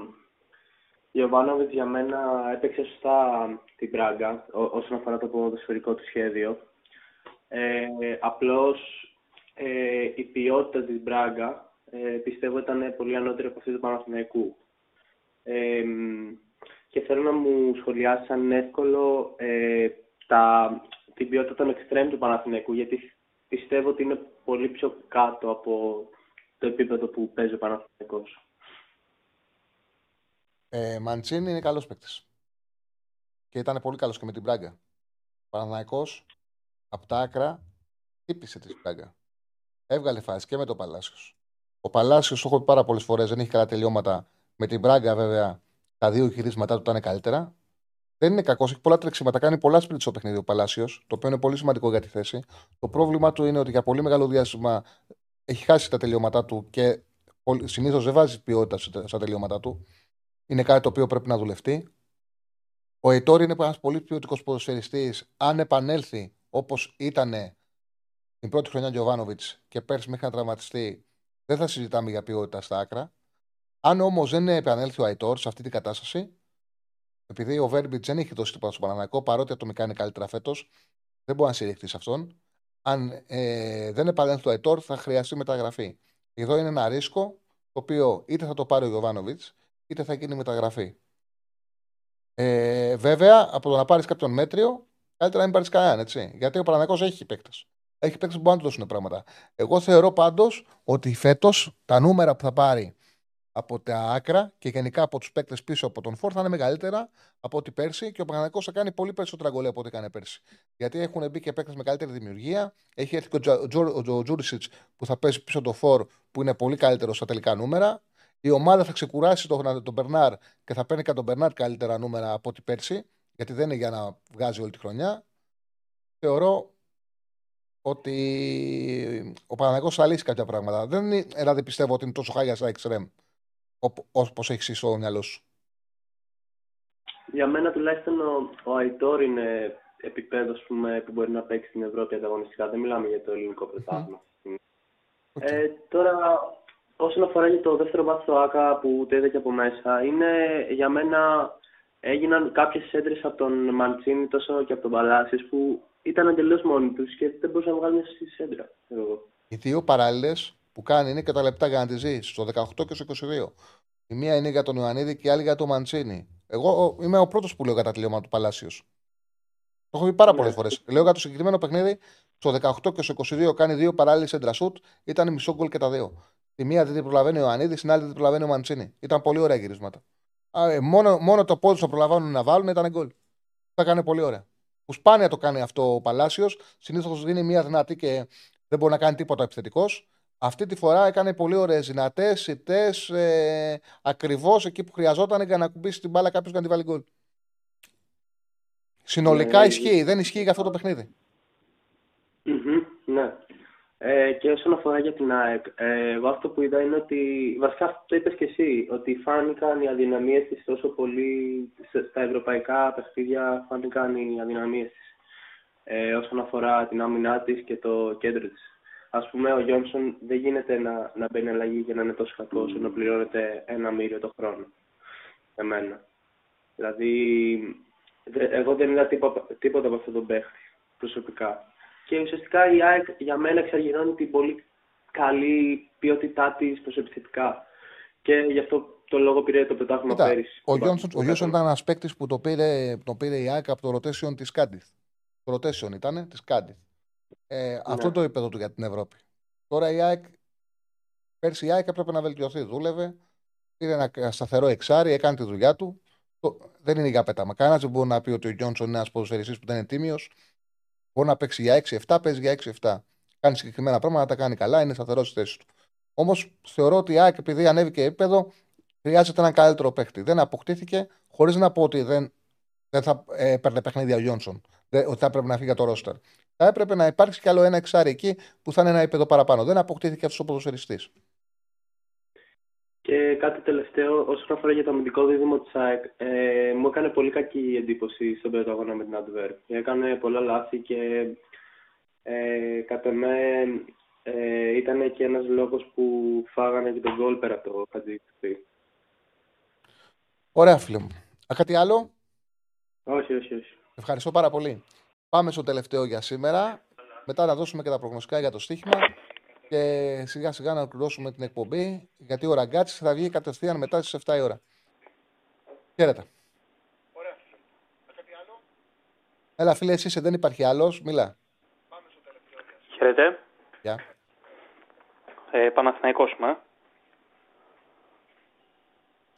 Ιωβάνοβιτς για μένα έπαιξε σωστά την Πράγκα ό- όσον αφορά το ποδοσφαιρικό του σχέδιο. Ε, απλώς ε, η ποιότητα της Μπράγκα ε, πιστεύω ήταν πολύ ανώτερη από αυτή του Παναθηναϊκού. Ε, και θέλω να μου σχολιάσεις αν είναι εύκολο ε, τα, την ποιότητα των εξτρέμ του Παναθηναϊκού γιατί πιστεύω ότι είναι πολύ πιο κάτω από το επίπεδο που παίζει ο Παναθηναϊκός. Ε, Μαντσίνη είναι καλός παίκτης. Και ήταν πολύ καλός και με την Πράγκα. Παναναναϊκό από τα άκρα χτύπησε τη Πράγκα. Έβγαλε φάση και με τον Παλάσιος. Ο Παλάσιος, το έχω πει πάρα πολλές φορές, δεν έχει καλά τελειώματα. Με την Πράγκα, βέβαια, τα δύο γυρίσματά του ήταν καλύτερα. Δεν είναι κακός, έχει πολλά τρεξίματα, κάνει πολλά σπίτι στο παιχνίδι ο Παλάσιος, το οποίο είναι πολύ σημαντικό για τη θέση. Το πρόβλημά του είναι ότι για πολύ μεγάλο διάστημα έχει χάσει τα τελειώματά του και συνήθως δεν βάζει ποιότητα στα- στα τελειώματά του. Είναι κάτι το οποίο πρέπει να δουλευτεί. Ο Εϊτόρ είναι ένας πολύ ποιοτικός ποδοσφαιριστής. Αν επανέλθει όπως ήταν την πρώτη χρονιά Γιωβάνοβιτς και πέρσι μέχρι να τραυματιστεί, δεν θα συζητάμε για ποιότητα στα άκρα. Αν όμως δεν επανέλθει ο Αϊτόρ σε αυτή την κατάσταση, επειδή ο Βέρμπιτς δεν έχει δώσει τίποτα στο Παναναναϊκό, παρότι ατομικά είναι καλύτερα φέτος, δεν μπορεί να στηριχθεί σε αυτόν. Αν ε, δεν επανέλθει ο Αϊτόρ, θα χρειαστεί μεταγραφή. Εδώ είναι ένα ρίσκο το οποίο είτε θα το πάρει ο Γιωβάνοβιτς, είτε θα γίνει μεταγραφή. Ε, βέβαια, από το να πάρεις κάποιον μέτριο, καλύτερα να μην πάρεις κανέναν, έτσι. Γιατί ο Παναγιακό έχει παίκτες. Έχει παίκτες που μπορούν να του δώσουν πράγματα. Εγώ θεωρώ πάντως ότι φέτος τα νούμερα που θα πάρει από τα άκρα και γενικά από τους παίκτες πίσω από τον Φόρ θα είναι μεγαλύτερα από ό,τι πέρσι και ο Παναγιακό θα κάνει πολύ περισσότερα γκολ από ό,τι έκανε πέρσι. Γιατί έχουν μπει και παίκτες με καλύτερη δημιουργία. Έχει έρθει και ο, Τζα- ο, Τζο- ο, Τζο- ο Τζούρισιτς που θα παίζει πίσω το Φόρ που είναι πολύ καλύτερος στα τελικά νούμερα. Η ομάδα θα ξεκουράσει τον, τον Μπερνάρ και θα παίρνει και τον Μπερνάρ καλύτερα νούμερα από ό,τι πέρσι, γιατί δεν είναι για να βγάζει όλη τη χρονιά. Θεωρώ ότι ο Παναγιώτης θα λύσει κάποια πράγματα. Δεν είναι, δηλαδή πιστεύω ότι είναι τόσο χάγια στα εξτρέμ όπως έχεις εσύ στο μυαλό σου. για μένα τουλάχιστον ο, ο Αϊτόρ είναι επίπεδος ας πούμε, που μπορεί να παίξει στην Ευρώπη ανταγωνιστικά. Δεν μιλάμε για το ελληνικό πρωτάθλημα. Ε, τώρα, όσον αφορά για το δεύτερο μάτι στο ΆΚΑ που το είδα και από μέσα, είναι για μένα έγιναν κάποιες έντρες από τον Μαντσίνη τόσο και από τον Παλάσιο που ήταν εντελώς μόνοι τους και δεν μπορούσαν να βγάλουν μια σέντρα. Εγώ. Οι δύο παράλληλες που κάνει είναι και τα λεπτά για να τη ζει, στο 18 και στο 22. Η μία είναι για τον Ιωαννίδη και η άλλη για τον Μαντσίνη. Εγώ είμαι ο πρώτος που λέω κατά τελείωμα του Παλάσιος. Το έχω πει πάρα πολλές φορές. Λέω για το συγκεκριμένο παιχνίδι, στο 18 και στο 22 κάνει δύο παράλληλες σέντρα-σουτ, ήταν μισό γκολ και τα δύο. Τη μία δεν την προλαβαίνει ο Ιωαννίδη, την άλλη δεν την προλαβαίνει ο Μαντσίνη. Ήταν πολύ ωραία γυρίσματα. Α, ε, μόνο, μόνο το πόδι που προλαμβάνουν να βάλουν ήταν γκολ. Τα κάνει πολύ ωραία. Που σπάνια το κάνει αυτό ο Παλάσιος. Συνήθως δίνει μία δυνατή και δεν μπορεί να κάνει τίποτα επιθετικός. Αυτή τη φορά έκανε πολύ ωραίες δυνατές, ητέ, ε, ακριβώς εκεί που χρειαζόταν για να κουμπίσει την μπάλα κάποιος να την βάλει γκολ. Συνολικά Ναι, ισχύει, δεν ισχύει για αυτό το παιχνίδι. Μμμ, ναι. Ε, και όσον αφορά για την ΑΕΚ, ε, εγώ αυτό που είδα είναι ότι, βασικά αυτό το είπες και εσύ, ότι φάνηκαν οι αδυναμίες της τόσο πολύ, σε- στα ευρωπαϊκά παιχνίδια φάνηκαν οι αδυναμίες της, ε, όσον αφορά την άμυνά της και το κέντρο της. Ας πούμε, ο Γιόνσον δεν γίνεται να, να μπαίνει αλλαγή για να είναι τόσο κακός, όσο να πληρώνεται ένα μύριο το χρόνο. Εμένα. Δηλαδή, δε- εγώ δεν είδα τίποτα, τίποτα από αυτόν τον παίχτη, προσωπικά. Και ουσιαστικά η ΑΕΚ για μένα εξαργυρώνει την πολύ καλή ποιότητά της προσεπιθετικά. Και γι' αυτό το λόγο πήρε το πρωτάθλημα Κοίτα, πέρυσι. ο Γιόνσον ο Γιόνσον ήταν ένας παίκτης που το πήρε, το πήρε η ΑΕΚ από το rotation της Κάντιθ. Το rotation ήταν της Κάντιθ. Ε, Αυτό το επίπεδο του για την Ευρώπη. Τώρα η ΑΕΚ, πέρσι η ΑΕΚ έπρεπε να βελτιωθεί. Δούλευε, πήρε ένα σταθερό εξάρι, έκανε τη δουλειά του. Το- δεν είναι για πέταμα. Κανένας δεν μπορεί να πει ότι ο Γιόνσον είναι ένας ποδοσφαιριστής που δεν είναι τίμιος. Μπορεί να παίξει για 6-7, παίζει για 6-7. Κάνει συγκεκριμένα πράγματα, τα κάνει καλά, είναι σταθερός στη θέση του. Όμως θεωρώ ότι η ΑΕΚ, επειδή ανέβηκε επίπεδο, χρειάζεται έναν καλύτερο παίχτη. Δεν αποκτήθηκε, χωρίς να πω ότι δεν, δεν θα ε, έπαιρνε παιχνίδια ο Γιόνσον. Δεν- ότι θα έπρεπε να φύγει από το ρόστερ. Θα έπρεπε να υπάρξει κι άλλο ένα εξάρι εκεί που θα είναι ένα επίπεδο παραπάνω. Δεν αποκτήθηκε αυτός ο ποδοσφαιριστής. Και κάτι τελευταίο, όσον αφορά για το αμυντικό δίδυμο της ΑΕΚ, ε, μου έκανε πολύ κακή εντύπωση στον πρώτο αγώνα με την Αντβέρπ. Έκανε πολλά λάθη και ε, κατά με ε, ήταν και ένας λόγος που φάγανε και τον γκολ πέρα από το Χατζήτη. Ωραία, φίλε μου. Α, κάτι άλλο; Όχι, όχι, όχι. Ευχαριστώ πάρα πολύ. Πάμε στο τελευταίο για σήμερα. Μετά να δώσουμε και τα προγνωστικά για το στοίχημα. Και σιγά σιγά να ολοκληρώσουμε την εκπομπή. Γιατί ο Ραγκάτσι θα βγει κατευθείαν μετά στις 7 η ώρα. Χαίρετε. Έλα, φίλε, εσύ είσαι, δεν υπάρχει άλλος. Μιλά. Χαίρετε. Γεια. Ε, Παναθηναϊκός είμαι.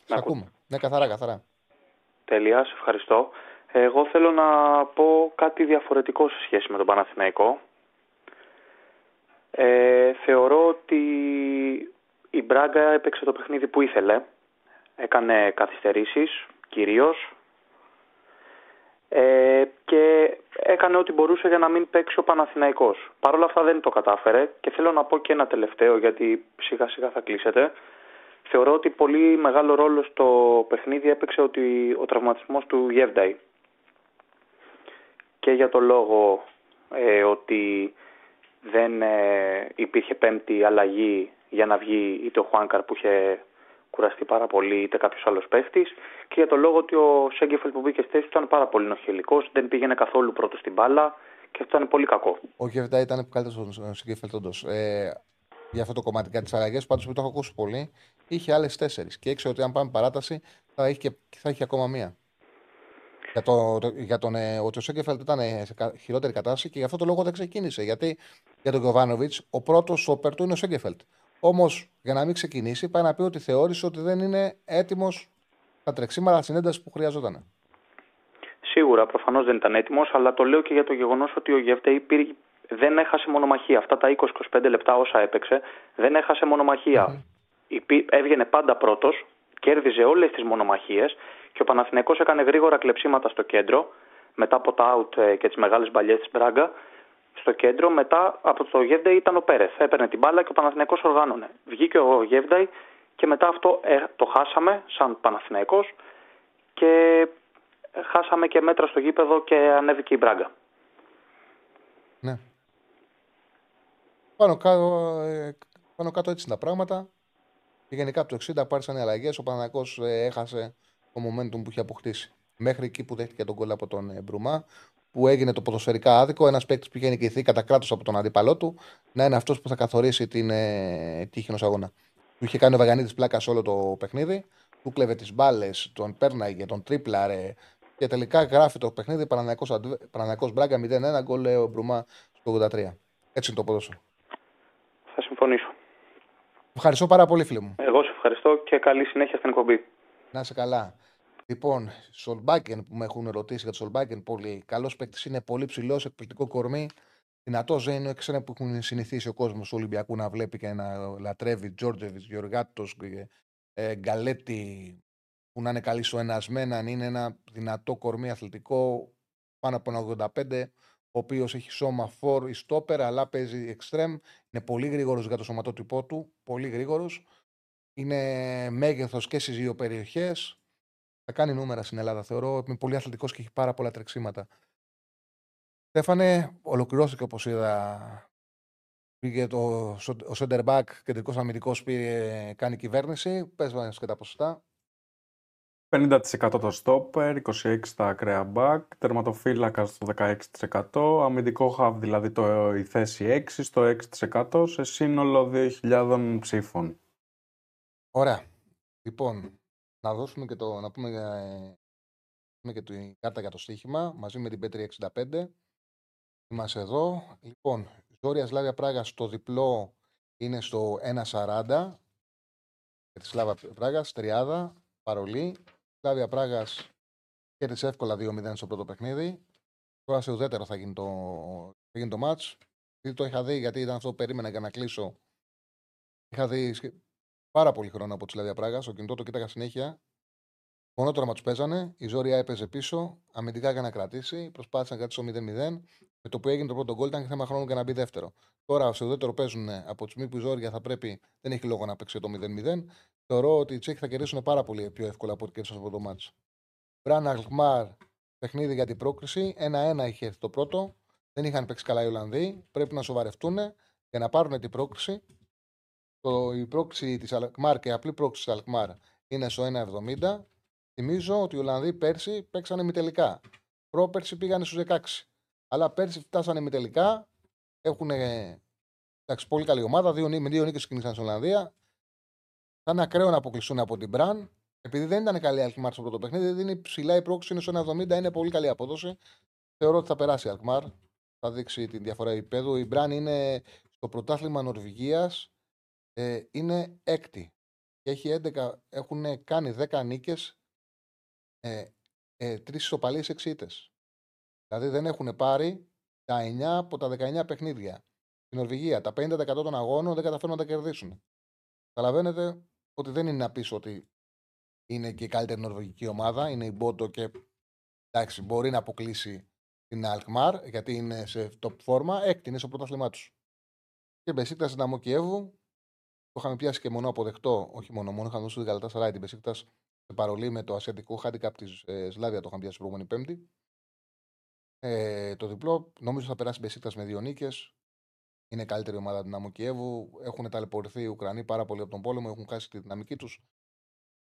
Σε ακούμε. Ναι, καθαρά, καθαρά. Τέλεια, σε ευχαριστώ. Εγώ θέλω να πω κάτι διαφορετικό σε σχέση με τον Παναθηναϊκό. Ε, θεωρώ ότι η Μπράγκα έπαιξε το παιχνίδι που ήθελε. Έκανε καθυστερήσεις, κυρίως. Ε, και έκανε ό,τι μπορούσε για να μην παίξει ο Παναθηναϊκός. Παρ' όλα αυτά δεν το κατάφερε και θέλω να πω και ένα τελευταίο γιατί σιγά σιγά θα κλείσετε. Θεωρώ ότι πολύ μεγάλο ρόλο στο παιχνίδι έπαιξε ότι ο τραυματισμός του Γεύνταϊ. Και για το λόγο ε, ότι δεν ε, υπήρχε πέμπτη αλλαγή για να βγει είτε ο Χουάνκαρ που είχε κουραστεί πάρα πολύ είτε κάποιος άλλος παίχτης. Και για το λόγο ότι ο Σέγκεφελ που μπήκε στη θέση του ήταν πάρα πολύ νοχελικό, δεν πήγαινε καθόλου πρώτος στην μπάλα και αυτό ήταν πολύ κακό. Ο Γεβδά ήταν καλύτερος στον Σιγκέφελτ, όντως. Ε, για αυτό το κομμάτι για τι αλλαγέ, πάντως που το έχω ακούσει πολύ, είχε άλλες τέσσερις. Και ήξερε ότι αν πάμε παράταση θα είχε, και, θα είχε ακόμα μία. Για, το, το, για τον, ε, ότι ο Σέγκεφελτ ήταν σε κα- χειρότερη κατάσταση και γι' αυτό το λόγο δεν ξεκίνησε. Γιατί για τον Γιωβάνοβιτς ο πρώτος σόπερ του είναι ο Σέγκεφελτ. Όμως για να μην ξεκινήσει, πάει να πει ότι θεώρησε ότι δεν είναι έτοιμος στα τρεξίματα στην ένταση που χρειαζόταν. Σίγουρα, προφανώς δεν ήταν έτοιμος, αλλά το λέω και για το γεγονός ότι ο Γευτέη πήρε, δεν έχασε μονομαχία. Αυτά τα 20-25 λεπτά όσα έπαιξε, δεν έχασε μονομαχία. Υπή- Έβγαινε πάντα πρώτος, κέρδιζε όλες τις μονομαχίες και ο Παναθηναϊκός έκανε γρήγορα κλεψίματα στο κέντρο, μετά από τα out ε, και τις μεγάλες μπαλιές της Μπράγκα. Στο κέντρο, μετά από το Γεύνταϊ ήταν ο Πέρεθ. Έπαιρνε την μπάλα και ο Παναθηναϊκός οργάνωνε. Βγήκε ο Γεύνταϊ και μετά αυτό ε, το χάσαμε σαν Παναθηναϊκός και ε, χάσαμε και μέτρα στο γήπεδο και ανέβηκε η Μπράγκα. Ναι. Πάνω κάτω, ε, πάνω κάτω έτσι είναι τα πράγματα. Και γενικά από το 60 πάρησαν οι αλλαγές. Ο Παναγιακό έχασε το momentum που είχε αποκτήσει. Μέχρι εκεί που δέχτηκε τον κόλλο από τον ε, Μπρουμά, που έγινε το ποδοσφαιρικά άδικο. Ένας παίκτης που είχε νικηθεί κατά κράτος από τον αντίπαλό του, να είναι αυτός που θα καθορίσει την ε, τύχη ενός αγώνα. Του είχε κάνει ο Βαγανίδη πλάκα σε όλο το παιχνίδι. Του κλέβε τις μπάλες, τον πέρναγε, τον τρίπλαρε. Και τελικά γράφει το παιχνίδι Παναναναϊκό Μπράγκα 0-1 γκολ ο Μπρουμά στο 83. Έτσι είναι το ποδόσφαιρο. Θα συμφωνήσω. Ευχαριστώ πάρα πολύ, φίλε μου. Εγώ σε ευχαριστώ και καλή συνέχεια στην εκπομπή. Να είσαι καλά. Λοιπόν, Σολμπάκεν που με έχουν ρωτήσει για το Σολμπάκεν, πολύ καλός παίκτης είναι, πολύ ψηλός, εκπληκτικό κορμί. Δυνατός δεν είναι ξένα που έχουν συνηθίσει ο κόσμος του Ολυμπιακού να βλέπει και να λατρεύει. Τζόρτζεβιτς, Γιωργάτος, ε, Γκαλέτη, που να είναι καλή στο ενασμένα, είναι ένα δυνατό κορμί αθλητικό πάνω από ένα 85, ο οποίος έχει σώμα for ή stopper, αλλά παίζει extreme. Είναι πολύ γρήγορος για το σωματότυπό του, πολύ γρήγορος. Είναι μέγεθος και στις δύο περιοχές θα κάνει νούμερα στην Ελλάδα. Θεωρώ ότι είναι πολύ αθλητικός και έχει πάρα πολλά τρεξίματα. Στέφανε, ολοκληρώθηκε όπως είδα. Πήγε το, ο center back, κεντρικός αμυντικός, κάνει κυβέρνηση. Πες μας και τα ποσοστά. 50% το stopper, 26% τα ακραία back, τερματοφύλακα στο 16%, αμυντικό hub δηλαδή το, η θέση 6% στο 6% σε σύνολο 2.000 ψήφων. Ωραία. Λοιπόν, να δώσουμε και το, να πούμε, ε, και την κάρτα για το στοίχημα μαζί με την Πέτρη 65. Είμαστε εδώ. Λοιπόν, Ζόρια Σλάβια Πράγα στο διπλό είναι στο 1.40 για τη Σλάβια Πράγα, τριάδα, παρολί. Σλάβια Πράγας κέρδισε εύκολα 2-0 στο πρώτο παιχνίδι. Τώρα σε ουδέτερο θα γίνει το, θα γίνει το match. το είχα δει γιατί ήταν αυτό που περίμενα για να κλείσω. Είχα δει πάρα πολύ χρόνο από τη Σλαβία Πράγας. Στο κινητό το κοίταγα συνέχεια. Μονότρομα του παίζανε. Η Ζόρια έπαιζε πίσω. Αμυντικά για να κρατήσει. Προσπάθησε να κρατήσει το 0-0. Με το που έγινε το πρώτο γκολ ήταν θέμα χρόνου για να μπει δεύτερο. Τώρα στο δεύτερο παίζουν από τη στιγμή που η Ζόρια θα πρέπει, δεν έχει λόγο να παίξει το 0-0. Θεωρώ ότι οι Τσέχοι θα κερδίσουν πάρα πολύ πιο εύκολα από ό,τι κέρδισαν αυτό το μάτσο. Μπραν Αλχμάρ, παιχνίδι για την πρόκριση. 1-1 είχε το πρώτο. Δεν είχαν παίξει καλά οι Ολλανδοί. Πρέπει να σοβαρευτούν για να πάρουν την πρόκριση το, η πρόξη της Αλκμάρ και η απλή πρόξη της Αλκμάρ είναι στο 1,70. Θυμίζω ότι οι Ολλανδοί πέρσι παίξανε μη τελικά. Πρόπερσι πήγανε στους 16. Αλλά πέρσι φτάσανε μη τελικά. Έχουν εντάξει, πολύ καλή ομάδα. Δύο, με δύο νίκες ξεκίνησαν στην Ολλανδία. Θα είναι ακραίο να αποκλειστούν από την Μπραν. Επειδή δεν ήταν καλή η Αλκμάρ στο πρώτο παιχνίδι, δεν είναι ψηλά η πρόξη, είναι στο 1,70. Είναι πολύ καλή απόδοση. Θεωρώ ότι θα περάσει η Αλκμάρ. Θα δείξει τη διαφορά επίπεδου. Η Μπραν είναι στο πρωτάθλημα Νορβηγίας ε, είναι έκτη. Και έχει 11, έχουν κάνει 10 νίκες, ε, ε, τρεις ισοπαλίες εξήτες. Δηλαδή δεν έχουν πάρει τα 9 από τα 19 παιχνίδια. Στην Νορβηγία τα 50% των αγώνων δεν καταφέρουν να τα κερδίσουν. Καταλαβαίνετε; Ότι δεν είναι να πεις ότι είναι και η καλύτερη νορβηγική ομάδα, είναι η Μπότο και εντάξει, μπορεί να αποκλείσει την Αλκμάρ γιατί είναι σε top φόρμα, έκτη είναι στο πρωτάθλημά τους. Και Μπεσίκτας Δυναμό Κιέβου, το είχαμε πιάσει και μόνο αποδεκτό, όχι μόνο, μόνο είχαμε δώσει την Γαλατά Σαράι την Πεσίκτα σε παρολί με το ασιατικό handicap τη ε, Σλάβια, το είχαμε πιάσει την προηγούμενη Πέμπτη. Ε, το διπλό, νομίζω θα περάσει η Μπεσίκτας με δύο νίκες. Είναι καλύτερη ομάδα δυναμού Κιέβου. Έχουν ταλαιπωρηθεί οι Ουκρανοί πάρα πολύ από τον πόλεμο, έχουν χάσει τη δυναμική τους.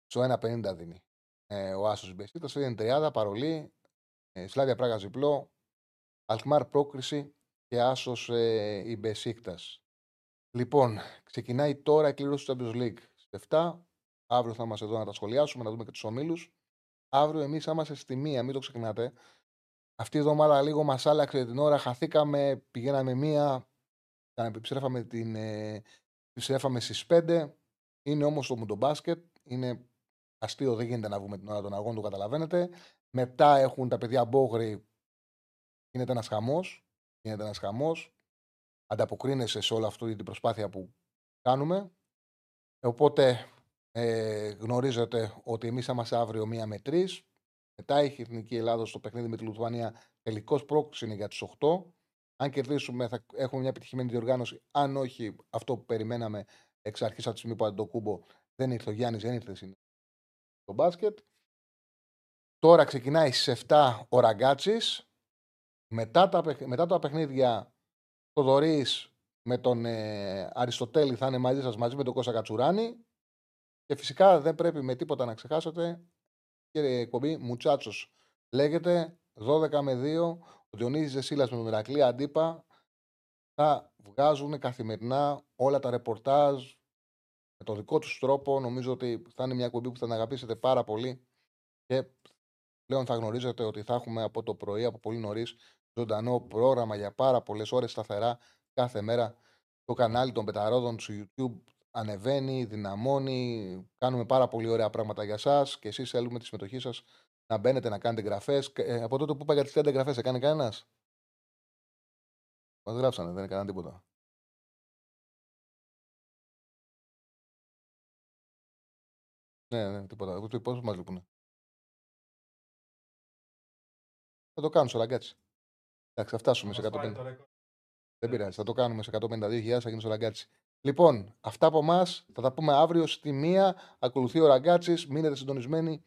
Στο 1,50 δίνει. Ε, ο Άσος Μπεσίκτα είναι τριάδα, παρολί. Ε, Σλάβια Πράγα διπλό. Αλκμάρ πρόκριση και Άσος ε, η Μπεσίκτας. Λοιπόν, ξεκινάει τώρα η κλήρωση του Champions League. Στις 7. Αύριο θα είμαστε εδώ να τα σχολιάσουμε, να δούμε και τους ομίλους. Αύριο εμείς θα είμαστε στη μία, μην το ξεχνάτε. Αυτή η εβδομάδα λίγο μας άλλαξε την ώρα. Χαθήκαμε, πηγαίναμε μία. Επιστρέφαμε, την, ε, επιστρέφαμε στις 5. Είναι όμως το μουντομπάσκετ. Είναι αστείο, δεν γίνεται να βγούμε την ώρα των αγώνων, το καταλαβαίνετε. Μετά έχουν τα παιδιά μπόγρι. Γίνεται ένας χαμός. Γίνεται ένας χαμός ανταποκρίνεσαι σε όλη αυτή την προσπάθεια που κάνουμε. Οπότε ε, γνωρίζετε ότι εμείς θα είμαστε αύριο μία με τρεις. Μετά έχει η Εθνική Ελλάδα στο παιχνίδι με τη Λουθουανία. Τελικός πρόκληση είναι για τις 8. Αν κερδίσουμε, θα έχουμε μια επιτυχημένη διοργάνωση. Αν όχι, αυτό που περιμέναμε εξ αρχής από τη στιγμή που το κούμπο δεν ήρθε ο Γιάννης, δεν ήρθε το μπάσκετ. Τώρα ξεκινάει στις 7 ο Ραγκάτσης. Μετά, τα, παιχ- μετά τα παιχνίδια, το Δωρή με τον ε, Αριστοτέλη θα είναι μαζί σας μαζί με τον Κώστα Κατσουράνη. Και φυσικά δεν πρέπει με τίποτα να ξεχάσετε. Κύριε εκπομπή, Μουτσάτσος λέγεται 12 με 2. Ο Διονύζης Ζεσίλας με τον Ηρακλή Αντίπα θα βγάζουν καθημερινά όλα τα ρεπορτάζ με τον δικό τους τρόπο. Νομίζω ότι θα είναι μια εκπομπή που θα την αγαπήσετε πάρα πολύ και πλέον θα γνωρίζετε ότι θα έχουμε από το πρωί, από πολύ νωρίς, ζωντανό πρόγραμμα για πάρα πολλές ώρες σταθερά κάθε μέρα. Το κανάλι των Πεταρόδων στο YouTube ανεβαίνει, δυναμώνει. Κάνουμε πάρα πολύ ωραία πράγματα για εσά και εσείς θέλουμε τη συμμετοχή σας να μπαίνετε να κάνετε εγγραφές. από τότε που είπα για τις 30 εγγραφές, έκανε κανένας; Μας γράψανε, δεν έκαναν τίποτα. Ναι, ναι, τίποτα. Πώ μας λείπουνε. Θα το κάνουμε στο ραγκάτσι. Εντάξει, θα φτάσουμε σε 150. Δεν πειράζει, θα το κάνουμε σε 152.000, θα γίνει στο ραγκάτσι. Λοιπόν, αυτά από εμάς. Θα τα πούμε αύριο στη μία. Ακολουθεί ο ραγκάτσι. Μείνετε συντονισμένοι